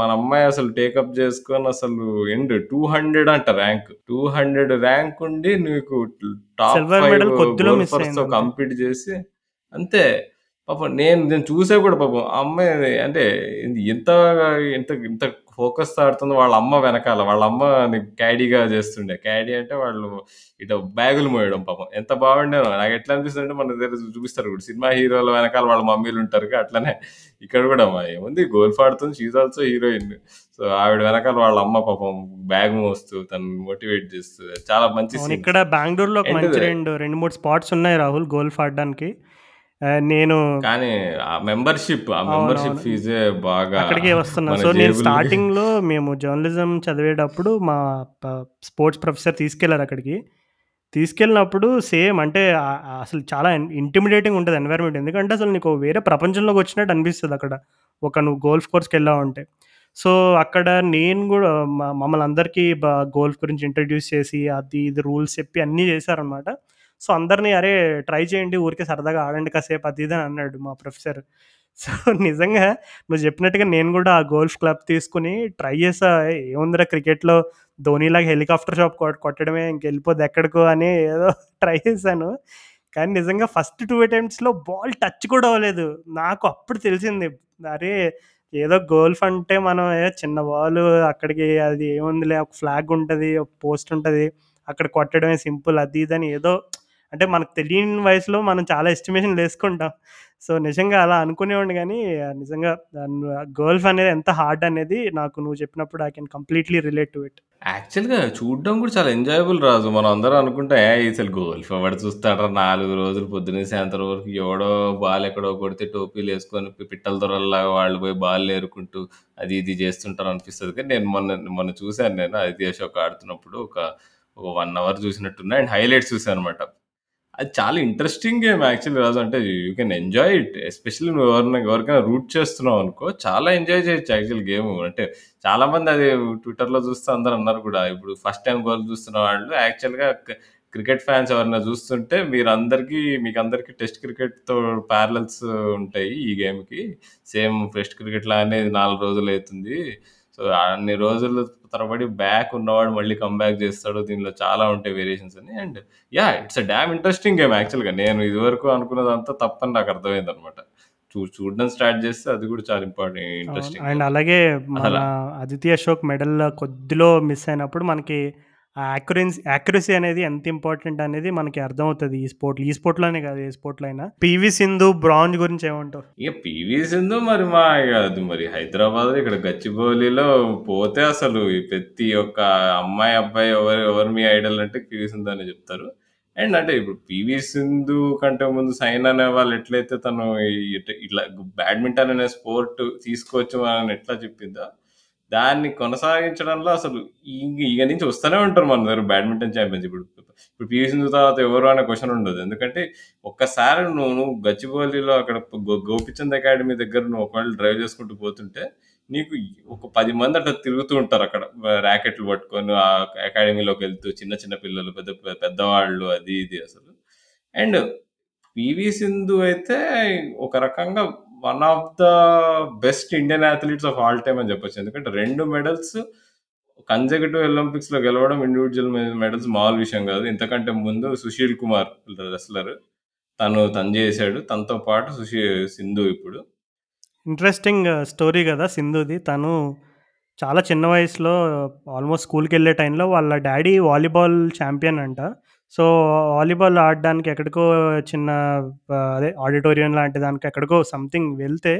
మన అమ్మాయి అసలు టేకప్ చేసుకొని అసలు ఎండ్ 200 అంట ర్యాంక్. 200 ర్యాంక్ ఉండి నీకు టాప్ సిల్వర్ 5 మెడల్ కొద్దిలో మిస్ గోల్ఫర్స్‌తో అయింది అంతే. కంపీట్ చేసి అంతే. పాపం నేను నేను చూసా కూడా పాపం. ఆ అమ్మాయి అంటే ఎంత ఎంత ఇంత ఫోకస్‌తో ఆడుతుంది. వాళ్ళ అమ్మ వెనకాల. వాళ్ళ అమ్మని క్యాడీగా చేస్తుండే. క్యాడీ అంటే వాళ్ళు ఇటు బ్యాగులు మోయడం పాపం. ఎంత బాగుండేనో. నాకు ఎట్లా అనిపిస్తదంటే మన దగ్గర చూపిస్తారు ఇప్పుడు సినిమా హీరోల వెనకాల వాళ్ళ మమ్మీలు ఉంటారుగా అట్లనే ఇక్కడ కూడా ఏముంది గోల్ఫ్ ఆడుతుంది. She is also heroine. So, ఆవిడ వెనకాల వాళ్ళ అమ్మ పాపం బ్యాగ్ మోస్తూ తనని మోటివేట్ చేస్తూ చాలా మంచి. ఇక్కడ బెంగుళూరులో రెండు 2, 3 స్పాట్స్ ఉన్నాయి రాహుల్ గోల్ఫ్ ఆడడానికి. ఆహ్, నేను కానీ ఆ మెంబర్‌షిప్ ఆ మెంబర్‌షిప్ అవునవును. ఫీజే బాగా అక్కడికే వస్తున్నా. మన సో, నేను జేబుల్ని స్టార్టింగ్‌లో (laughs) మేము జర్నలిజం చదివేటప్పుడు మా ప స్పోర్ట్స్ ప్రొఫెసర్ తీసుకెళ్ళారు అక్కడికి. తీసుకెళ్ళినప్పుడు సేమ్ అంటే ఆహ్, ఆహ్, అసలు చాలా ఇన్ ఇంటిమిడేటింగ్ ఉంటది ఎన్వైర్న్‌మెంట్. ఎందుకంటే అసలు నీకు వేరే ప్రపంచంలోకి వచ్చినట్టు అనిపిస్తది అక్కడ. ఒక నువ్వు గోల్ఫ్ కోర్స్‌కెళ్ళావంటే. సో, అక్కడ నేను గూడా మ మమ్మల్ని అందరికీ బ గోల్ఫ్ గురించి ఇంట్రొడ్యూస్ చేసి అది ఇది రూల్స్ చెప్పి అన్నీ చేశారనమాట. సో, అందరిని "అరే! ట్రై చేయండి. ఊరికే సరదాగా ఆడండి కాసేపు" అది ఇది అని అన్నాడు మా ప్రొఫెసర్. (laughs) సో, నిజంగా నువ్వు చెప్పినట్టుగా నేను కూడా ఆ గోల్ఫ్ క్లబ్ తీసుకొని ట్రై చేసా ఏముందిరా క్రికెట్‌లో ధోనిలాగా హెలికాప్టర్ షాప్ కొ కొట్టడమే ఇంకెళ్ళిపోద్ది ఎక్కడికో అని ఏదో (laughs) ట్రై చేశాను. కానీ నిజంగా ఫస్ట్ టూ అటెంప్ట్స్‌లో బాల్ టచ్ కూడా అవ్వలేదు. నాకు అప్పుడు తెలిసింది. అరే! ఏదో గోల్ఫ్ అంటే మనం చిన్న బాలు అక్కడికి అది ఏముందిలే ఒక ఫ్లాగ్ ఉంటుంది ఒక పోస్ట్ ఉంటుంది అక్కడ కొట్టడమే సింపుల్ అది ఇది అని ఏదో అంటే మనకు తెలియని వయసులో మనం చాలా ఎస్టిమేషన్ వేసుకుంటాం సో, నిజంగా అలా అనుకునేవాడిని కానీ నిజంగా ఆహ్, గోల్ఫ్ అనేది ఎంత హార్డ్ అనేది నాకు నువ్వు చెప్పినప్పుడు I can completely relate to it. యాక్చువల్‌గా చూడడం కూడా చాలా ఎంజాయబుల్ రాజు. మనం అందరం అనుకుంటాం అసలు గోల్ఫ్ ఎవడు చూస్తాడురా 4 రోజులు పొద్దున్నే సాయంత్రం వరకు ఎవడో బాల్ ఎక్కడో కొడితే టోపీలు వేసుకొని పిట్టల దొరల్లాగా వాళ్ళు పోయి బాల్ ఏరుకుంటూ అది ఇది చేస్తుంటారు" అనిపిస్తుంది కానీ నేను మొన్న మొన్న చూసాను నేను ఐతీ అశోక్ ఆడుతున్నప్పుడు ఒక ఒక వన్ అవర్ చూసినట్టున్నా అండ్ హైలైట్స్ చూసానన్నమాట. అది చాలా ఇంట్రెస్టింగ్ గేమ్ యాక్చువల్లీ రాజు. అంటే you can enjoy it. Especially నువ్వు ఎవరిన ఎవరికైనా రూట్ చేస్తున్నావు అనుకో చాలా ఎంజాయ్ చేయొచ్చు యాక్చువల్ గేము. అంటే చాలామంది అది ట్విట్టర్‌లో చూస్తే అందరూ అన్నారు కూడా. ఇప్పుడు ఫస్ట్ టైమ్ గోల్ చూస్తున్న వాళ్ళు యాక్చువల్‌గా క్ క్రికెట్ ఫ్యాన్స్ ఎవరైనా చూస్తుంటే మీరందరికీ మీకందరికీ టెస్ట్ క్రికెట్‌తో పారలల్స్ ఉంటాయి ఈ గేమ్‌కి. సేమ్ టెస్ట్ క్రికెట్ లాగానే 4 రోజులైతుంది. అన్ని రోజులు తరబడి బ్యాక్ ఉన్నవాడు మళ్ళీ కమ్‌బ్యాక్ చేస్తాడు. దీనిలో చాలా ఉంటాయి వేరియేషన్స్ అని. And yeah! It's a damn interesting game యాక్చువల్‌గా. నేను ఇదివరకు అనుకున్నదంతా తప్పని నాకు అర్థమైందన్నమాట. చూ చూడడం స్టార్ట్ చేస్తే అది కూడా చాలా ఇంపార్టెంట్. Interesting and. అలాగే మన అదితి అశోక్ మెడల్ కొద్దిలో మిస్ అయినప్పుడు మనకి ఆ యాక్యురెన్స్ యాక్యురసీ అనేది ఎంత ఇంపార్టెంట్ అనేది మనకి అర్థమవుతుంది ఈ స్పోర్ట్ ఈ స్పోర్ట్‌లోనే కాదు ఏ స్పోర్ట్‌లో అయినా. పివి సింధు బ్రాంజ్ గురించి ఏమంటావు? ఇక పివి సింధు మరి మా కాదు అది మరి హైదరాబాద్ ఇక్కడ గచ్చిబౌలిలో పోతే అసలు ఈ ప్రతి ఒక్క అమ్మాయి, అబ్బాయి ఎవరు ఎవరు మీ ఐడల్ అంటే పివి సింధు అని చెప్తారు. అండ్ అంటే ఇప్పుడు పివి సింధు కంటే ముందు సైనా వాళ్ళు ఎట్లయితే తను ఇట్లా ఇట్లా బ్యాడ్మింటన్ అనే స్పోర్ట్ తీసుకొచ్చి అని ఎట్లా చెప్పిందా దాన్ని కొనసాగించడంలో అసలు ఇక నుంచి వస్తూనే ఉంటారు మన దగ్గర బ్యాడ్మింటన్ ఛాంపియన్స్. ఇప్పుడు ఇప్పుడు పీవీ సింధు తర్వాత ఎవరు అనే క్వశ్చన్ ఉండదు. ఎందుకంటే ఒక్కసారి నువ్వు నువ్వు గచ్చిబౌలిలో అక్కడ గోపిచంద్ గోపీచంద్ అకాడమీ దగ్గర నువ్వు ఒకవేళ డ్రైవ్ చేసుకుంటూ పోతుంటే నీకు ఒక పది మంది అట్లా తిరుగుతూ ఉంటారు అక్కడ. ర్యాకెట్లు పట్టుకొని ఆ అకాడమీలోకి వెళ్తూ చిన్న చిన్న పిల్లలు, పెద్ద పెద్దవాళ్ళు అది ఇది అసలు. అండ్ పీవీ సింధు అయితే ఒక రకంగా one of the best Indian athletes of all time అని చెప్పొచ్చు. ఎందుకంటే రెండు మెడల్స్ కన్జర్వేటివ్ ఒలింపిక్స్లో గెలవడం ఇండివిజువల్ మెడల్స్ మామూలు విషయం కాదు. ఇంతకంటే ముందు సుశీల్ కుమార్ రెస్లర్ తను తను చేశాడు తనతో పాటు సుశీ సింధు ఇప్పుడు. ఇంట్రెస్టింగ్ స్టోరీ uh, కదా సింధుది. తను చాలా చిన్న వయసులో ఆల్మోస్ట్ స్కూల్కి వెళ్ళే టైంలో వాళ్ళ డాడీ వాలీబాల్ ఛాంపియన్ అంట. సో, వాలీబాల్ ఆడడానికి ఎక్కడికో చిన్న అదే ఆడిటోరియం లాంటి దానికి ఎక్కడికో సంథింగ్ వెళ్తే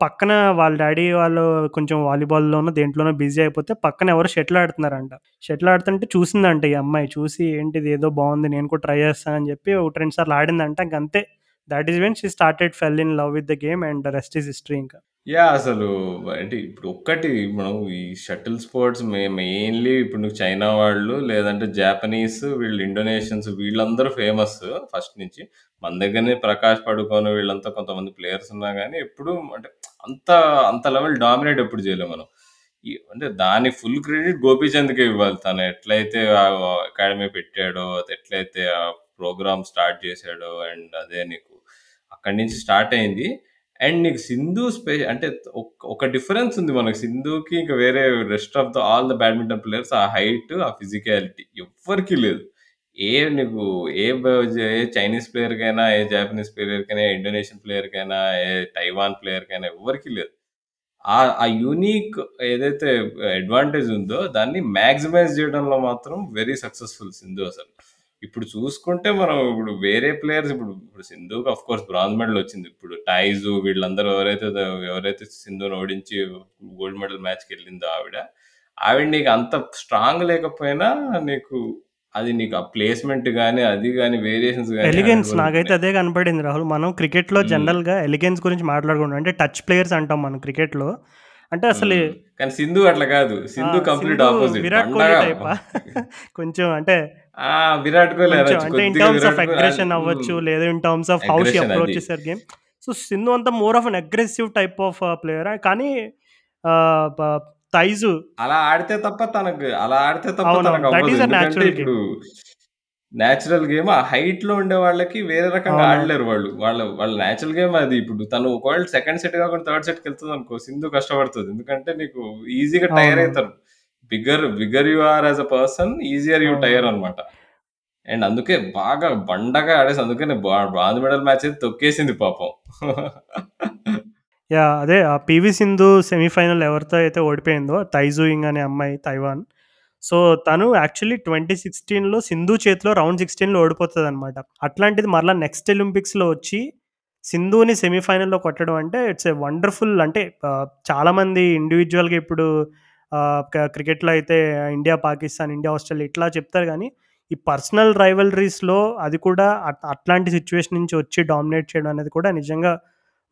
పక్కన వాళ్ళ డాడీ వాళ్ళు కొంచెం వాలీబాల్‌లోనో దేంట్లోనో బిజీ అయిపోతే పక్కన ఎవరు షటిల్ ఆడుతున్నారంట. షటిల్ ఆడుతుంటే చూసిందంట ఈ అమ్మాయి. చూసి ఏంటిది ఏదో బాగుంది నేను కూడా ట్రై చేస్తాను అని చెప్పి ఒకటి, రెండు సార్లు ఆడిందంట. ఇంకంతే. That is when she started fell in love with the game and rest is history ఇంకా. యా అసలు అంటే ఇప్పుడు ఒక్కటి మనం ఈ షటిల్ స్పోర్ట్స్ మే మెయిన్‌లీ ఇప్పుడు నువ్వు చైనా వాళ్ళు లేదంటే జాపనీస్ వీళ్ళు ఇండోనేషియన్స్ వీళ్ళందరూ ఫేమస్ ఫస్ట్ నుంచి. మన దగ్గరనే ప్రకాష్ పడుకొని వీళ్ళంతా కొంతమంది ప్లేయర్స్ ఉన్నా కానీ ఎప్పుడు అంటే అంత అంత లెవెల్ డామినేట్ ఎప్పుడు చేయలేము మనం. ఈ అంటే దాని ఫుల్ క్రెడిట్ గోపీచంద్‌కే ఇవ్వాలి. తను ఎట్లయితే అకాడమీ పెట్టాడో, ఎట్లయితే ఆ ప్రోగ్రామ్ స్టార్ట్ చేసాడో అండ్ అదే నీకు అక్కడి నుంచి స్టార్ట్ అయింది. అండ్ నీకు సింధు స్పె అంటే ఒక డిఫరెన్స్ ఉంది మనకు సింధుకి ఇంకా వేరే rest of the all the badminton players ఆ హైట్, ఆ ఫిజికాలిటీ ఎవ్వరికీ లేదు. ఏ నీకు ఏ బ ఏ చైనీస్ ప్లేయర్‌కైనా, ఏ జాపనీస్ ప్లేయర్‌కైనా, ఇండోనేషియన్ ప్లేయర్‌కైనా, ఏ తైవాన్ ప్లేయర్‌కైనా ఎవ్వరికీ లేదు. ఆ ఆ యూనిక్ ఏదైతే అడ్వాంటేజ్ ఉందో దాన్ని మ్యాక్సిమైజ్ చేయడంలో మాత్రం వెరీ సక్సెస్ఫుల్ సింధు అసలు ఇప్పుడు చూసుకుంటే మనం ఇప్పుడు వేరే ప్లేయర్స్ ఇప్పుడు ఇప్పుడు సింధుకి ఆఫ్ కోర్స్ బ్రాంజ్ మెడల్ వచ్చింది. ఇప్పుడు టైజు వీళ్ళందరూ ఎవరైతే ఎవరైతే సింధుని ఓడించి గోల్డ్ మెడల్ మ్యాచ్కి వెళ్ళిందో ఆవిడ ఆవిడ నీకు అంత స్ట్రాంగ్ లేకపోయినా నీకు అది నీకు ఆ ప్లేస్మెంట్ కానీ అది కానీ వేరియేషన్స్ ఎలిగెన్స్ నాకైతే అదే కనపడింది రాహుల్. మనం క్రికెట్లో. జనరల్గా ఎలిగెన్స్ గురించి మాట్లాడుకుంటాం అంటే టచ్ ప్లేయర్స్ అంటాం మనం క్రికెట్లో అంటే అసలు కానీ సింధు అట్లా కాదు. సింధు కంప్లీట్ ఆపోజిట్ విరాట్ కోహ్లీ టైపా (laughs) కొంచెం అంటే ఆ విరాట్ కోహ్లీ అంటే ఇన్ టర్మ్స్ ఆఫ్ అగ్రెషన్ అవ్వచ్చు. లేదా in terms of how she approach. చేశారు గేమ్ సో సింధు అంతా more of an aggressive type of player కానీ తైజు అలా ఆడితే తప్ప తనకు అలా ఆడితే తప్ప. తనకు ఇప్పుడు నేచురల్ గేమ్ ఆ హైట్లో ఉండే వాళ్ళకి వేరే రకంగా. ఆడలేరు వాళ్ళు వాళ్ళ వాళ్ళ నేచురల్ గేమ్ అది ఇప్పుడు తను ఒకవేళ సెకండ్ సెట్ కాకుండా థర్డ్ సెట్కి వెళ్తుంది అనుకో సింధు కష్టపడుతుంది ఎందుకంటే నీకు ఈజీగా టైర్. అవుతారు bigger bigger you are as a person easier you. Tire అన్నమాట. అండ్ అందుకే బాగా బండగా ఆడేసి అందుకనే బ్రాంజ్ మెడల్ మ్యాచ్ అయితే తొక్కేసింది పాపం. యా అదే ఆ పివి సింధు సెమీఫైనల్ ఎవరితో అయితే ఓడిపోయిందో తైజూయింగ్ అనే అమ్మాయి తైవాన్. సో తను యాక్చువల్లీ ట్వంటీ సిక్స్టీన్లో సింధు చేతిలో రౌండ్ సిక్స్టీన్లో ఓడిపోతుంది అనమాట అట్లాంటిది మరలా నెక్స్ట్ ఒలింపిక్స్లో వచ్చి సింధుని సెమీఫైనల్లో కొట్టడం అంటే ఇట్స్ ఏ వండర్ఫుల్ అంటే చాలామంది ఇండివిజువల్గా ఇప్పుడు క్రికెట్లో అయితే ఇండియా పాకిస్తాన్ ఇండియా ఆస్ట్రేలియా ఇట్లా చెప్తారు కానీ ఈ పర్సనల్ రైవలరీస్లో అది కూడా అట్- అట్లాంటి సిచ్యువేషన్ నుంచి వచ్చి డామినేట్ చేయడం అనేది కూడా నిజంగా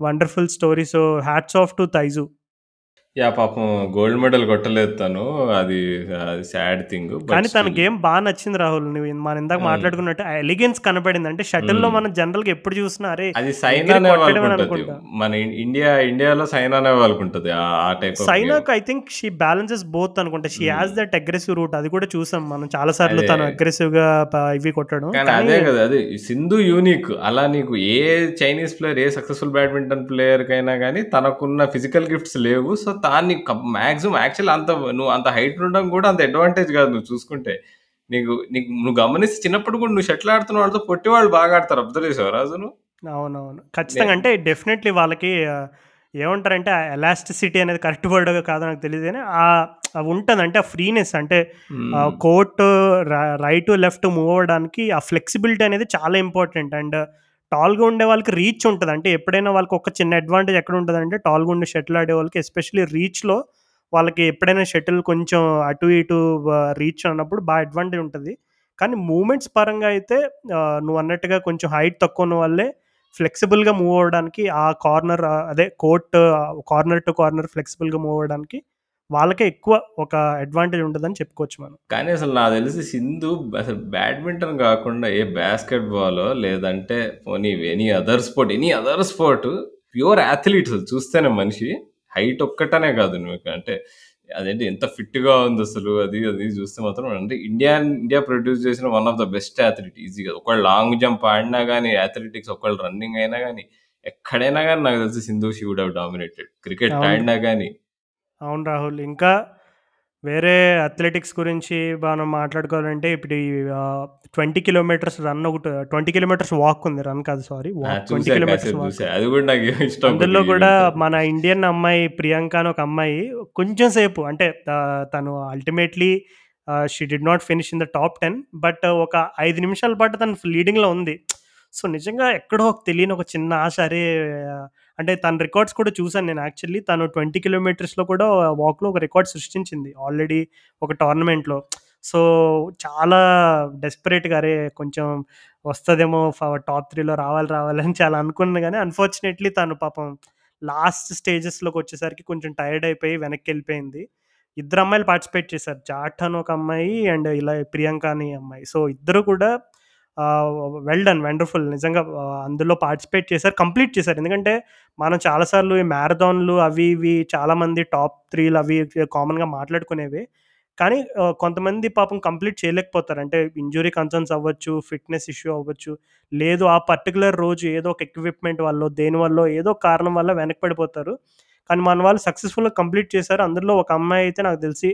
wonderful story so hats off to Tai Tzu. Yeah పాపం గోల్డ్ మెడల్ కొట్టలేదు తను. అది అది సాడ్ థింగ్ కానీ తన గేమ్ బాగా నచ్చింది రాహుల్. నువ్వు ఇన్- మనం ఇందాక అవును. మాట్లాడుకున్నట్టు ఎలిగెన్స్ కనపడింది. అంటే షటిల్లో మ్మ్. మనం జనరల్గా ఎప్పుడు చూసినా అరే అది సైనా దగ్గరికి అనే అనుకుంటా. మన ఇండియా ఇండియాలో సైనా ఉంటుంది ఆ- ఆ type of సైనాక్ I think she balances both అనుకుంటా. She. Has that aggressive route అది కూడా చూసాం మనం చాలా సార్లు అదే. తను అగ్రెసివ్గా ప- ఇవి కొట్టడం. కానీ కానీ అదే కదా అది సింధు యూనిక్ అలా నీకు ఏ చైనీస్ ప్లేయర్ ఏ సక్సెస్ఫుల్ బ్యాడ్మింటన్ ప్లేయర్ కైనా కానీ తనకున్న ఫిజికల్ గిఫ్ట్స్ లేవు. సో దాన్ని మాక్సిమం యాక్చువల్ అంత నువ్వు అంత హైట్ ఉండడం కూడా అంత అడ్వాంటేజ్ కాదు నువ్వు చూసుకుంటే. నీకు నీకు నువ్వు గమనిస్తే చిన్నప్పుడు కూడా నువ్వు షటిల్ ఆడుతున్న వాళ్ళతో పొట్టి వాళ్ళు బాగా ఆడతారు. అబ్జర్వ్ చేసావు రాజు నువ్వు? అవునవును. ఖచ్చితంగా అంటే డెఫినెట్లీ వాళ్ళకి ఏమంటారంటే ఆ ఎలాస్టిసిటీ అనేది కరెక్ట్ వర్డ్ కాదో నాకు తెలియదు కానీ ఉంటుంది. అంటే ఆ ఫ్రీనెస్ అంటే కోర్ట్ రైట్ లెఫ్ట్ మూవ్ అవ్వడానికి ఆ ఫ్లెక్సిబిలిటీ అనేది చాలా ఇంపార్టెంట్. అండ్ టాల్గా ఉండే వాళ్ళకి రీచ్ ఉంటుంది. అంటే ఎప్పుడైనా వాళ్ళకి ఒక చిన్న అడ్వాంటేజ్ ఎక్కడ ఉంటుంది అంటే టాల్గా ఉండే షటిల్ ఆడే వాళ్ళకి ఎస్పెషలీ రీచ్లో వాళ్ళకి ఎప్పుడైనా షటిల్ కొంచెం అటు ఇటు రీచ్ అన్నప్పుడు బాగా అడ్వాంటేజ్ ఉంటుంది. కానీ మూమెంట్స్ పరంగా అయితే నువ్వు అన్నట్టుగా కొంచెం హైట్ తక్కువ ఉన్న వాళ్ళే ఫ్లెక్సిబుల్గా మూవ్ అవ్వడానికి ఆ కార్నర్ అదే కోర్ట్ కార్నర్ టు కార్నర్ ఫ్లెక్సిబుల్గా మూవ్ అవ్వడానికి వాళ్ళకే ఎక్కువ ఒక అడ్వాంటేజ్ ఉంటుందని చెప్పుకోవచ్చు మనం. కానీ అసలు నాకు తెలిసి సింధు అసలు బ్యాడ్మింటన్ కాకుండా ఏ బాస్కెట్ బాల్ లేదంటే పోనీ any other sport any other sport pure athlete చూస్తేనే మనిషి హైట్ ఒక్కటనే కాదు నువ్వు అంటే అదేంటి ఎంత fit గా ఉంది అసలు అది అది చూస్తే మాత్రం అంటే ఇండియా ఇండియా ప్రొడ్యూస్ చేసిన one of the best athlete ఈజీగా ఒకళ్ళు లాంగ్ జంప్ ఆడినా కానీ అథ్లెటిక్స్ ఒకళ్ళు రన్నింగ్ అయినా కానీ ఎక్కడైనా కానీ నాకు తెలిసి Sindhu she would have dominated cricket. ఆడినా కానీ అవును రాహుల్. ఇంకా వేరే అథ్లెటిక్స్ గురించి మనం మాట్లాడుకోవాలంటే ఇప్పుడు ట్వంటీ కిలోమీటర్స్ రన్ ఒకటి ట్వంటీ కిలోమీటర్స్ వాక్ ఉంది రన్ కాదు సారీ వాక్ ట్వంటీ చూసా కిలోమీటర్స్ కాసేపు వాక్ చూసా అది కూడా నాకు ఇష్టం అందులో కొద్దిగా కూడా. మన ఇండియన్ అమ్మాయి ప్రియాంక అని ఒక అమ్మాయి కొంచెం సేపు అంటే తను ultimately she did not finish in the top ten but ఒక ఐదు నిమిషాల పాటు తను లీడింగ్లో ఉంది. సో నిజంగా ఎక్కడో ఒక తెలియని ఒక చిన్న ఆశ అరే అంటే తన రికార్డ్స్ కూడా చూసాను నేను యాక్చువల్లీ తను ట్వంటీ కిలోమీటర్స్లో కూడా వాక్లో ఒక రికార్డ్ సృష్టించింది ఆల్రెడీ ఒక టోర్నమెంట్లో సో చాలా డెస్పరేట్గా అరే కొంచెం వస్తుందేమో టాప్ త్రీలో రావాలి రావాలని చాలా అనుకున్నాను కానీ అన్ఫార్చునేట్లీ తను పాపం లాస్ట్ స్టేజెస్లోకి వచ్చేసరికి కొంచెం టైర్డ్ అయిపోయి వెనక్కి వెళ్ళిపోయింది. ఇద్దరు అమ్మాయిలు పార్టిసిపేట్ చేశారు. జాట్ అని ఒక అమ్మాయి అండ్ ఇలా ప్రియాంక అని అమ్మాయి. సో ఇద్దరు కూడా వెల్ డన్ వండర్ఫుల్ నిజంగా అందులో పార్టిసిపేట్ చేశారు కంప్లీట్ చేశారు. ఎందుకంటే మనం చాలాసార్లు ఈ మ్యారథాన్లు అవి ఇవి చాలామంది టాప్ త్రీలు అవి కామన్గా మాట్లాడుకునేవి. కానీ కొంతమంది పాపం కంప్లీట్ చేయలేకపోతారు. అంటే ఇంజురీ కన్సర్న్స్ అవ్వచ్చు ఫిట్నెస్ ఇష్యూ అవ్వచ్చు లేదు ఆ పర్టికులర్ రోజు ఏదో ఒక ఎక్విప్మెంట్ వల్ల దేని వల్ల ఏదో కారణం వల్ల వెనక్కి పడిపోతారు. కానీ మన వాళ్ళు సక్సెస్ఫుల్గా కంప్లీట్ చేశారు. అందులో ఒక అమ్మాయి అయితే నాకు తెలిసి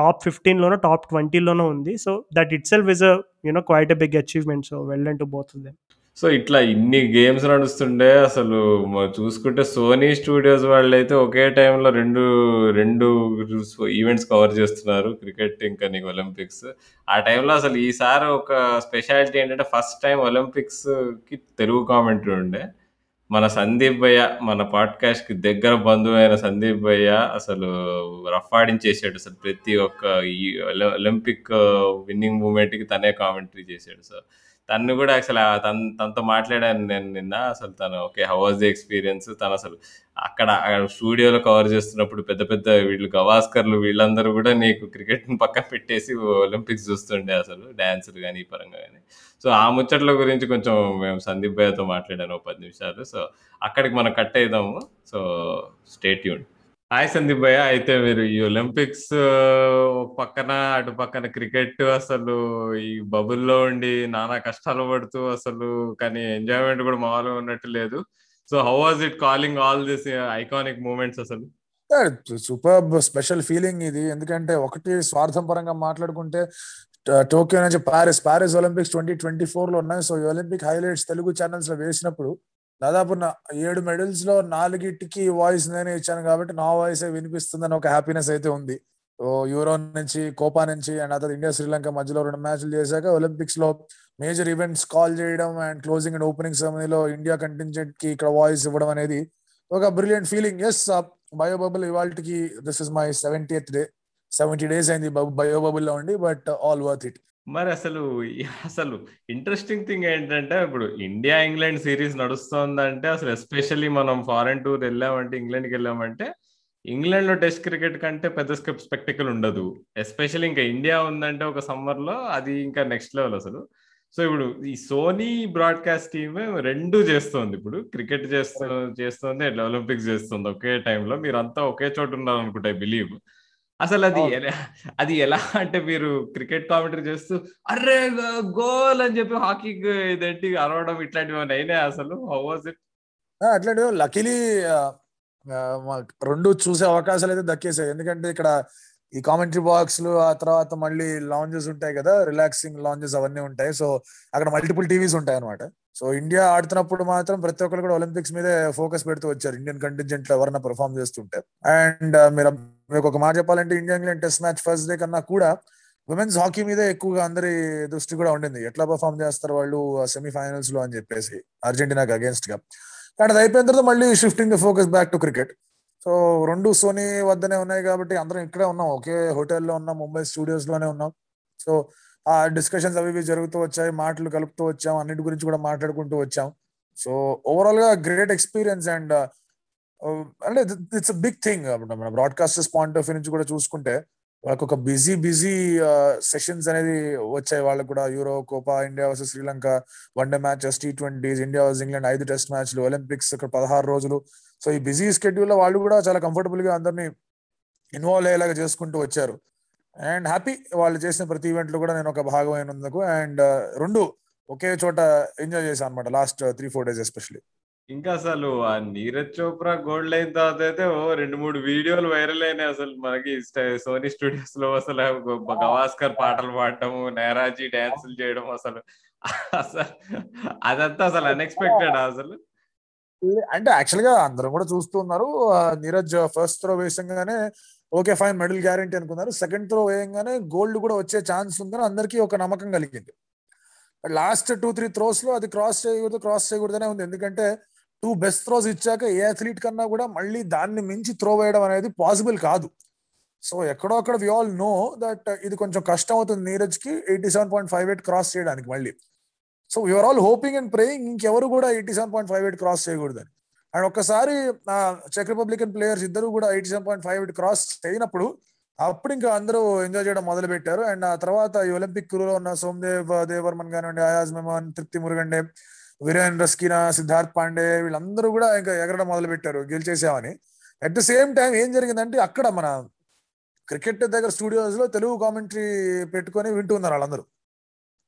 టాప్ ఫిఫ్టీన్లోనో టాప్ ట్వంటీలోనో ఉంది. So that itself is a you know quite a big achievement so well and to both them so ఇట్లా ఇన్ని గేమ్స్ నడుస్తుండే అసలు చూసుకుంటే సోనీ స్టూడియోస్ వాళ్ళు అయితే ఒకే టైంలో రెండు రెండు ఈవెంట్స్ కవర్ చేస్తున్నారు. క్రికెట్ ఇంకా నీకు ఒలింపిక్స్ ఆ టైంలో అసలు ఈసారి ఒక స్పెషాలిటీ ఏంటంటే ఫస్ట్ టైం ఒలింపిక్స్కి తెలుగు కామెంటరీ ఉండే. మన సందీప్ భయ్య మన పాడ్కాస్ట్కి దగ్గర బంధువు అయిన సందీప్ భయ్య అసలు రఫాడించేసాడు అసలు ప్రతి ఒక్క ఈ ఒలింపిక్ విన్నింగ్ మూమెంట్కి తనే కామెంటరీ చేశాడు సార్. తను కూడా అసలు తన తనతో మాట్లాడాను నేను నిన్న. అసలు తను okay how was the experience తను అసలు అక్కడ స్టూడియోలో కవర్ చేస్తున్నప్పుడు పెద్ద పెద్ద వీళ్ళు గవాస్కర్లు వీళ్ళందరూ కూడా నీకు క్రికెట్ పక్కన పెట్టేసి ఒలింపిక్స్ చూస్తుండే అసలు డాన్సులు కానీ ఈ పరంగా కానీ సో ఆ ముచ్చట్ల గురించి కొంచెం మేము సందీప్ భయ్యతో మాట్లాడాను ఒక పది నిమిషాలు. సో అక్కడికి మనం కట్ అయిదాము. సో స్టేట్ యూన్ హాయ్ సందీప్ భయ్య. అయితే మీరు ఈ ఒలింపిక్స్ పక్కన అటు పక్కన క్రికెట్ అసలు ఈ బబుల్లో ఉండి నానా కష్టాలు పడుతూ అసలు కానీ ఎంజాయ్మెంట్ కూడా మామూలుగా ఉన్నట్టు లేదు. So how was it calling all this iconic moments అసలు? సూపర్ స్పెషల్ ఫీలింగ్ ఇది. ఎందుకంటే ఒకటి స్వార్థం పరంగా మాట్లాడుకుంటే టోక్యో నుంచి Paris Paris Olympics twenty twenty ఫోర్లో ఉన్నాయి. సో ఈ ఒలింపిక్ హైలైట్స్ తెలుగు ఛానల్స్లో వేసినప్పుడు దాదాపు ఏడు మెడల్స్లో నాలుగిటికి వాయిస్ నేనే ఇచ్చాను కాబట్టి నా వాయిస్ వినిపిస్తుందని ఒక హ్యాపీనెస్ అయితే ఉంది. ఓ యూరో నుంచి కోపా నుంచి అండ్ అతను ఇండియా శ్రీలంక మధ్యలో రెండు మ్యాచ్లు చేశాక ఒలింపిక్స్లో మేజర్ ఈవెంట్స్ కాల్ చేయడం అండ్ క్లోజింగ్ అండ్ ఓపెనింగ్ సెరమనీలో ఇండియా కంటింజెంట్కి ఇక్కడ వాయిస్ ఇవ్వడం అనేది ఒక brilliant feeling yes bio bubble ఇవాళకి this is my seventy day seventy days అయింది బయో బబుల్లో ఉండి బట్ ఆల్ వర్త్ ఇట్ మరి అసలు అసలు ఇంట్రెస్టింగ్ థింగ్ ఏంటంటే ఇప్పుడు ఇండియా ఇంగ్లాండ్ సిరీస్ నడుస్తోందంటే అసలు ఎస్పెషల్లీ మనం ఫారెన్ టూర్ వెళ్ళామంటే ఇంగ్లాండ్కి వెళ్ళామంటే ఇంగ్లాండ్లో టెస్ట్ క్రికెట్ కంటే పెద్ద స్పెక్టికల్ ఉండదు. ఎస్పెషల్లీ ఇంకా ఇండియా ఉందంటే ఒక సమ్మర్లో అది ఇంకా నెక్స్ట్ లెవెల్ అసలు. సో ఇప్పుడు ఈ సోనీ బ్రాడ్కాస్ట్ టీమ్ రెండు చేస్తోంది. ఇప్పుడు క్రికెట్ చేస్తూ చేస్తుంది ఒలింపిక్స్ చేస్తుంది. ఒకే టైంలో మీరు అంతా ఒకే చోట ఉన్నారు అనుకుంటా బిలీవ్ అసలు అది అది ఎలా అంటే మీరు క్రికెట్ కామెంటరీ చేస్తూ అర్రే గోల్ అని చెప్పి హాకీ ఇదేంటి అరవడం ఇట్లాంటివి అయినా అసలు? హౌ వాజ్ ఇట్ అట్లాంటి లకిలీ రెండు చూసే అవకాశాలు అయితే దక్కేసాయి ఎందుకంటే ఇక్కడ ఈ కామెంటరీ బాక్స్లు ఆ తర్వాత మళ్ళీ లాంజెస్ ఉంటాయి కదా రిలాక్సింగ్ లాంజెస్ అవన్నీ ఉంటాయి. సో అక్కడ మల్టిపుల్ టీవీస్ ఉంటాయి అనమాట సో ఇండియా ఆడుతున్నప్పుడు మాత్రం ప్రతి ఒక్కరు కూడా ఒలింపిక్స్ మీదే ఫోకస్ పెడుతూ వచ్చారు. ఇండియన్ కంటింజెంట్లో ఎవరైనా పర్ఫామ్ చేస్తుంటే. అండ్ మీరు మీకు ఒక మాట చెప్పాలంటే India England test match first day కన్నా కూడా ఉమెన్స్ హాకీ మీదే ఎక్కువగా అందరి దృష్టి కూడా ఉండింది. ఎట్లా పర్ఫామ్ చేస్తారు వాళ్ళు సెమీఫైనల్స్లో అని చెప్పేసి అర్జెంటీనాకి అగేన్స్ట్గా. అండ్ అది అయిపోయిన తర్వాత మళ్ళీ shifting the focus back to cricket so రెండు సోనీ వద్దనే ఉన్నాయి కాబట్టి అందరం ఇక్కడే ఉన్నాం. ఒకే హోటల్లో ఉన్నాం ముంబై స్టూడియోస్లోనే ఉన్నాం. సో ఆ డిస్కషన్స్ అవి ఇవి జరుగుతూ వచ్చాయి మాటలు కలుపుతూ వచ్చాం అన్నిటి గురించి కూడా మాట్లాడుకుంటూ వచ్చాం. సో ఓవరాల్గా గ్రేట్ ఎక్స్పీరియన్స్ అండ్ Um, అంటే ఇట్స్ బిగ్ థింగ్ మన బ్రాడ్కాస్టర్స్ పాయింట్ ఆఫ్ వ్యూ నుంచి కూడా చూసుకుంటే వాళ్ళకి ఒక బిజీ బిజీ సెషన్స్ అనేది వచ్చాయి. వాళ్ళకి కూడా Euro Copa India versus Sri Lanka one day matches T twenties India versus England ఐదు టెస్ట్ మ్యాచ్లు ఒలింపిక్స్ ఇక్కడ పదహారు రోజులు. సో ఈ బిజీ స్కెడ్యూల్లో వాళ్ళు కూడా చాలా కంఫర్టబుల్గా అందరినీ ఇన్వాల్వ్ అయ్యేలాగా చేసుకుంటూ వచ్చారు. అండ్ హ్యాపీ వాళ్ళు చేసిన ప్రతి ఈవెంట్లో కూడా నేను ఒక భాగమైనందుకు. అండ్ uh, రెండు ఒకే చోట ఎంజాయ్ చేశాను అనమాట last three four days especially ఇంకా అసలు ఆ నీరజ్ చోప్రా గోల్డ్ అయిన తర్వాత అయితే ఓ రెండు మూడు వీడియోలు వైరల్ అయినాయి అసలు మనకి సోనీ స్టూడియోస్లో అసలు గవాస్కర్ పాటలు పాడటము నేరాజీ డాన్సులు చేయడం అసలు. అదంతా అసలు అన్ఎక్స్పెక్టెడ్ అసలు? అంటే యాక్చువల్గా అందరం కూడా చూస్తున్నారు నీరజ్ ఫస్ట్ త్రో వేసంగానే ఓకే ఫైన్ మెడల్ గ్యారంటీ అనుకున్నారు. సెకండ్ త్రో వేయంగానే గోల్డ్ కూడా వచ్చే ఛాన్స్ ఉందని అందరికీ ఒక నమ్మకం కలిగింది. లాస్ట్ టూ త్రీ త్రోస్లో అది క్రాస్ చేయకూడదు క్రాస్ చేయకూడదనే ఉంది. ఎందుకంటే టూ బెస్ట్ త్రోస్ ఇచ్చాక ఏ అథ్లీట్ కన్నా కూడా మళ్ళీ దాన్ని మించి త్రో వేయడం అనేది పాసిబుల్ కాదు. సో ఎక్కడో అక్కడ వి ఆల్ నో దట్ ఇది కొంచెం కష్టం అవుతుంది నీరజ్కి eighty seven point five eight cross చేయడానికి మళ్ళీ. So you are all hoping and praying ఇంకెవరు కూడా eighty seven point five eight cross చేయకూడదని. అండ్ ఒక్కసారి చెక్ రిపబ్లికన్ ప్లేయర్స్ ఇద్దరు కూడా eighty seven point five eight cross చేయనప్పుడు అప్పుడు ఇంకా అందరూ ఎంజాయ్ చేయడం మొదలు పెట్టారు అండ్ ఆ తర్వాత ఈ ఒలింపిక్ క్రూలో ఉన్న సోమదేవ్ దేవర్మన్ కానివ్వండి అయాజ్ మెమన్ తృప్తి మురుగండే వీరేంద్ర స్కినా సిద్ధార్థ్ పాండే వీళ్ళందరూ కూడా ఇంకా ఎగరడం మొదలు పెట్టారు గెలిచేసామని. అట్ ద సేమ్ టైం ఏం జరిగిందంటే అక్కడ మన క్రికెట్ దగ్గర స్టూడియోస్లో తెలుగు కామెంటరీ పెట్టుకొని వింటున్నారు వాళ్ళందరూ.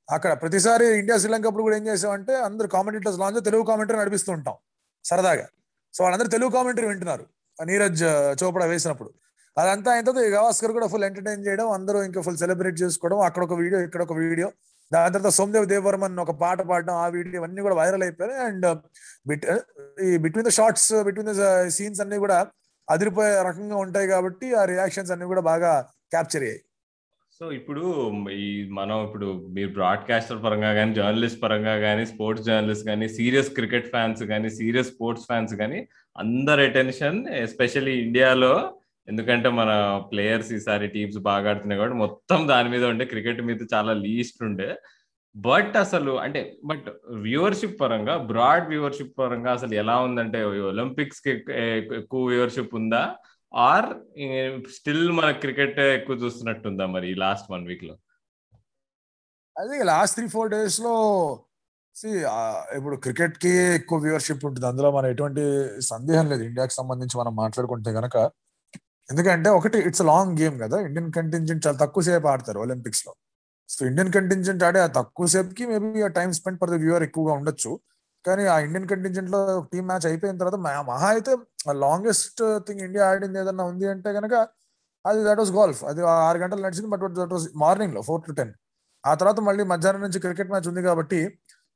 అక్కడ ప్రతిసారి ఇండియా శ్రీలంక అప్పుడు కూడా ఏం చేసామంటే అందరు కామెంటేటర్స్ లాంచ్ తెలుగు కామెంటరీ నడిపిస్తూ ఉంటాం సరదాగా. సో వాళ్ళందరూ తెలుగు కామెంటరీ వింటున్నారు నీరజ్ చోపడా వేసినప్పుడు. అదంతా అయిన తర్వాత గవాస్కర్ కూడా ఫుల్ ఎంటర్టైన్ చేయడం అందరూ ఇంకా ఫుల్ సెలబ్రేట్ చేసుకోవడం అక్కడ ఒక వీడియో ఇక్కడ ఒక వీడియో. దాని తర్వాత సోమదేవ్ దేవర్మన్ ఒక పాట పాడడం ఆ వీడియో అన్ని కూడా వైరల్ అయిపోయాయి. అండ్ uh, బిట్ uh, ఈ between the shorts between the scenes అన్ని కూడా అదిరిపోయే రకంగా ఉంటాయి కాబట్టి ఆ రియాక్షన్స్ అన్ని కూడా బాగా క్యాప్చర్ అయ్యాయి. సో ఇప్పుడు ఈ మనం ఇప్పుడు మీరు బ్రాడ్కాస్టర్ పరంగా కానీ జర్నలిస్ట్ పరంగా కానీ స్పోర్ట్స్ జర్నలిస్ట్ కానీ సీరియస్ క్రికెట్ ఫ్యాన్స్ కానీ సీరియస్ స్పోర్ట్స్ ఫ్యాన్స్ కానీ అందరి అటెన్షన్ ఎస్పెషల్లీ ఇండియాలో ఎందుకంటే మన ప్లేయర్స్ ఈసారి టీమ్స్ బాగా ఆడుతున్నాయి కాబట్టి మొత్తం దాని మీద ఉండే క్రికెట్ మీద చాలా లీస్ట్ ఉండే. బట్ అసలు అంటే బట్ వ్యూవర్షిప్ పరంగా బ్రాడ్ వ్యూవర్షిప్ పరంగా అసలు ఎలా ఉందంటే ఒలింపిక్స్కి ఎక్కువ వ్యూవర్షిప్ ఉందా? ఆర్ స్టిల్ మన క్రికెట్ ఎక్కువ చూస్తున్నట్టుందా మరి లాస్ట్ వన్ వీక్లో అదే లాస్ట్ త్రీ ఫోర్ డేస్లో సి ఇప్పుడు క్రికెట్కి ఎక్కువ వ్యూవర్షిప్ ఉంటుంది. అందులో మన ఎటువంటి సందేహం లేదు. ఇండియాకి సంబంధించి మనం మాట్లాడుకుంటే గనక ఎందుకంటే ఒకటి ఇట్స్ లాంగ్ గేమ్ కదా. ఇండియన్ కంటింజెంట్ చాలా తక్కువ సేపు ఆడతారు ఒలింపిక్స్లో. సో ఇండియన్ కంటింజెంట్ ఆడే ఆ తక్కువ సేపుకి మేబీ ఆ time spend for the viewer ఎక్కువగా ఉండొచ్చు. కానీ ఆ ఇండియన్ కంటింజెంట్లో టీమ్ మ్యాచ్ అయిపోయిన తర్వాత మహా అయితే లాంగెస్ట్ థింగ్ ఇండియా ఆడింది ఏదన్నా ఉంది అంటే కనుక అది దట్ వాస్ గోల్ఫ్ అది ఆరు గంటలు నడిచింది బట్ దట్ వాస్ మార్నింగ్లో ఫోర్ టు టెన్ ఆ తర్వాత మళ్ళీ మధ్యాహ్నం నుంచి క్రికెట్ మ్యాచ్ ఉంది కాబట్టి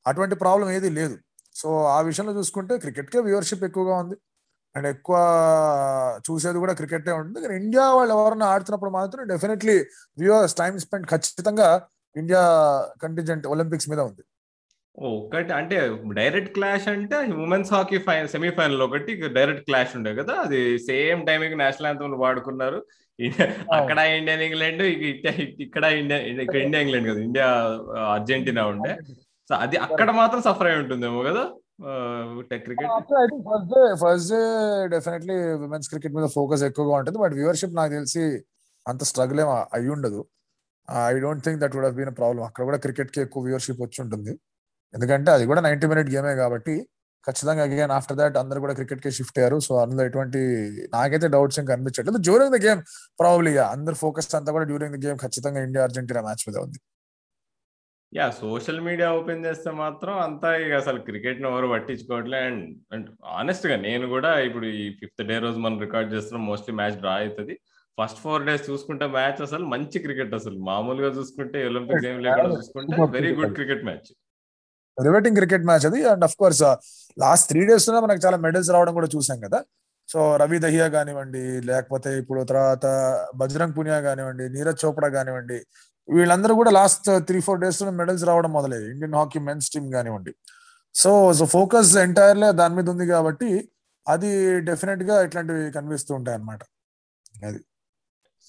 అటువంటి ప్రాబ్లం ఏది లేదు. సో ఆ విషయంలో చూసుకుంటే క్రికెట్కే వ్యూవర్షిప్ ఎక్కువగా ఉంది. అండ్ ఎక్కువ చూసేది కూడా క్రికెటే ఉంటుంది. కానీ ఇండియా వాళ్ళు ఎవరన్నా ఆడుతున్నప్పుడు మాత్రం డెఫినెట్లీ వ్యూవర్స్ టైం స్పెండ్ ఖచ్చితంగా ఇండియా కంటింజెంట్ ఒలింపిక్స్ మీద ఉంది. ఒకటి అంటే డైరెక్ట్ క్లాష్ అంటే ఉమెన్స్ హాకీ ఫైనల్ సెమీఫైనల్ ఒకటి డైరెక్ట్ క్లాష్ ఉండే కదా. అది సేమ్ టైమింగ్ నేషనల్ యాంథమ్ వాడుకున్నారు. అక్కడ ఇండియన్ ఇంగ్లాండ్ ఇక్కడ ఇండియా ఇక్కడ ఇండియా ఇంగ్లాండ్ కదా. ఇండియా అర్జెంటీనా ఉండే. సో అది అక్కడ మాత్రం సఫర్ అయి ఉంటుందేమో కదా. First day first day definitely women's cricket మీద ఫోకస్ ఎక్కువగా ఉంటుంది. బట్ వ్యూవర్షిప్ నాకు తెలిసి అంత స్ట్రగుల్ ఏం అయి ఉండదు. I don't think that would have been problem అక్కడ కూడా క్రికెట్కి ఎక్కువ వ్యూవర్షిప్ వచ్చి ఉంటుంది. ఎందుకంటే అది కూడా నైన్టీ మినిట్ గేమే కాబట్టి ఖచ్చితంగా అగైన్ ఆఫ్టర్ దాట్ అందరు కూడా క్రికెట్కి షిఫ్ట్ అయ్యారు. సో అందులో ఎటువంటి నాకైతే డౌట్స్ ఏం కనిపించట్లేదు. డ్యూరింగ్ ద గేమ్ ప్రాబ్లీ అందరు ఫోకస్ అంతా కూడా డ్యూరింగ్ ద గేమ్ ఖచ్చితంగా ఇండియా అర్జెంటీనా మ్యాచ్ మీద ఉంది. యా సోషల్ మీడియా ఓపెన్ చేస్తే మాత్రం అంతా ఇక అసలు క్రికెట్ని ఎవరు పట్టించుకోవట్లే అండ్ అండ్ ఆనెస్ట్గా నేను కూడా ఇప్పుడు ఈ ఫిఫ్త్ డే రోజు మనం రికార్డ్ చేస్తున్నాం మోస్ట్లీ మ్యాచ్ డ్రా అవుతుంది ఫస్ట్ ఫోర్ డేస్ చూసుకుంటే మ్యాచ్ అసలు మంచి క్రికెట్ అసలు. మామూలుగా చూసుకుంటే ఒలింపిక్ గేమ్ లేకుండా చూసుకుంటే very good cricket match. Riveting cricket match అది. And of course last three డేస్లో మనకు చాలా మెడల్స్ రావడం కూడా చూసాం కదా. సో రవి దహియా కానివ్వండి లేకపోతే ఇప్పుడు తర్వాత బజరంగ్ పునియా కానివ్వండి నీరజ్ చోప్రా కానివ్వండి వీళ్ళందరూ కూడా లాస్ట్ త్రీ ఫోర్ డేస్లో మెడల్స్ రావడం మొదలయ్యి ఇండియన్ హాకీ మెన్స్ టీమ్ కానివ్వండి. సో సో ఫోకస్ ఎంటైర్లీ దాని మీద ఉంది కాబట్టి అది డెఫినెట్గా ఇట్లాంటివి కనిపిస్తూ ఉంటాయి అన్నమాట. అది.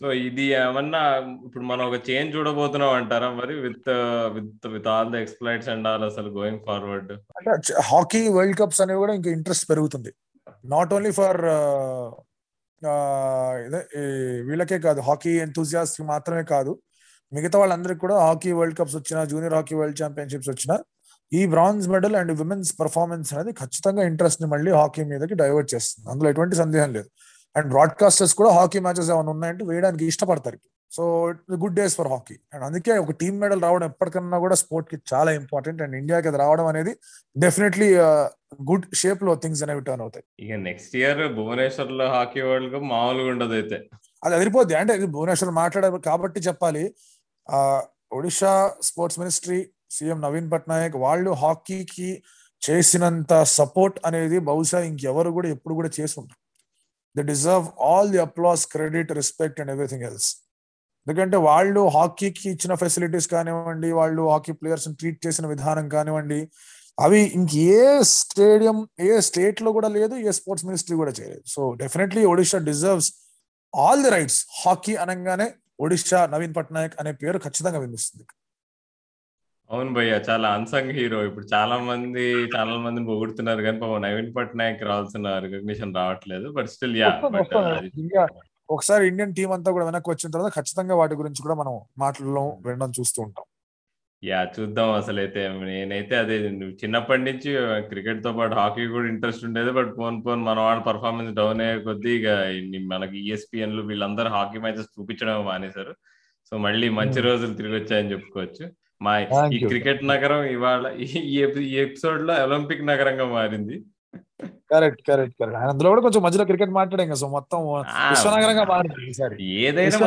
సో ఇది ఏమన్నా ఇప్పుడు మనం ఒక చేంజ్ చూడబోతున్నాం అంటారా మరి? With with with all the exploits and all అసలు గోయింగ్ ఫార్వర్డ్ అంటే హాకీ వరల్డ్ కప్స్ అనేవి కూడా ఇంకా ఇంట్రెస్ట్ పెరుగుతుంది. నాట్ ఓన్లీ ఫర్ వీళ్ళకే కాదు హాకీ ఎంతూజియాస్ట్ మాత్రమే కాదు మిగతా వాళ్ళందరికీ కూడా హాకీ వరల్డ్ కప్స్ వచ్చిన జూనియర్ హాకీ వరల్డ్ ఛాంపియన్షిప్స్ వచ్చిన ఈ bronze medal and women's performance అనేది ఖచ్చితంగా ఇంట్రెస్ట్ని మళ్ళీ హాకీ మీదకి డైవర్ట్ చేస్తుంది. అందులో ఎటువంటి సందేహం లేదు. అండ్ బ్రాడ్కాస్టర్స్ కూడా హాకీ మ్యాచెస్ ఏమైనా ఉన్నాయంటే వేయడానికి ఇష్టపడతారు. So good days for hockey. And అందుకే ఒక టీమ్ మెడల్ రావడం ఎప్పటికన్నా కూడా స్పోర్ట్కి చాలా ఇంపార్టెంట్. అండ్ ఇండియాకి అది రావడం అనేది డెఫినెట్లీ గుడ్ షేప్లో థింగ్స్ అనేవి టర్న్ అవుతాయి. ఇక నెక్స్ట్ ఇయర్ భువనేశ్వర్లో హాకీ వరల్డ్ కప్ మామూలుగా ఉండదు అయితే. అది అదిరిపోద్ది. అంటే భువనేశ్వర్ మాట్లాడారు కాబట్టి చెప్పాలి. Odisha sports ministry CM Naveen Patnaik వాళ్ళు హాకీకి చేసినంత సపోర్ట్ అనేది బహుశా ఇంకెవరు కూడా ఎప్పుడు కూడా చేసి ఉంటారు they deserve all the applause credit respect and everything else ఎందుకంటే వాళ్ళు హాకీకి ఇచ్చిన ఫెసిలిటీస్ కానివ్వండి వాళ్ళు హాకీ ప్లేయర్స్ ట్రీట్ చేసిన విధానం కానివ్వండి అవి ఇంకే స్టేడియం ఏ స్టేట్లో కూడా లేదు ఏ స్పోర్ట్స్ మినిస్ట్రీ కూడా చేయలేదు. So definitely Odisha deserves all the rights hockey అనగానే ఒడిషా నవీన్ పట్నాయక్ అనే పేరు ఖచ్చితంగా వినిపిస్తుంది. అవును భయ్య చాలా అన్సంగ్ హీరో ఇప్పుడు చాలా మంది చాలా మందిని పొగుడుతున్నారు కానీ పాపం నవీన్ పట్నాయక్ రావాల్సిన రికగ్నిషన్ రావట్లేదు. బట్ స్టిల్ యా ఒకసారి ఇండియన్ టీం అంతా కూడా వెనక్కి వచ్చిన తర్వాత ఖచ్చితంగా వాటి గురించి కూడా మనం మాటల్లో వినడం చూస్తూ ఉంటాం. యా చూద్దాం అసలైతే. నేనైతే అదే చిన్నప్పటి నుంచి క్రికెట్తో పాటు హాకీ కూడా ఇంట్రెస్ట్ ఉండేది. బట్ పోన్ పోన్ మన వాళ్ళ పర్ఫార్మెన్స్ డౌన్ అయ్యే కొద్దీ ఇక మనకి ఈఎస్పిఎన్లు వీళ్ళందరూ హాకీ మ్యాచెస్ చూపించడం మానేశారు. సో మళ్ళీ మంచి రోజులు తిరిగి వచ్చాయని చెప్పుకోవచ్చు. మా ఈ క్రికెట్ నగరం ఇవాళ ఈ ఎపిసోడ్లో ఒలింపిక్ నగరంగా మారింది. Correct correct correct. అందులో కూడా కొంచెం మధ్యలో క్రికెట్ మాట్లాడాం సో మొత్తం విశ్వనగరంగా మారింది ఈసారి. ఏదైనా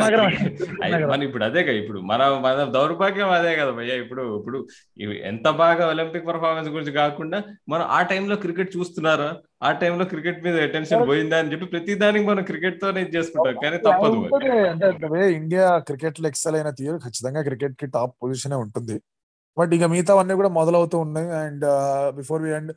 మన ఇప్పుడు అదే కదా ఇప్పుడు మన మన దౌర్భాగ్యం అదే కదా భయ్య. ఇప్పుడు ఇప్పుడు ఎంత బాగా ఒలింపిక్ పర్ఫార్మెన్స్ గురించి కాకుండా మనం ఆ టైంలో క్రికెట్ చూస్తున్నారా? ఆ టైంలో క్రికెట్ మీద అటెన్షన్ పోయిందా అని చెప్పి ప్రతి దానికి మనం క్రికెట్ తోనే ఇది చేసుకుంటాం. కానీ తప్పదు. అంటే ఇండియా క్రికెట్లో ఎక్సెల్ అయిన తీరు ఖచ్చితంగా క్రికెట్కి టాప్ పొజిషన్ ఉంటుంది. బట్ ఇక మిగతావన్నీ కూడా మొదలవుతూ ఉన్నాయి. And before we and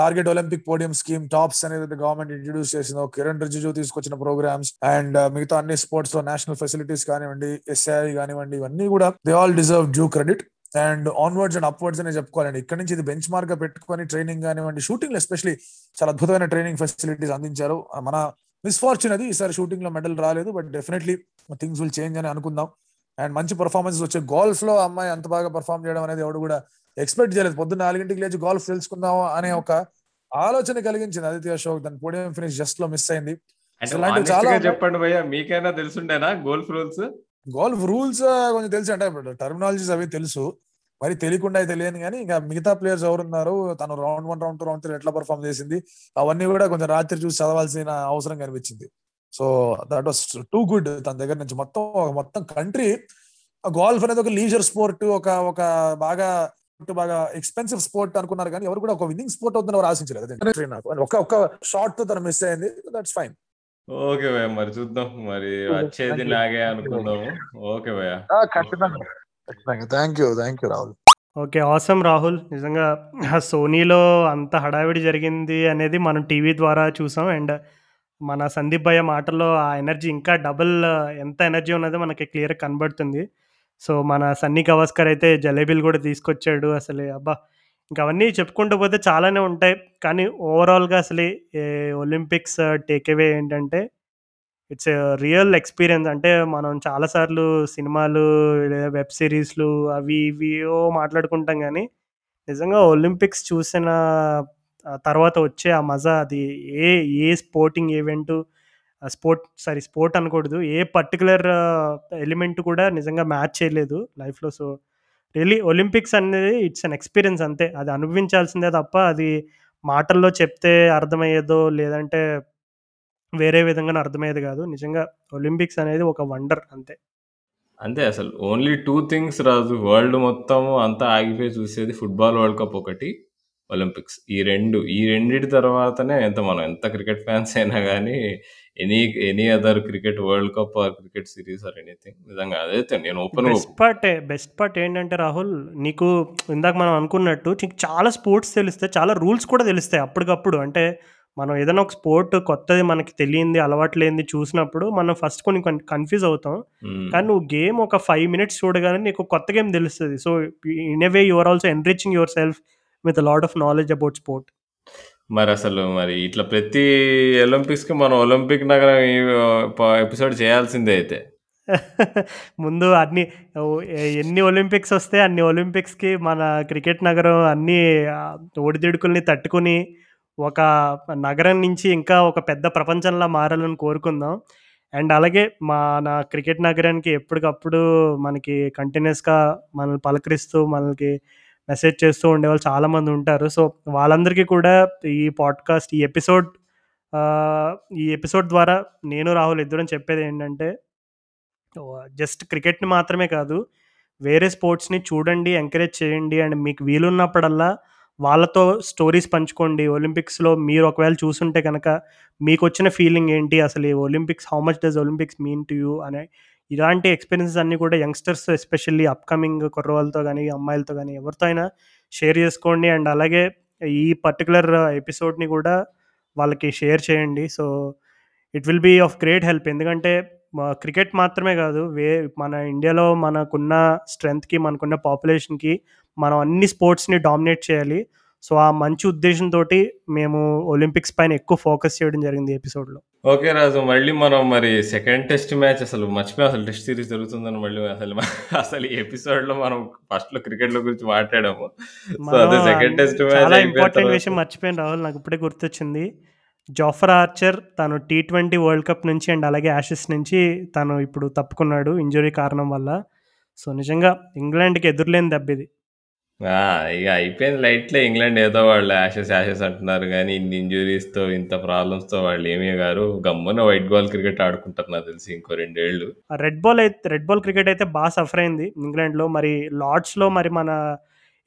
target Olympic podium scheme TOPS అనేది గవర్నమెంట్ ఇంట్రడ్యూస్ చేసింది. కిరణ్ రిజిజు తీసుకొచ్చిన ప్రోగ్రామ్స్ అండ్ uh, మిగతా అన్ని స్పోర్ట్స్లో నేషనల్ ఫెసిలిటీస్ కానివ్వండి ఎస్ఐ కానివ్వండి ఇవన్నీ కూడా they all deserve due credit and onwards and upwards అనే చెప్పుకోవాలండి. ఇక్కడ నుంచి ఇది బెంచ్ మార్క్గా పెట్టుకొని ట్రైనింగ్ కానివ్వండి షూటింగ్లో ఎస్పెషలీ చాలా అద్భుతమైన ట్రైనింగ్ ఫెసిలిటీస్ అందించారు. మన మిస్ఫార్చున్ అది ఈసారి షూటింగ్లో మెడల్ రాలేదు but definitely things will change అని అనుకుందాం. అండ్ మంచి పర్ఫార్మెన్స్ వచ్చే గోల్ఫ్లో అమ్మాయి అంత బాగా పర్ఫార్మ్ చేయడం అనేది ఎవడు కూడా ఎక్స్పెక్ట్ చేయలేదు. పొద్దున్న నాలుగింటికి లేచి గోల్ఫ్ తెలుసుకుందాం అనే ఒక ఆలోచన కలిగించింది ఆదిత్య అశోక్. దాని పోడియం ఫినిష్ జస్ట్లో మిస్ అయింది. చాలా. చెప్పండి భయ్య మీకైనా తెలుసుండేనా గోల్ఫ్ రూల్స్ గోల్ఫ్ రూల్స్ కొంచెం తెలుసు. అంటే టర్మినాలజీస్ అవి తెలుసు. మరి తెలియకుండా అయితే తెలియదు కానీ ఇంకా మిగతా ప్లేయర్స్ ఎవరున్నారు? తను round one round two round three ఎట్లా పర్ఫామ్ చేసింది? అవన్నీ కూడా కొంచెం రాత్రి చూసి చదవాల్సిన అవసరం కనిపించింది. So that was too good తన దగ్గర నుంచి మొత్తం మొత్తం కంట్రీ గోల్ఫ్ అనేది ఒక లీజర్ స్పోర్ట్ ఒక ఒక బాగా బాగా ఎక్స్పెన్సివ్ స్పోర్ట్ అనుకున్నారు కానీ ఎవరు కూడా ఒక విన్నింగ్ స్పోర్ట్ అవుతుందని ఎవరు ఆశించలేదు. నాకు. ఒక ఒక షార్ట్తో తను మిస్ అయింది. దట్స్ ఫైన్ ఓకే భయ్య మరి చూద్దాం. మరి వచ్చేది Thank you. నాగే అనుకుందాము. ఓకే భయ్య. ఖచ్చితంగా. Thank you thank you Rahul. Okay awesome Rahul. నిజంగా సోనీలో అంత హడావిడి జరిగింది అనేది మనం టీవీ ద్వారా చూసాం. అండ్ మన సందీప్ భయ్య మాటల్లో ఆ ఎనర్జీ ఇంకా డబుల్ ఎంత ఎనర్జీ ఉన్నదో మనకి క్లియర్గా కనబడుతుంది. సో మన సన్నీ గవాస్కర్ అయితే జలేబీలు కూడా తీసుకొచ్చాడు అసలు. అబ్బా! ఇంకా అవన్నీ చెప్పుకుంటూ పోతే చాలానే ఉంటాయి. కానీ ఓవరాల్గా అసలు ఒలింపిక్స్ టేక్అవే ఏంటంటే ఇట్స్ రియల్ ఎక్స్పీరియన్స్. అంటే మనం చాలాసార్లు సినిమాలు లేదా వెబ్ సిరీస్లు అవి ఇవి మాట్లాడుకుంటాం కానీ నిజంగా ఒలింపిక్స్ చూసిన తర్వాత వచ్చే ఆ మజా అది a a sporting event sport sorry sport అనకూడదు ఏ పర్టికులర్ ఎలిమెంట్ కూడా నిజంగా మ్యాచ్ చేయలేదు లైఫ్లో. సో రియలీ ఒలింపిక్స్ అనేది ఇట్స్ అన్ ఎక్స్పీరియన్స్ అంతే. అది అనుభవించాల్సిందే తప్ప అది మాటల్లో చెప్తే అర్థమయ్యేదో లేదంటే వేరే విధంగా అర్థమయ్యేది కాదు. నిజంగా ఒలింపిక్స్ అనేది ఒక వండర్ అంతే. అంతే అసలు. Only two things Raju world మొత్తం అంతా ఆగిపోయి చూసేది ఫుట్బాల్ వరల్డ్ కప్ ఒకటి. ఒలింపిక్స్. ఈ రెండు ఈ రెండిటి తర్వాతనే ఎంత మనం ఎంత క్రికెట్ ఫ్యాన్స్ అయినా కానీ any any other cricket world cup or cricket series or anything. నిజంగా అదైతే నేను open best part best part ఏంటంటే రాహుల్ నీకు ఇందాక మనం అనుకున్నట్టు నీకు చాలా స్పోర్ట్స్ తెలిస్తాయి చాలా రూల్స్ కూడా తెలుస్తాయి అప్పటికప్పుడు. అంటే మనం ఏదైనా ఒక స్పోర్ట్ కొత్తది మనకి తెలియంది అలవాటు లేనిది చూసినప్పుడు మనం ఫస్ట్ కొన్ని కన్ఫ్యూజ్ అవుతాం. కానీ నువ్వు గేమ్ ఒక ఫైవ్ మినిట్స్ చూడగానే నీకు కొత్త గేమ్ తెలుస్తుంది. So in a way your also enriching yourself with lot of knowledge about sport మరి అసలు మరి ఇట్లా ప్రతి ఒలింపిక్స్కి మనం ఒలింపిక్ నగరం ఎపిసోడ్ చేయాల్సిందే అయితే. (laughs) ముందు అన్ని ఎన్ని ఒలింపిక్స్ వస్తే అన్ని ఒలింపిక్స్కి మన క్రికెట్ నగరం అన్ని ఒడిదుడుకుల్ని తట్టుకుని ఒక నగరం నుంచి ఇంకా ఒక పెద్ద ప్రపంచంలా మారాలని కోరుకుందాం. అండ్ అలాగే మన క్రికెట్ నగరానికి ఎప్పటికప్పుడు మనకి కంటిన్యూస్గా మనల్ని పలకరిస్తూ మనకి మెసేజ్ చేస్తూ ఉండేవాళ్ళు చాలామంది ఉంటారు. సో వాళ్ళందరికీ కూడా ఈ పాడ్కాస్ట్ ఈ ఎపిసోడ్ ఈ ఎపిసోడ్ ద్వారా నేను రాహుల్ ఇద్దరం చెప్పేది ఏంటంటే జస్ట్ క్రికెట్ని మాత్రమే కాదు వేరే స్పోర్ట్స్ని చూడండి ఎంకరేజ్ చేయండి అండ్ మీకు వీలున్నప్పుడల్లా వాళ్ళతో స్టోరీస్ పంచుకోండి. ఒలింపిక్స్లో మీరు ఒకవేళ చూసుంటే కనుక మీకు వచ్చిన ఫీలింగ్ ఏంటి? అసలు ఈ Olympics how much does Olympics mean to you అనే ఇలాంటి ఎక్స్పీరియన్సెస్ అన్నీ కూడా యంగ్స్టర్స్ ఎస్పెషల్లీ అప్కమింగ్ కుర్రవాళ్ళతో కానీ అమ్మాయిలతో కానీ ఎవరితో అయినా షేర్ చేసుకోండి. అండ్ అలాగే ఈ పర్టికులర్ ఎపిసోడ్ని కూడా వాళ్ళకి షేర్ చేయండి. So it will be of great help ఎందుకంటే క్రికెట్ మాత్రమే కాదు వే మన ఇండియాలో మనకున్న స్ట్రెంగ్త్కి మనకున్న పాపులేషన్కి మనం అన్ని స్పోర్ట్స్ని డామినేట్ చేయాలి. సో ఆ మంచి ఉద్దేశంతో మేము ఒలింపిక్స్ పైన ఎక్కువ ఫోకస్ చేయడం జరిగింది ఎపిసోడ్లో ఓకే రాజు మళ్ళీ మనం మరి సెకండ్ టెస్ట్ మ్యాచ్ అసలు మర్చిపోయి. అసలు టెస్ట్ సిరీస్ జరుగుతుందని మళ్ళీ అసలు అసలు ఈ ఎపిసోడ్లో మనం ఫస్ట్లో క్రికెట్లో గురించి మాట్లాడాము. సో అదే సెకండ్ టెస్ట్ మ్యాచ్ ఇంపార్టెంట్ విషయం మర్చిపోయాను రాహుల్ నాకు ఇప్పుడే గుర్తొచ్చింది. జాఫర్ ఆర్చర్ తను టీ ట్వంటీ వరల్డ్ కప్ నుంచి అండ్ అలాగే యాషెస్ నుంచి తను ఇప్పుడు తప్పుకున్నాడు ఇంజరీ కారణం వల్ల. సో నిజంగా ఇంగ్లాండ్కి ఎదురులేని దెబ్బ ఇది. ఆ! ఇగ అయిపోయింది లైట్‌లే ఇంగ్లాండ్ ఏదో వాళ్ళు యాషెస్, యాషెస్ అంటున్నారు గానీ, ఇన్ని ఇంజ్యూరీస్‌తో, ఇంత ప్రాబ్లమ్స్‌తో వాళ్ళేమీ గారు. గమ్మున వైట్ బాల్ క్రికెట్ ఆడుకుంటారు నాకు తెలిసి ఇంకో 2 ఏళ్ళు. ఆ రెడ్ బాల్ అయితే రెడ్ బాల్ క్రికెట్ అయితే బా సఫర్ అయింది ఇంగ్లాండ్‌లో. మరి లార్డ్స్‌లో మరి మన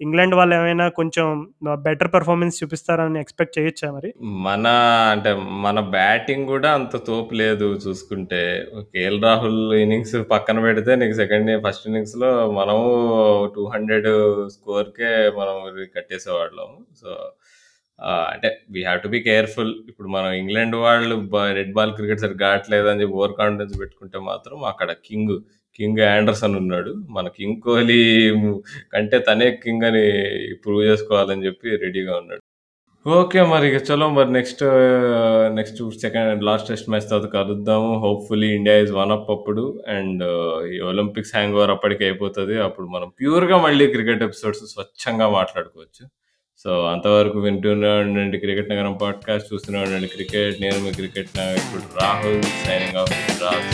ఇంగ్లాండ్ వాళ్ళు ఏమైనా కొంచెం బెటర్ పెర్ఫార్మన్స్ చూపిస్తారని ఎక్స్‌పెక్ట్ చేయొచ్చా మరి? మన అంటే మన బ్యాటింగ్ కూడా అంత తోపు లేదు చూసుకుంటే. కేఎల్ రాహుల్ ఇన్నింగ్స్ పక్కన పెడితే నీకు సెకండ్ ఫస్ట్ ఇన్నింగ్స్‌లో మనము 200 స్కోర్‌కే మనం కట్టేసేవాళ్ళం. సో, అంటే we have to be careful. ఇప్పుడు మనం ఇంగ్లాండ్ వాళ్ళు రెడ్ బాల్ క్రికెట్ సరిగ్గా ఆడట్లేదని చెప్పి ఓవర్ కాన్ఫిడెన్స్ పెట్టుకుంటే మాత్రం అక్కడ కింగ్, కింగ్ యాండర్సన్ ఉన్నాడు. మన కింగ్ కోహ్లీ కంటే తనే కింగ్ అని ప్రూవ్ చేసుకోవాలని చెప్పి రెడీగా ఉన్నాడు. ఓకే. మరి ఇక చలో మరి next next second last test match తర్వాత కలుద్దాము. Hopefully India is one up అప్పుడు. అండ్ ఈ ఒలింపిక్స్ హ్యాంగ్ ఓవర్ అప్పటికి అయిపోతుంది అప్పుడు మనం ప్యూర్‌గా మళ్ళీ క్రికెట్ ఎపిసోడ్స్ స్వచ్ఛంగా మాట్లాడుకోవచ్చు. సో, అంతవరకు వింటూనే ఉండండి 'క్రికెట్ నగరం' పాడ్‌కాస్ట్. చూస్తూనే ఉండండి క్రికెట్. నేను మీ క్రికెట్ ఇప్పుడు రాహుల్ సైనింగ్ ఆఫ్ గుజరాత్.